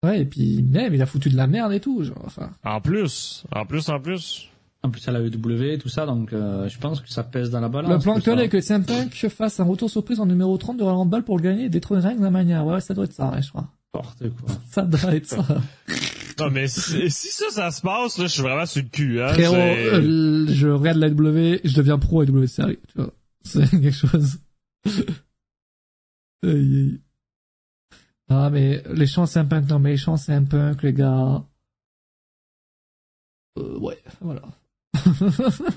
Ouais, et puis même, il a foutu de la merde et tout, genre, enfin... En plus. En plus, en plus. En plus, elle a eu W, tout ça, donc euh, je pense que ça pèse dans la balance. Le plan tout ça. actuel est que CM Punk fasse un retour surprise en numéro 30 de Royal Rumble pour le gagner et détrôner Reigns de la manière. Ouais, ça doit être ça, ouais, je crois. N'importe quoi. Ça doit être ça. Non, mais si, si ça, ça se passe, là, je suis vraiment sur le cul, hein. Frérot, euh, je regarde la W, je deviens pro à W série, tu vois. C'est <laughs> quelque chose. Aïe, aïe. Ah, mais les chants c'est un punk, non, mais les chants c'est un punk, les gars. Euh, ouais, voilà. <laughs>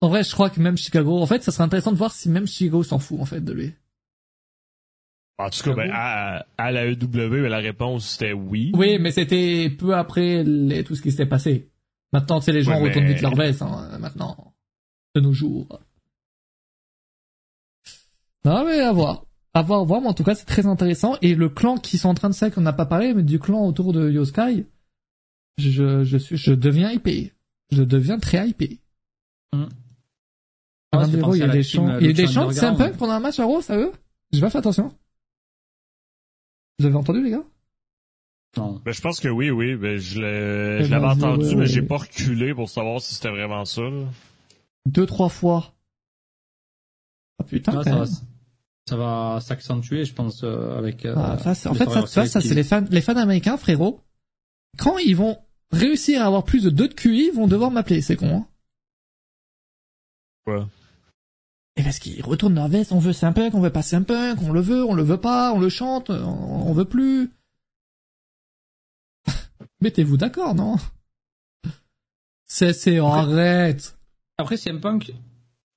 en vrai, je crois que même Chicago, en fait, ça serait intéressant de voir si même Chicago s'en fout, en fait, de lui. En tout cas, ben, à, à la EW, la réponse, c'était oui. Oui, mais c'était peu après les- tout ce qui s'était passé. Maintenant, tu sais, les gens Ouais, retournent mais- vite leur veste, hein, maintenant. De nos jours. Non, mais à voir. À voir, à voir, mais en tout cas, c'est très intéressant. Et le clan qui sont en train de ça, qu'on n'a pas parlé, mais du clan autour de Yoskai, je, je suis, je deviens hypé. Je deviens très hypé. Mm. Ah, c'est il y a des chants, euh, il y a des Lucha chants de Underground. Punk pendant un match à Raw, ça eux? J'ai pas fait attention. Vous avez entendu, les gars? Non. Ben, je pense que oui, oui. Ben, je l'ai- Eh je l'avais ben, entendu, ouais, mais ouais. j'ai pas reculé pour savoir si c'était vraiment ça, là. Deux, trois fois. Ah putain, ça, va. Ça va s'accentuer, je pense, euh, avec. euh, Ah, ça, c'est- en les fait, ça, ça, c'est les fans, les fans américains, frérot. Quand ils vont réussir à avoir plus de 2 de QI, ils vont devoir m'appeler, c'est con, hein. Quoi? Et parce qu'ils retournent leur veste, on veut Simpunk, on veut pas Simpunk, on le veut, on le veut pas, on le chante, on, on veut plus. <laughs> Mettez-vous d'accord, non? C'est, c'est, oh, arrête. Après, CM Punk,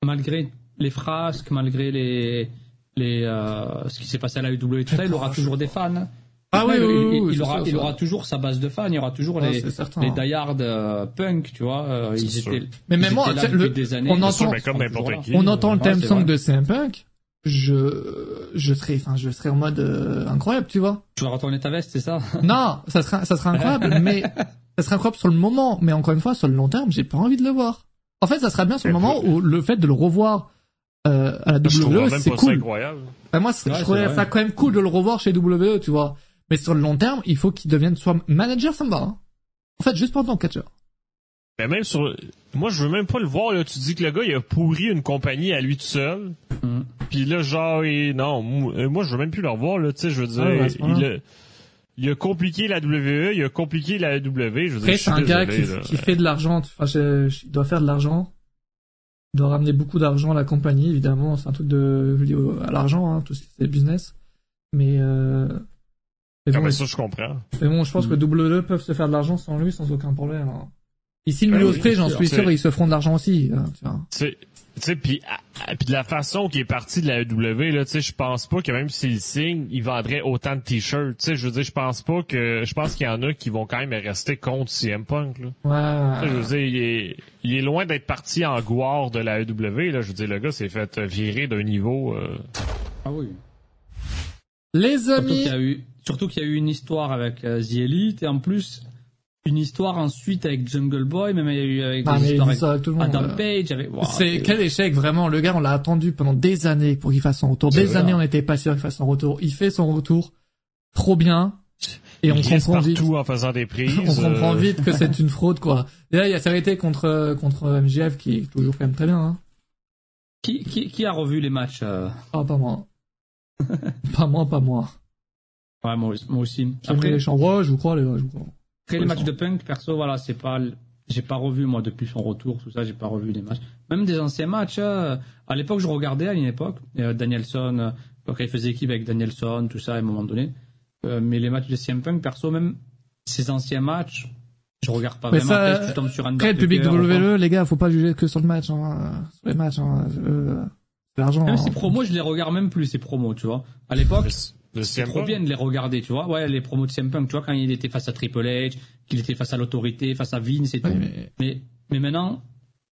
malgré les frasques, malgré les, les, euh, ce qui s'est passé à la UW et tout ça, il aura toujours des fans. Ah oui, il, oui, oui, il aura, il toujours sa base de fans, il y aura toujours Ah, les, les die-hard euh, punk, tu vois. euh, ils C'est sûr. étaient, Mais même moi, le- des années. on entend- comme qui. On le c'est song de CM Punk, je, je serais, enfin, je serais en mode euh, incroyable, tu vois. Tu vas retourner ta veste, c'est ça? Non, ça serait, ça serait incroyable, <laughs> mais ça serait incroyable sur le moment. Mais encore une fois, sur le long terme, j'ai pas envie de le voir. En fait, ça serait bien sur le moment où le fait de le revoir euh, à la Je trouve WWE, même c'est cool. incroyable. Bah, moi, Ouais, je vrai. ça quand même cool de le revoir chez WWE, tu vois. Mais sur le long terme, il faut qu'il devienne soit manager, ça me va. hein. En fait, juste pendant catcheur. Mais même sur, moi, je veux même pas le voir, là. Tu dis que le gars, il a pourri une compagnie à lui tout seul. Mm. Puis là, genre, il- non, moi, euh, moi, je veux même plus le revoir, là. Tu sais, je veux dire, Ah ce il, a, il a compliqué la WWE, il a compliqué la WWE. Je veux dire, Après, je c'est suis un gars qui, là. qui fait de l'argent. Enfin, je- je- il doit faire de l'argent. Doit ramener beaucoup d'argent à la compagnie, évidemment. C'est un truc de lié à l'argent, hein, tout ce qui est business. Mais, euh, mais Ah, ben, ça, je comprends. mais bon, je pense Mm. que WWE peuvent se faire de l'argent sans lui, sans aucun problème. hein. Ici, le Ben milieu oui, Ospreay, j'en suis sûr, ils se feront de l'argent aussi. hein, tu sais, puis ah, ah, puis de la façon qu'il est parti de la EW, là, tu sais, je pense pas que même s'il signe, il vendrait autant de t-shirts. Tu sais, je veux dire, je pense pas que, je pense qu'il y en a qui vont quand même rester contre CM Punk, là. Je veux dire, il est, il est loin d'être parti en gloire de la EW, là. Je veux dire, le gars s'est fait virer d'un niveau, euh, Ah oui. Les Surtout amis, qu'il y a eu, surtout qu'il y a eu une histoire avec euh, The Elite et en plus une histoire ensuite avec Jungle Boy, même il y a eu avec Ah, des avec avec tout le monde. Adam euh. Page, avec. Wow, c'est quel échec vraiment le gars on l'a attendu pendant des années pour qu'il fasse son retour des années on n'était pas sûr qu'il fasse son retour il fait son retour trop bien et on il comprend vite partout en faisant des prises. <laughs> on comprend vite que c'est une <laughs> fraude quoi et là il y a ça a été contre contre MJF qui est toujours quand même très bien hein. Qui, qui, qui a revu les matchs euh? Ah, pas moi. <laughs> pas moi, pas moi. Ouais, moi, moi aussi. Après, les chambres, je vous crois, les gars, je vous crois. Après les matchs de punk, perso, voilà, c'est pas, j'ai pas revu, moi, depuis son retour, tout ça, j'ai pas revu les matchs. Même des anciens matchs, euh, à l'époque, je regardais, à une époque, euh, Danielson, euh, quand il faisait équipe avec Danielson, tout ça, à un moment donné. Euh, mais les matchs de CM Punk, perso, même ces anciens matchs, je regarde pas Mais vraiment. ça, Après, tu tombes sur Après, le public WWE, les gars, faut pas juger que sur le match, hein, sur les matchs, hein, euh, l'argent. Même hein. ces promos, je les regarde même plus, ces promos, tu vois. À l'époque, c'est trop bien de les regarder, tu vois. Ouais, les promos de CM Punk, tu vois, quand il était face à Triple H, qu'il était face à l'autorité, face à Vince et tout. Mais- De Mais, mais maintenant,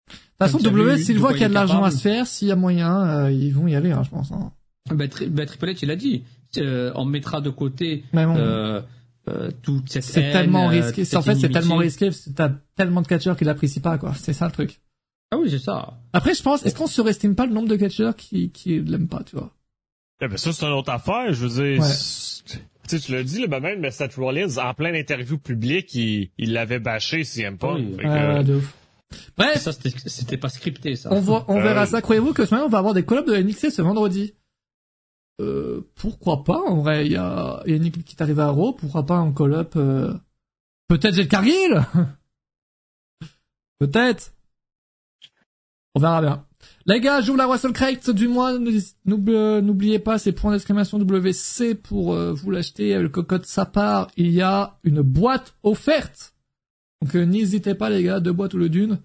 toute façon, W, de voient quoi qu'il y a de l'argent à se faire, s'il y a moyen, euh, ils vont y aller, hein, je pense. Hein. bah, Tri- bah, Triple H, il a dit, euh, on mettra de côté bon, euh, euh, toute cette c'est tellement risqué. En fait, c'est tellement risqué parce que t'as tellement de catcheurs qui l'apprécient pas, quoi. C'est ça le truc. Ah oui, c'est ça. Après, je pense, est-ce qu'on surestime pas le nombre de catcheurs qui, qui l'aiment pas, tu vois? Eh ben ça, c'est une autre affaire. Je veux dire, Ouais. tu sais, tu l'as dit, là, ben même mais Seth Rollins, en plein interview publique, il, il l'avait bâché CM Punk. Que, Ouais, ouais, de ouf. Bref, Ça, c'était c'était pas scripté, ça. on, voit, on Euh, verra oui. ça. Croyez-vous que ce moment, on va avoir des collabs de NXT ce vendredi? Euh, pourquoi pas, en vrai, il y a, il y a une équipe qui est arrivée à Raw, pourquoi pas en collab, euh... peut-être Jade Cargill? <laughs> peut-être. On verra bien. Les gars, j'ouvre la Russell Crate du mois. Euh, N'oubliez pas, c'est point d'exclamation WC pour euh, vous l'acheter le code sa part. Il y a une boîte offerte. Donc euh, n'hésitez pas les gars, deux boîtes ou le d'une.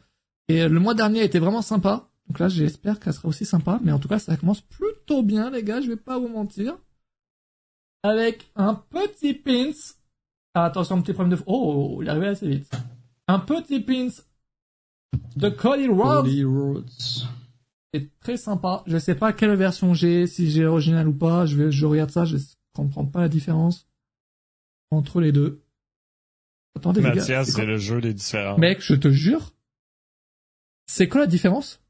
Et le mois dernier était vraiment sympa. Donc là, j'espère qu'elle sera aussi sympa. Mais en tout cas, ça commence plutôt bien les gars, je vais pas vous mentir. Avec un petit pins. Ah, attention, petit problème de... Oh, il est arrivé assez vite. Un petit pins de Cody Rhodes. Cody Rhodes. Très sympa. Je sais pas quelle version j'ai, si j'ai l'original ou pas. Je vais, je regarde ça, je comprends pas la différence entre les deux. Attendez. Mathias, c'est le jeu des différents. Mec, je te jure. C'est quoi la différence?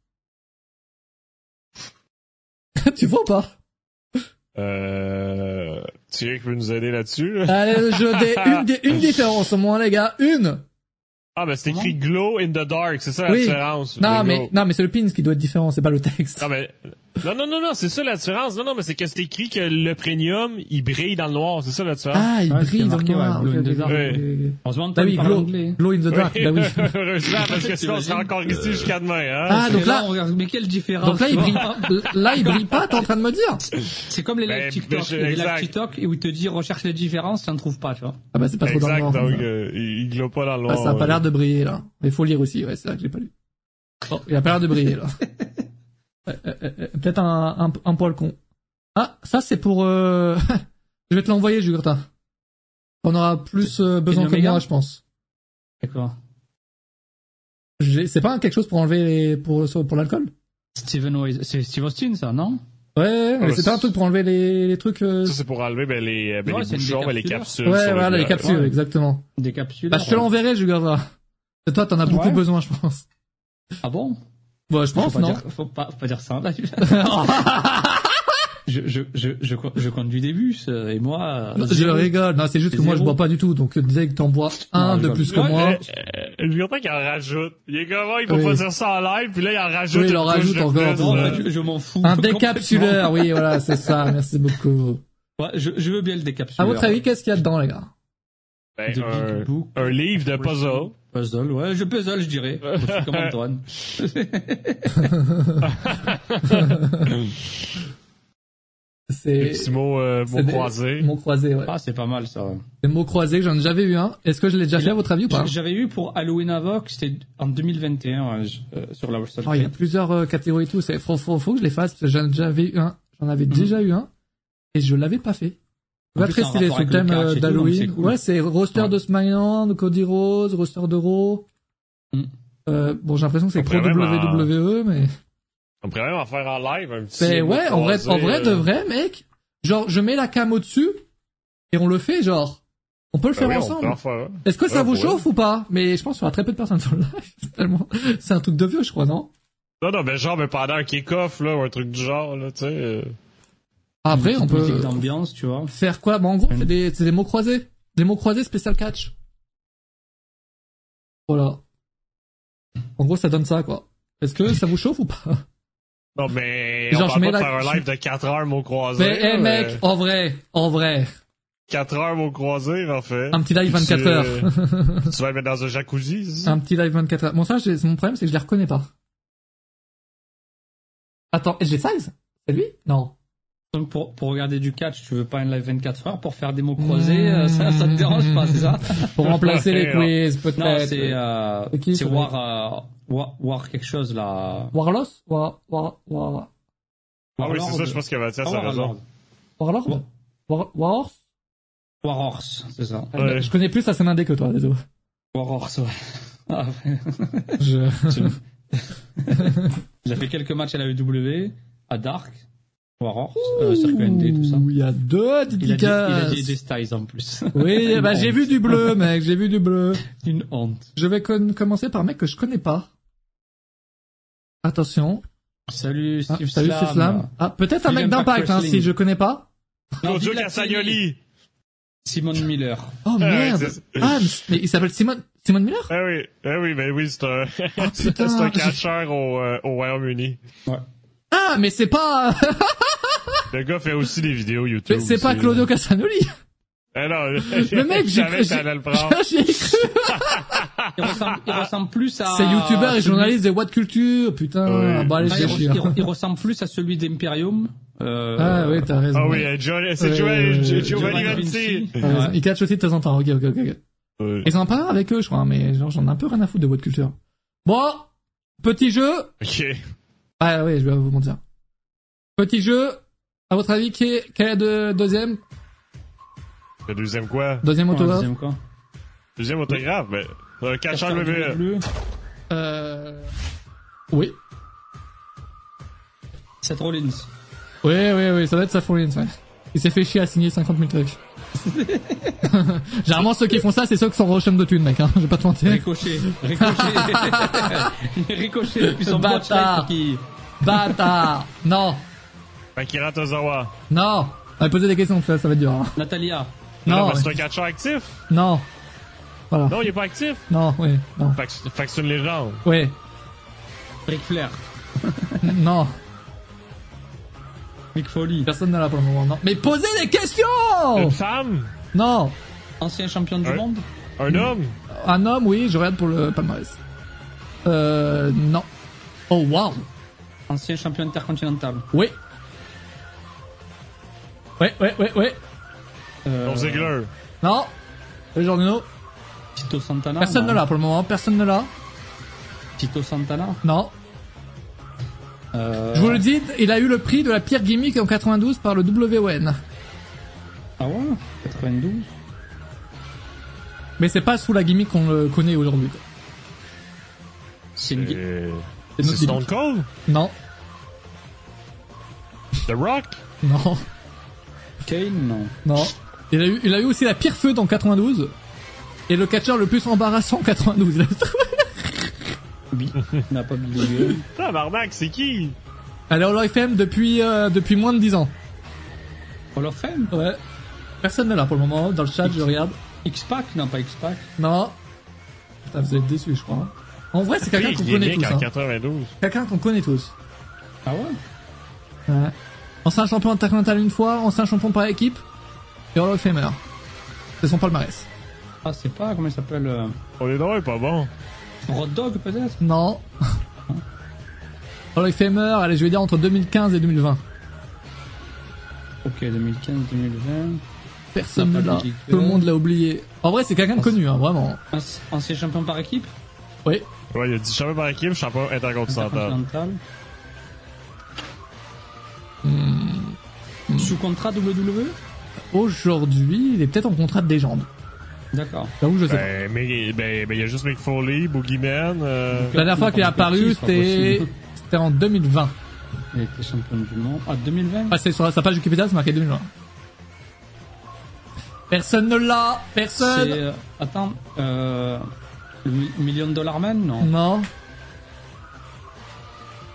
<laughs> tu vois ou pas? Euh, Thierry peut nous aider là-dessus? là? Allez, je dé, une, dé- une <laughs> différence au moins, les gars. Une! Ah, ben c'est écrit Glow in the Dark, c'est ça la Oui. différence. Non, mais, non, mais c'est le pins qui doit être différent, c'est pas le texte. Non, mais... Non, non, non, non, c'est ça la différence. Non, non, mais c'est que c'est écrit que le premium, il brille dans le noir. C'est ça la différence. Ah, il Ouais, brille dans le noir. ouais, Ouais. ok, ok. Heureusement, Bah Antoine oui, glow, glow in the dark, bah oui. <laughs> Heureusement, parce que sinon on serait encore ici jusqu'à demain, hein. Ah, donc Et là- on regarde, mais quelle différence Donc là, il brille, vois <laughs> là, il brille pas, t'es en train de me dire? C'est comme les lives Ben, TikTok. ben, je- des lives exact. TikTok où il te dit recherche les différences, tu n'en trouves pas, tu vois. Ah bah c'est pas trop dans le Exact, noir. donc euh, il, glow pas dans le Ah, noir. ça a pas l'air de briller là. Mais il faut lire aussi, ouais, c'est vrai que j'ai pas lu. Bon, il a pas l'air de briller là. <laughs> Euh, euh, euh, Peut-être un, un, un poil con. Ah, ça c'est pour... Euh... <laughs> je vais te l'envoyer, Jugurta. On aura plus euh, besoin que moi, je pense. D'accord. C'est pas quelque chose pour enlever les... pour, pour l'alcool? Steven c'est Steve Austin, ça, non? Ouais, ouais, mais Ouais, c'est pas un truc pour enlever les, les trucs... euh, Ça, c'est pour enlever ben, les, ben, Ouais, les bouchons, ben, les capsules. Ouais, le voilà, les capsules, Ouais. exactement. Des capsules. Bah, je te l'enverrai, Jugurta. Et toi, t'en as beaucoup Ouais. besoin, je pense. Ah bon? Bon, je pense, faut non dire, faut pas, faut pas dire ça. Là. <laughs> je, je, je, je, je conduis des bus, euh, et moi... Je zéro. rigole. Non, c'est juste que moi, je bois pas du tout. Donc, dès que t'en bois un de plus que Ouais, moi... je content qu'il en rajoute. Il est comment, il peut Oui. pas dire ça en live, puis là, il en rajoute. Oui, il en rajoute encore, Non, euh, bah, je, je m'en fous. Un décapsuleur, oui, voilà, c'est ça. Merci beaucoup. Ouais, je, je veux bien le décapsuleur. À votre avis, qu'est-ce qu'il y a dedans, les gars? Ben, De un, un livre de puzzle. Puzzle, ouais, je puzzle, je dirais. Je suis comme Antoine. <laughs> C'est mot, euh, c'est mot croisé. mots croisés, ouais. Ah, c'est pas mal, ça. Des mots croisés, j'en ai jamais eu un. Est-ce que je l'ai déjà fait à votre avis ou pas? J'avais eu pour Halloween Havoc, c'était en 2021, ouais, je- euh, sur la Oh, Il y a plusieurs euh, catégories et tout. C'est faut, faut, faut que je les fasse. parce que J'en j'avais eu un. J'en avais déjà eu un et je l'avais pas fait. Plus, très stylé le thème euh, d'Halloween. cool. Ouais, c'est roster Ouais. de SmackDown, de Cody Rhodes, roster de Raw. Mm. Euh, bon, j'ai l'impression que c'est On pro même WWE, mais. On pourrait même en faire en live un petit. Mais mot ouais, en vrai, en vrai de euh, vrai, mec. Genre, je mets la cam au-dessus et on le fait, genre. On peut le ben faire oui, ensemble. Est-ce que ça vous ouais. chauffe ou pas? Mais je pense qu'il y aura très peu de personnes sur le live. c'est <laughs> Tellement, c'est un truc de vieux, je crois, non? Non, non, ben genre, ben pendant un kick-off, là, ou un truc du genre, là, tu sais. Après, Une on peut musique d'ambiance, tu vois. faire quoi? Bah, en gros, c'est des, mots croisés, des mots croisés spécial catch. Voilà. En gros, ça donne ça, quoi. Est-ce que ça vous chauffe ou pas? Non, mais Genre, on je mets pas de la- faire un live de 4 heures mots croisés. Mais, eh, là, mec, en vrai, en vrai, 4 heures mots croisés, en fait. un petit live Puis 24 tu, heures. <laughs> tu vas mettre dans un jacuzzi, un petit live 24 heures. Bon, ça, mon problème, c'est que je les reconnais pas. Attends, j'ai size? C'est lui? Non. Donc pour, pour regarder du catch, tu veux pas un live 24 heures pour faire des mots croisés, euh, ça, ça te dérange pas, c'est ça? <laughs> Pour remplacer les quiz, peut-être. Non, c'est euh, C'est ça War, euh, War, War quelque chose là. Warlos War, War, War, Ah oui, c'est Warlord. ça, je pense que Mathias Ah, a raison. Warlord. War, Warhorse? C'est ça. Ouais. Je connais plus ça c'est indé que toi, désolé. War Horse, ouais. <laughs> Ah, ouais. Je... <laughs> Il a fait quelques matchs à la EW, à Dark, War Horse, euh, Circuit ND, tout ça. Il y a deux Il a dit, il a dédicaces. des styles en plus. Oui, <laughs> bah j'ai vu du bleu, mec, j'ai vu du bleu. <laughs> Une honte. Je vais con- commencer par un mec que je connais pas. Attention. Salut Ah, Steve salut, Slam. c'est Slam. Ah, peut-être un mec Impact d'impact, hein, si je connais pas. Non, Castagnoli! Simon Miller. Oh ouais, merde. c'est- ah, mais il s'appelle Simon, Simon Miller? Ah oui, ah oui, ben oui, c'est un, <laughs> c'est putain. un catcheur au, euh, au Royaume-Uni. Ouais. Ah, mais c'est pas, Le gars fait aussi des vidéos YouTube. mais c'est pas. Claudio Castagnoli. Ah non, Le <laughs> mec, j'ai cru, <laughs> j'ai cru. Il ressemble, il ressemble plus à... C'est youtubeur et journaliste des What Culture, putain. Ouais. Bah, allez, se il, chier. il re- il ressemble plus à celui d'Imperium. Euh, Ah oui, t'as raison. Ah oui, c'est Giovanni, Vinci. Raison. Il catch aussi de temps en temps, ok, ok, ok. Ouais. Ils en parlent avec eux, je crois, mais genre, j'en ai un peu rien à foutre de What Culture. Bon, petit jeu. Ok. Ah oui, je vais vous mentir. Petit jeu. À votre avis, qui est, quel est le deuxième, Le deuxième quoi? deuxième ouais, autographe? deuxième quoi? Deuxième autographe? Ben, Castor WWE. bleu. Euh, oui. Seth Rollins. Oui, oui, oui, ça doit être Seth Rollins, ouais. Il s'est fait chier à signer 50 000 trucs. <laughs> Généralement, ceux qui font ça, c'est ceux qui sont Rochum de thunes, mec, hein. Je vais pas te mentir. Ricochet. Ricochet. <laughs> Ricochet depuis son Bâtard. qui... Bâtard! Non! Akira Tozawa. Non! On va poser des questions, ça, ça va être dur, hein. Natalia. Non, mais c'est un catcheur actif? non. Voilà. Non, il est pas actif. Non, oui, non. Fait que, fait que c'est une légende. Oui, Ric Flair. <laughs> non. Mick Foley. Personne ne l'a pour le moment, non. Mais posez des questions! Une femme? Non! Ancien champion du Ouais. monde? Un homme? Un homme, oui, je regarde pour le palmarès. Euh, non. Oh, wow! Ancien champion intercontinental. Oui. Ouais, ouais, ouais, ouais. Euh, Ziggler. Non. Salut Jordanino. Tito Santana. Personne non. ne l'a pour le moment, personne ne l'a. Tito Santana. Non. Euh, Je vous le dis, il a eu le prix de la pire gimmick en 92 par le WON. Ah ouais? 92. Mais c'est pas sous la gimmick qu'on le connaît aujourd'hui. quoi. C'est une... Euh, C'est Stone gimmick. Cold? Non. The Rock? Non. Kane, non. Non. Il a eu, il a eu aussi la pire feud en 92. Et le catcheur le plus embarrassant en 92. Bi- Il n'a pas Billy Gunn. Tabarnak, c'est qui? Elle est Hall of Fame depuis, euh, depuis moins de 10 ans. Hall of Fame? Ouais. Personne ne l'a pour le moment. Dans le chat, je regarde. X-Pac? Non, pas X-Pac. Non. Putain, vous êtes déçus, je crois. En vrai, c'est quelqu'un qu'on connaît tous. Hein. 92. Quelqu'un qu'on connaît tous. Ah ouais? Ouais. Ancien champion intercontinental une fois, ancien champion par équipe, et Hall of Famer. C'est son palmarès. Ah, c'est pas, comment il s'appelle euh, On est drôle, pas bon. Rod Dog, peut-être? Non. Hall of Famer, allez, je vais dire entre 2015 et 2020. Ok, 2015, 2020. Personne ne l'a. Tout le monde l'a oublié. En vrai, c'est quelqu'un de connu, hein, vraiment. Anci- Ancien champion par équipe? Oui. Ouais, il a dit champion par équipe, champion intercontinental. Intercontinental. Sous contrat WWE Aujourd'hui, il est peut-être en contrat de légende. D'accord. J'avoue, je sais pas. Ben, mais, ben, ben, il y a juste Mick Foley, Boogeyman, euh... La dernière fois qu'il est apparu, c'était, en 2020. Il était champion du monde. Ah, 2020 Ah, c'est sur sa page Wikipédia, c'est marqué 2020. Personne ne l'a! Personne! euh, attends, euh. Le mi- Million Dollar Man Non? Non.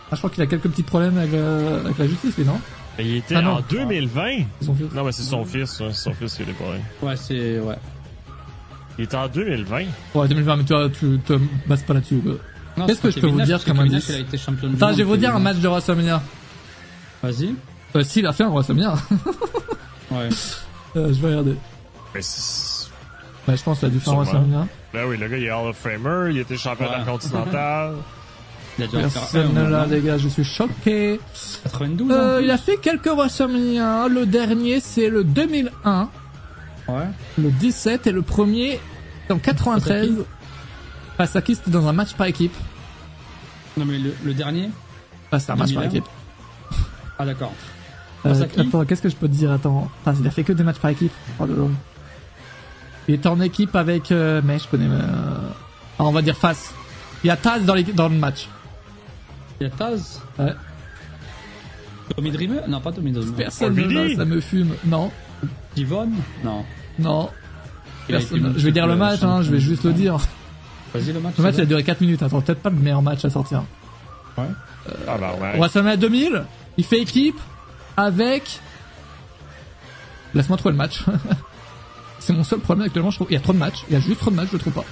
Ah, je crois qu'il a quelques petits problèmes avec, euh, avec la justice, lui, non? Il était Ah, en 2020. C'est son fils. Non, mais c'est son fils, hein, c'est son fils qui est problèmes. Ouais, c'est. Ouais. Il était en 2020. Ouais, 2020, mais tu vois, tu te bases pas là-dessus, quoi. Qu'est-ce que je peux vous dire comme indice Attends, je vais vous dire un match de WrestleMania. Vas-y. Euh, S'il a fait un WrestleMania, <laughs> Ouais. euh, je vais regarder. Mais Ouais, je pense qu'il a dû faire un. WrestleMania. Ben oui, le gars, il est Hall of Famer, il était champion Ouais. intercontinental. <laughs> Il a dû Personne là, les gars, je suis choqué. 92 Euh, il a fait quelques WrestleMania. Le dernier, c'est le 2001, plus. Ouais. le 17 et le premier en 93. Face Face à qui c'était dans un match par équipe. Non, mais le, le dernier Enfin, c'est un match par 2001. équipe. Ah, d'accord. Euh, attends, qu'est-ce que je peux te dire? Attends, Enfin, il a fait que des matchs par équipe. Oh là là. Il est en équipe avec, euh, mais je connais. Euh... ah, on va dire face. Il y a Taz dans, l'équipe- dans le match. Il y a Taz. Ouais. Tommy Dreamer? Non, pas Tommy Dreamer. Personne ne Orvili l'a, ça me fume. Non, Divon Non. non. Personne- Je vais dire le match, hein, je vais juste le dire. Vas-y, le match. Le match, il a duré 4 minutes. Attends, peut-être pas le meilleur match à sortir. Ouais. Ah bah ouais. WrestleMania 2000, il fait équipe avec... Laisse-moi trouver le match. <laughs> C'est mon seul problème actuellement, je trouve. Il y a trop de matchs. Il y a juste trop de matchs, je le trouve pas.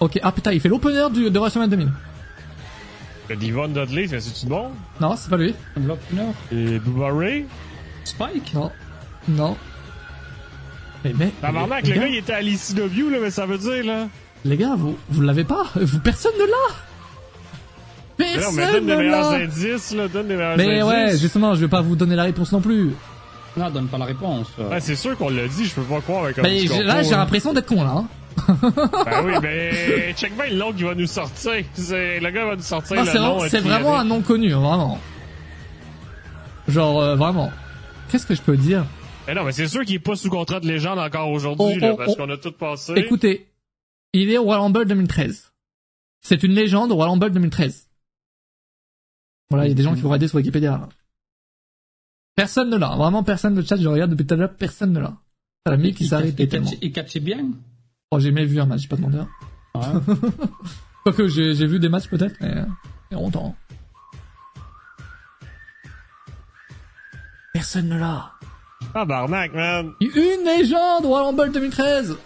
Ok, ah putain, il fait l'opener de WrestleMania 2000. Le Devon Dudley, mais c'est-tu bon? Non, c'est pas lui. Et Bubba Ray? Spike? Non. Non. Mais, mais. Tabarnak, les, le gars, il était à l'ECW, là, mais ça veut dire, là. les gars, vous, vous l'avez pas? Vous, personne ne l'a. Mais non, mais Personne donne ne des meilleurs indices, là, donne des meilleurs Mais indices. ouais, justement, je vais pas vous donner la réponse non plus. Non, donne pas la réponse. Ouais, c'est sûr qu'on l'a dit, je peux pas croire avec un Mais là, j'ai hein. l'impression d'être con, là. hein. Ben oui, mais check bien le nom qu'il va nous sortir. C'est- Le gars va nous sortir Non, le c'est nom. vraiment, c'est qui vraiment un nom connu, hein, vraiment. Genre, euh, vraiment. Qu'est-ce que je peux dire? Mais non, mais c'est sûr qu'il est pas sous contrat de légende encore aujourd'hui, Oh, là, oh, parce oh. qu'on a tout passé. Écoutez, il est au Royal Rumble 2013. C'est une légende au Royal Rumble 2013. Voilà, il y a des gens qui vont regarder sur Wikipédia. Personne ne l'a. Vraiment, personne. Le chat, je regarde depuis tout à l'heure, personne ne l'a. La qui s'arrête catch- tellement. il catch- Il Oh, j'ai jamais vu un match, j'ai pas demandé. un. Ouais. <laughs> Quoique, j'ai, j'ai vu des matchs peut-être, mais, il y a longtemps. Personne ne l'a. Ah, barnac, man. Une légende au Royal Rumble 2013.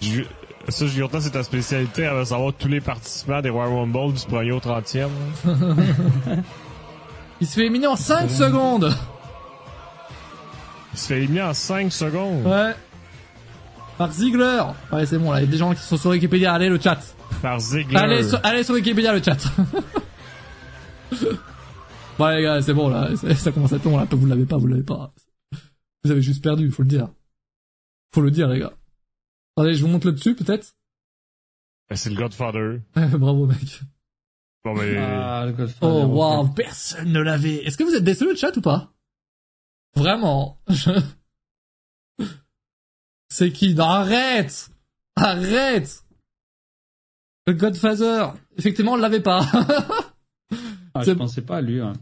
Je- Ça, Giorta, c'est ta spécialité, elle va savoir tous les participants des Royal Rumble du premier au 30e. là. <laughs> Il se fait éliminer en 5 secondes. Il se fait éliminer en 5 secondes Ouais. Par Ziggler. Ouais, c'est bon, là, il y a des gens qui sont sur Wikipédia. Allez, le chat. par Ziggler. Allez sur, allez sur Wikipédia, le chat. <laughs> bon, les gars, c'est bon, là. c'est- Ça commence à être long, là. Vous l'avez pas, vous l'avez pas. Vous avez juste perdu, faut le dire. Faut le dire, les gars. Attendez, je vous montre le dessus, peut-être. Ben, c'est le Godfather. <laughs> Bravo, mec. Bon, ben, Ah, le Godfather. Oh, waouh, personne ne l'avait. Est-ce que vous êtes déçus, le chat, ou pas? Vraiment. <laughs> C'est qui? Non, arrête Arrête Le Godfather. Effectivement, on l'avait pas. <laughs> Ah, je pensais pas à lui. hein.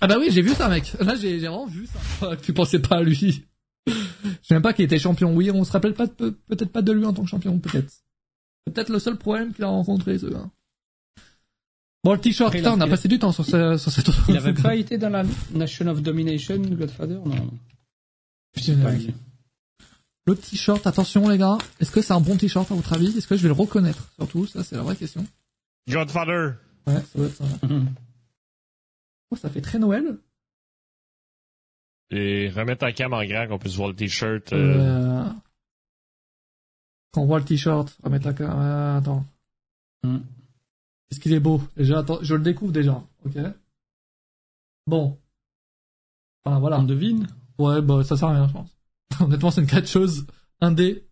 ah bah oui, j'ai vu ça, mec. Là, j'ai vraiment vu ça. <laughs> Tu pensais pas à lui. Je sais même pas qu'il était champion. Oui, on se rappelle pas peut-être pas de lui en tant que champion, peut-être. Peut-être le seul problème qu'il a rencontré, ce gars. Bon, le t-shirt, putain, on a passé du temps sur, ce, sur cette autre. Il avait <laughs> pas été dans la Nation of Domination, Godfather Non? Je sais pas. Le t-shirt, attention les gars, est-ce que c'est un bon t-shirt à votre avis? Est-ce que je vais le reconnaître Surtout, ça c'est la vraie question. Godfather. Ouais, ça doit être ça. <laughs> Oh, ça fait très Noël. Et remettre ta cam en grand qu'on puisse voir le t-shirt. euh, Euh... Quand on voit le t-shirt, remettre la cam- euh, attends. Hmm. Est-ce qu'il est beau? Déjà, attends, je le découvre déjà. Ok? Bon. Enfin voilà. On devine Ouais, bah ça sert à rien, je pense. <laughs> Honnêtement, c'est une catcheuse. Un dé.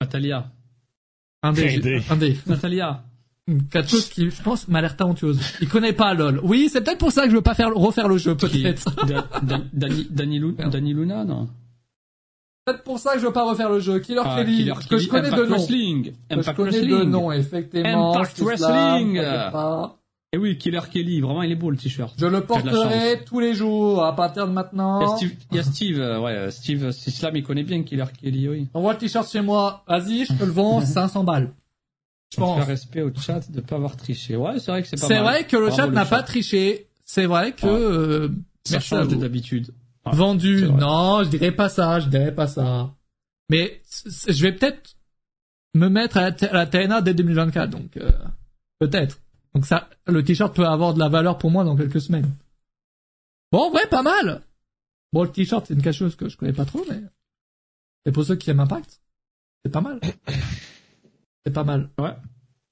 Natalia. Un dé. Un dé. <laughs> Natalia. Une catcheuse qui, je pense, m'a l'air talentueuse. Il connaît pas LOL. Oui, c'est peut-être pour ça que je veux pas faire, refaire le jeu, peut-être. Da- Da- Dani, Dani, Lu- Merde. Dani Luna, non peut-être pour ça que je veux pas refaire le jeu. Killer Ah, Kelly, Killer que Kelly, je connais Impact de nom. Wrestling. Que je connais Wrestling. de nom, effectivement. Impact Wrestling. Et oui, Killer Kelly, vraiment, il est beau le t-shirt. Je le porterai tous les jours à partir de Il y a maintenant. Steve, il y a Steve, euh, ouais, euh, Steve Sislam, il connaît bien Killer Kelly, oui. On voit le t-shirt chez moi. Vas-y, je te le vends <laughs> 500 balles. Je pense. respect au chat de pas avoir triché. Ouais, c'est vrai que c'est pas C'est vrai que le Bravo, chat n'a pas triché. C'est vrai que, Ouais. euh, Ça change de d'habitude. Ouais, Vendu. Non, je dirais pas ça, je dirais pas ça. Mais je vais peut-être me mettre à la, à la TNA dès 2024, donc euh, peut-être. Donc ça, le t-shirt peut avoir de la valeur pour moi dans quelques semaines. Bon, ouais, pas mal. Bon, le t-shirt, c'est une quelque chose que je connais pas trop, mais c'est pour ceux qui aiment Impact, c'est pas mal. C'est pas mal. Ouais.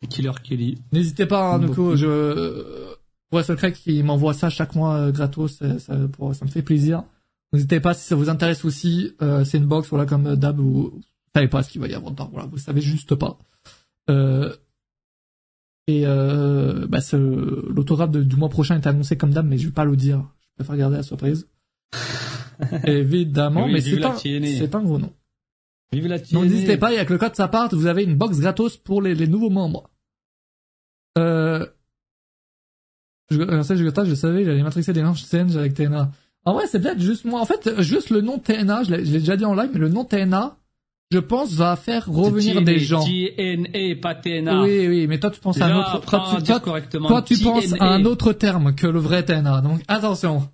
Killer Kelly. N'hésitez pas, hein, du coup, Beaucoup. je euh, Russell Craig qui m'envoie ça chaque mois euh, gratos, ça, ça, pour- ça me fait plaisir. N'hésitez pas si ça vous intéresse aussi, euh, c'est une box, voilà, comme euh, Dab, vous, vous savez pas ce qu'il va y avoir dedans, voilà, vous savez juste pas. Euh, et euh, bah, l'autographe du mois prochain est annoncé comme Dab, mais je vais pas le dire, je préfère garder la surprise. <laughs> Évidemment, Oui, mais c'est pas, c'est pas un gros nom. Vive la Donc n'hésitez pas, avec le code SAPART, vous avez une box gratos pour les, les nouveaux membres. Euh... Je, euh, ça, je, je savais, j'allais matrixer des lances Change avec TNA. En vrai, c'est peut-être juste moi. En fait, juste le nom TNA, je l'ai je l'ai déjà dit en live, mais le nom TNA, je pense, va faire revenir des gens. TNA, pas TNA. Oui, oui, mais toi, tu penses à un autre, toi, tu, toi, correctement. toi, tu penses à un autre terme que le vrai TNA. Donc, attention.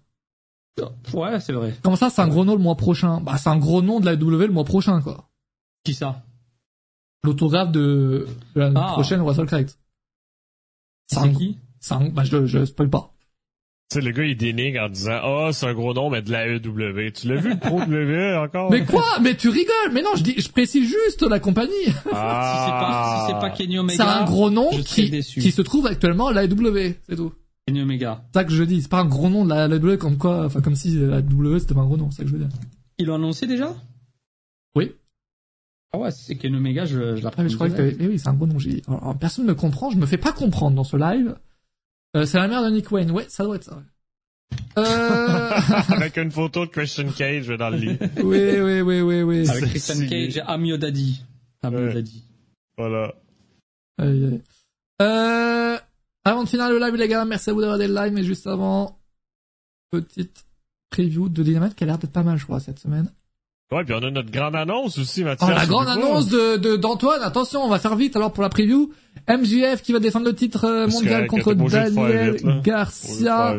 Ouais, c'est vrai. Comment ça, c'est un gros nom le mois prochain? Bah, c'est un gros nom de la W le mois prochain, quoi. Qui ça? L'autographe de, de la Ah. prochaine Craig. C'est qui? un, bah, je, je spoil pas. Sais, le gars, il dénigre en disant, ah, c'est un gros nom, mais de la EW. Tu l'as vu, le Pro W encore? Mais quoi? Mais tu rigoles! Mais non, je dis, je précise juste la compagnie. <laughs> Si c'est pas, si c'est pas Kenny Omega. C'est un gros nom qui, déçu. qui se trouve actuellement à la W. C'est tout. Kenny Omega. C'est ça que je dis. C'est pas un gros nom de la, la W comme quoi, enfin, comme si la W c'était pas un gros nom. C'est ça que je veux dire. Ils l'ont annoncé déjà? Oui. Ah ouais, c'est Kenny Omega, je, je Ah, l'apprends. mais je crois que, mais oui, c'est un gros nom. J'ai alors, personne ne comprend. Je me fais pas comprendre dans ce live. Euh, c'est la mère de Nick Wayne. Ouais, ça doit être ça. ouais. Euh... <laughs> <laughs> Avec une photo de Christian Cage dans le lit. <laughs> oui, oui, oui, oui, oui. Avec C'est Christian signé. Cage et Amio Daddy. Amio Ouais. Daddy. Voilà. Aïe, aïe. Euh, avant de finir le live, les gars, merci à vous d'avoir des lives, mais juste avant, petite preview de Dynamite qui a l'air d'être pas mal, je crois, cette semaine. Ouais, puis on a notre grande annonce aussi, Mathias. Oh, la grande annonce de, de, d'Antoine. Attention, on va faire vite, alors, pour la preview. MJF qui va défendre le titre euh, mondial contre Daniel vite, Garcia.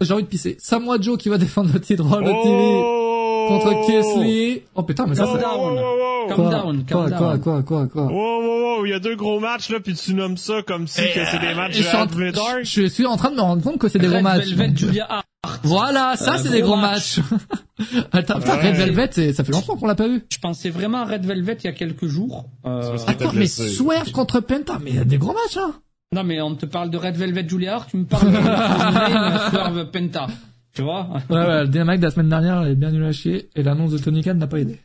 J'ai envie de pisser. Samoa Joe qui va défendre le titre Raw de TV Oh! Contre Kesley. Oh putain, mais ça, Calm c'est... down. Wow, wow, wow. Calm Quoi, down, calm quoi, quoi, down. quoi, quoi, quoi? Wow, wow, wow, il y a deux gros matchs, là, puis tu nommes ça comme si que c'est des matchs Je suis, en, de Red Dark. je suis en train de me rendre compte que c'est des gros Red matchs. Velvet. Julia Hart. Voilà, ça Euh, c'est des gros matchs. <laughs> Attends, putain, Ouais. Red Velvet, ça fait longtemps qu'on l'a pas vu. Je pensais vraiment à Red Velvet il y a quelques jours. Euh, D'accord, mais. Swerve contre Penta, mais il y a des gros matchs, hein. non, mais on te parle de Red Velvet Julia Hart, tu me parles de <laughs> Swerve Penta. Tu vois? Ouais, ouais, le Dynamite de la semaine dernière, elle est bien nul à chier, et l'annonce de Tony Khan n'a pas aidé.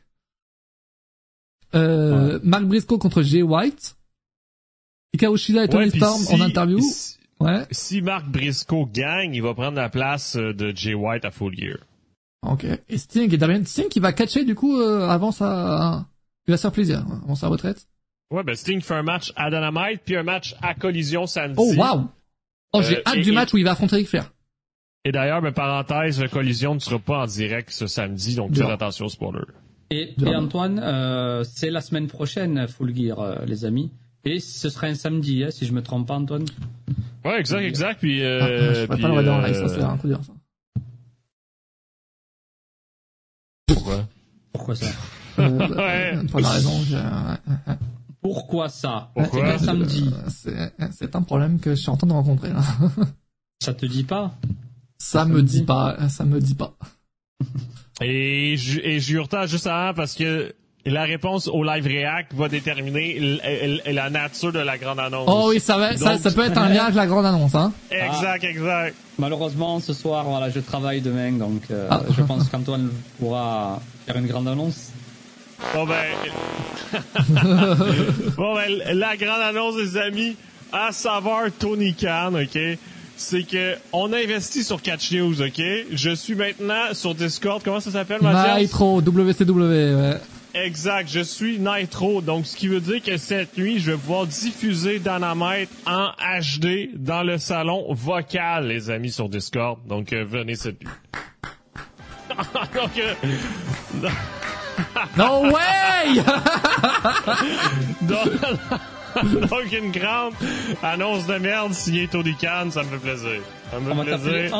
Euh, Mark Briscoe contre Jay White. Hikaru Shida et Tony Ouais, Storm si- en interview. Si, Ouais. si Marc Briscoe gagne, il va prendre la place de Jay White à Full Gear. Ok. Et Sting et Damien Sting qui va catcher, du coup, euh, avant sa, il va se faire plaisir, avant sa retraite. Ouais, ben Sting fait un match à Dynamite, puis un match à Collision samedi. Oh, waouh! Oh, j'ai Euh, hâte et- du et- match où il va affronter Ric Flair. Et d'ailleurs, ben, parenthèse, Collision ne sera pas en direct ce samedi, donc faites attention, spoiler. Et, et Antoine, euh, c'est la semaine prochaine, Full Gear, euh, les amis. Et ce sera un samedi, hein, si je me trompe pas, Antoine. Ouais, exact, exact, puis... Ah, Euh, je puis, pas le regarder en live, euh, ça c'est un coup dur, ça. Pourquoi? Pourquoi ça? Euh, <laughs> bah, Ouais. Pour la raison, ouais, Pourquoi ça? Pourquoi? C'est un samedi. Euh, c'est, c'est un problème que je suis en train de rencontrer, là. Ça te dit pas? Ça me dit pas, ça me dit pas. Et, ju- et Jurta, juste avant, parce que la réponse au live react va déterminer la nature de la grande annonce. Oh oui, ça va, ça, Donc- ça peut être un lien avec la grande annonce, hein. <laughs> Exact, exact. Malheureusement, ce soir, voilà, je travaille demain, donc euh, Ah. je pense qu'Antoine pourra faire une grande annonce. Bon ben... <laughs> <laughs> bon ben, la grande annonce des amis, à savoir Tony Khan, ok? C'est que on a investi sur Catch News, ok? Je suis maintenant sur Discord. Comment ça s'appelle, Mathias? Nitro, WCW, ouais. Exact, je suis Nitro, donc ce qui veut dire que cette nuit, je vais pouvoir diffuser Dynamite en HD dans le salon vocal, les amis, sur Discord. Donc euh, venez cette nuit. <laughs> donc, euh, No way! <laughs> donc, <laughs> <laughs> donc une grande annonce de merde signée Tony Khan, ça me fait plaisir. Ça me On va fait t'appeler plaisir.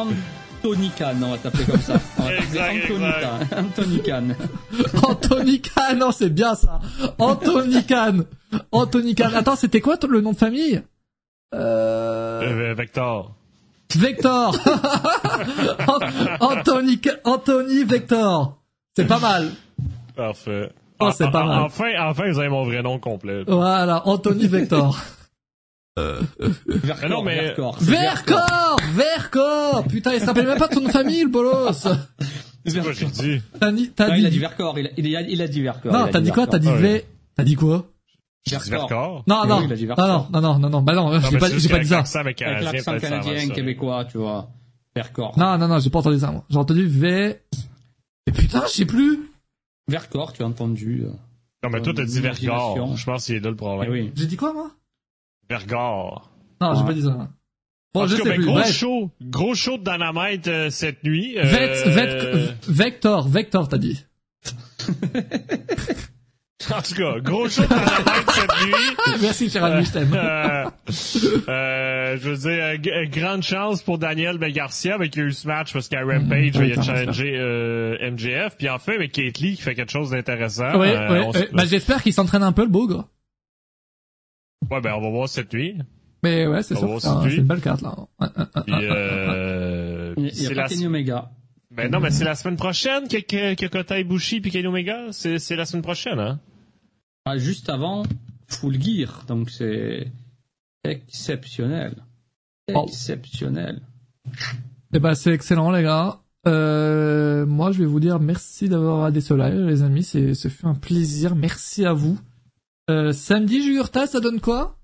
Anthony Khan, on va t'appeler comme ça. <laughs> On va Exact, Anthony. Khan. <laughs> Anthony Khan. Non, c'est bien ça. Anthony Khan. Anthony Khan. Attends, c'était quoi le nom de famille? Euh... Euh, Vector. Vector. An- Anthony Anthony Vector. C'est pas mal. Parfait. Oh, c'est pas en- mal. Enfin, enfin, vous avez mon vrai nom complet. Voilà, Anthony Vector. Vercors, <laughs> non, mais- Vercors, Vercors Vercors Putain, il se rappelle même pas de ton famille, le bolos C'est quoi j'ai dit? T'as dit, t'as Non, il a dit dit... Vercors, il a, il a, il a dit Vercors. Non, t'as dit quoi? T'as dit Ah, V... T'as dit quoi? Vercors. Non, Oui, non, dit non, non, non, non, non, non, bah non, Non, j'ai mais pas, j'ai pas dit ça. Avec canadien, l'accent canadien, ça. québécois, tu vois. Vercors. Non, non, non, j'ai pas entendu ça, moi. J'ai entendu V... Mais putain, je sais plus Vercors, tu as entendu. euh. Non, mais toi, t'as dit. Vergor. Je pense qu'il est là le Eh problème. oui. J'ai dit quoi, moi? Vergor. Non, j'ai pas dit ça. Bon, en je tout cas, sais ben, plus, gros bref. show, gros show de Dynamite euh, cette nuit. Euh, Vect, Vect, Vector, Vector, t'as dit. <laughs> En tout cas, gros show de Dynamite cette nuit. Merci, t'aime. Euh, euh, je veux dire, euh, euh, grande chance pour Daniel ben, Garcia, avec qui a eu ce match parce qu'à Rampage, oui, il a challengé euh, MJF. Puis enfin, mais Kate Lee qui fait quelque chose d'intéressant. Ouais, Euh, ouais. Bah, j'espère qu'il s'entraîne un peu, le beau, gars. ouais, ben, on va voir cette nuit. Mais ouais, c'est sûr. va C'est une belle carte, là. Un, un, Puis, Il c'est a pas la... Kenny Omega. Ben non, mais c'est la semaine prochaine que, que, que Kota Ibushi puis Kenny Omega. C'est, c'est la semaine prochaine, hein? Ah, juste avant Full Gear, donc c'est exceptionnel. Oh. Exceptionnel. Eh ben, c'est excellent, les gars. Euh, moi, je vais vous dire merci d'avoir regardé ce live, les amis. C'est, ce fut un plaisir. Merci à vous. Euh, samedi, Jugurta, ça donne quoi?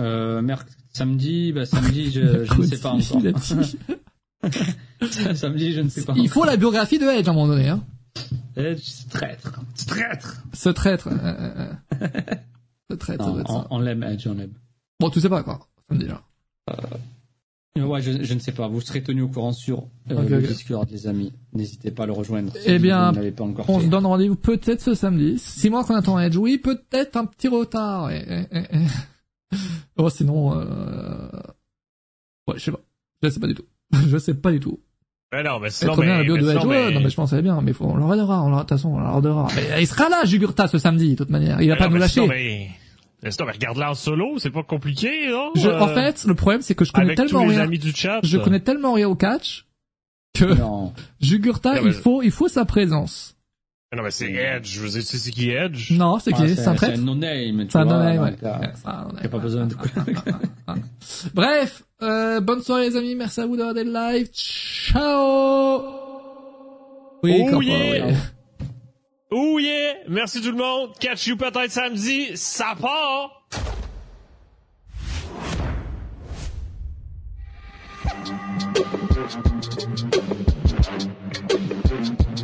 Euh, merc- samedi, bah, samedi, je, <laughs> je ne sais pas encore. <laughs> Samedi, je ne sais pas Il encore. faut la biographie de Edge à un moment donné, hein. Edge, c'est traître. C'est traître. Ce traître. euh, euh, euh. Ce traître, Non, on, l'aime, Edge, on l'aime. Bon, tu sais pas, quoi. Samedi, là. Euh, Ouais, je, je ne sais pas. Vous serez tenus au courant sur euh, Ok, le ok. Discord, les amis. N'hésitez pas à le rejoindre. si Eh bien, vous ne l'avez pas encore On fait. se donne rendez-vous peut-être ce samedi. Six mois qu'on attend Edge. Oui, peut-être un petit retard. Eh, eh, eh, eh. Oh, sinon, euh... ouais, je sais pas. Je sais pas du tout. <laughs> Je sais pas du tout. Ben non, mais C'est sinon, mais, la bio mais de sinon, mais- non, mais je pense que c'est bien. Mais faut, on le regardera. On de toute façon, on le regardera. Mais il sera là, Jugurta, ce samedi, de toute manière. Il va Ben pas nous mais lâcher. sinon, mais, mais sinon, mais regarde-la en solo, c'est pas compliqué, non? Je, Euh, en fait, le problème, c'est que je connais avec tous tellement les rien. amis du chat. Je connais tellement rien au catch que Non. <laughs> Jugurta, Non, mais- il faut, il faut sa présence. Non, mais c'est Edge. Je veux dire, tu sais c'est qui Edge? Non, c'est Ah, qui? C'est un c'est traître? un no-name, tu C'est un vois. no-name, ouais. a pas besoin de- <laughs> Bref, euh, bonne soirée les amis, merci à vous d'avoir été live. Ciao Oui, Oh yeah! oui. Oh yeah! Merci tout le monde. Catch you peut-être samedi. Ça part! Thank you.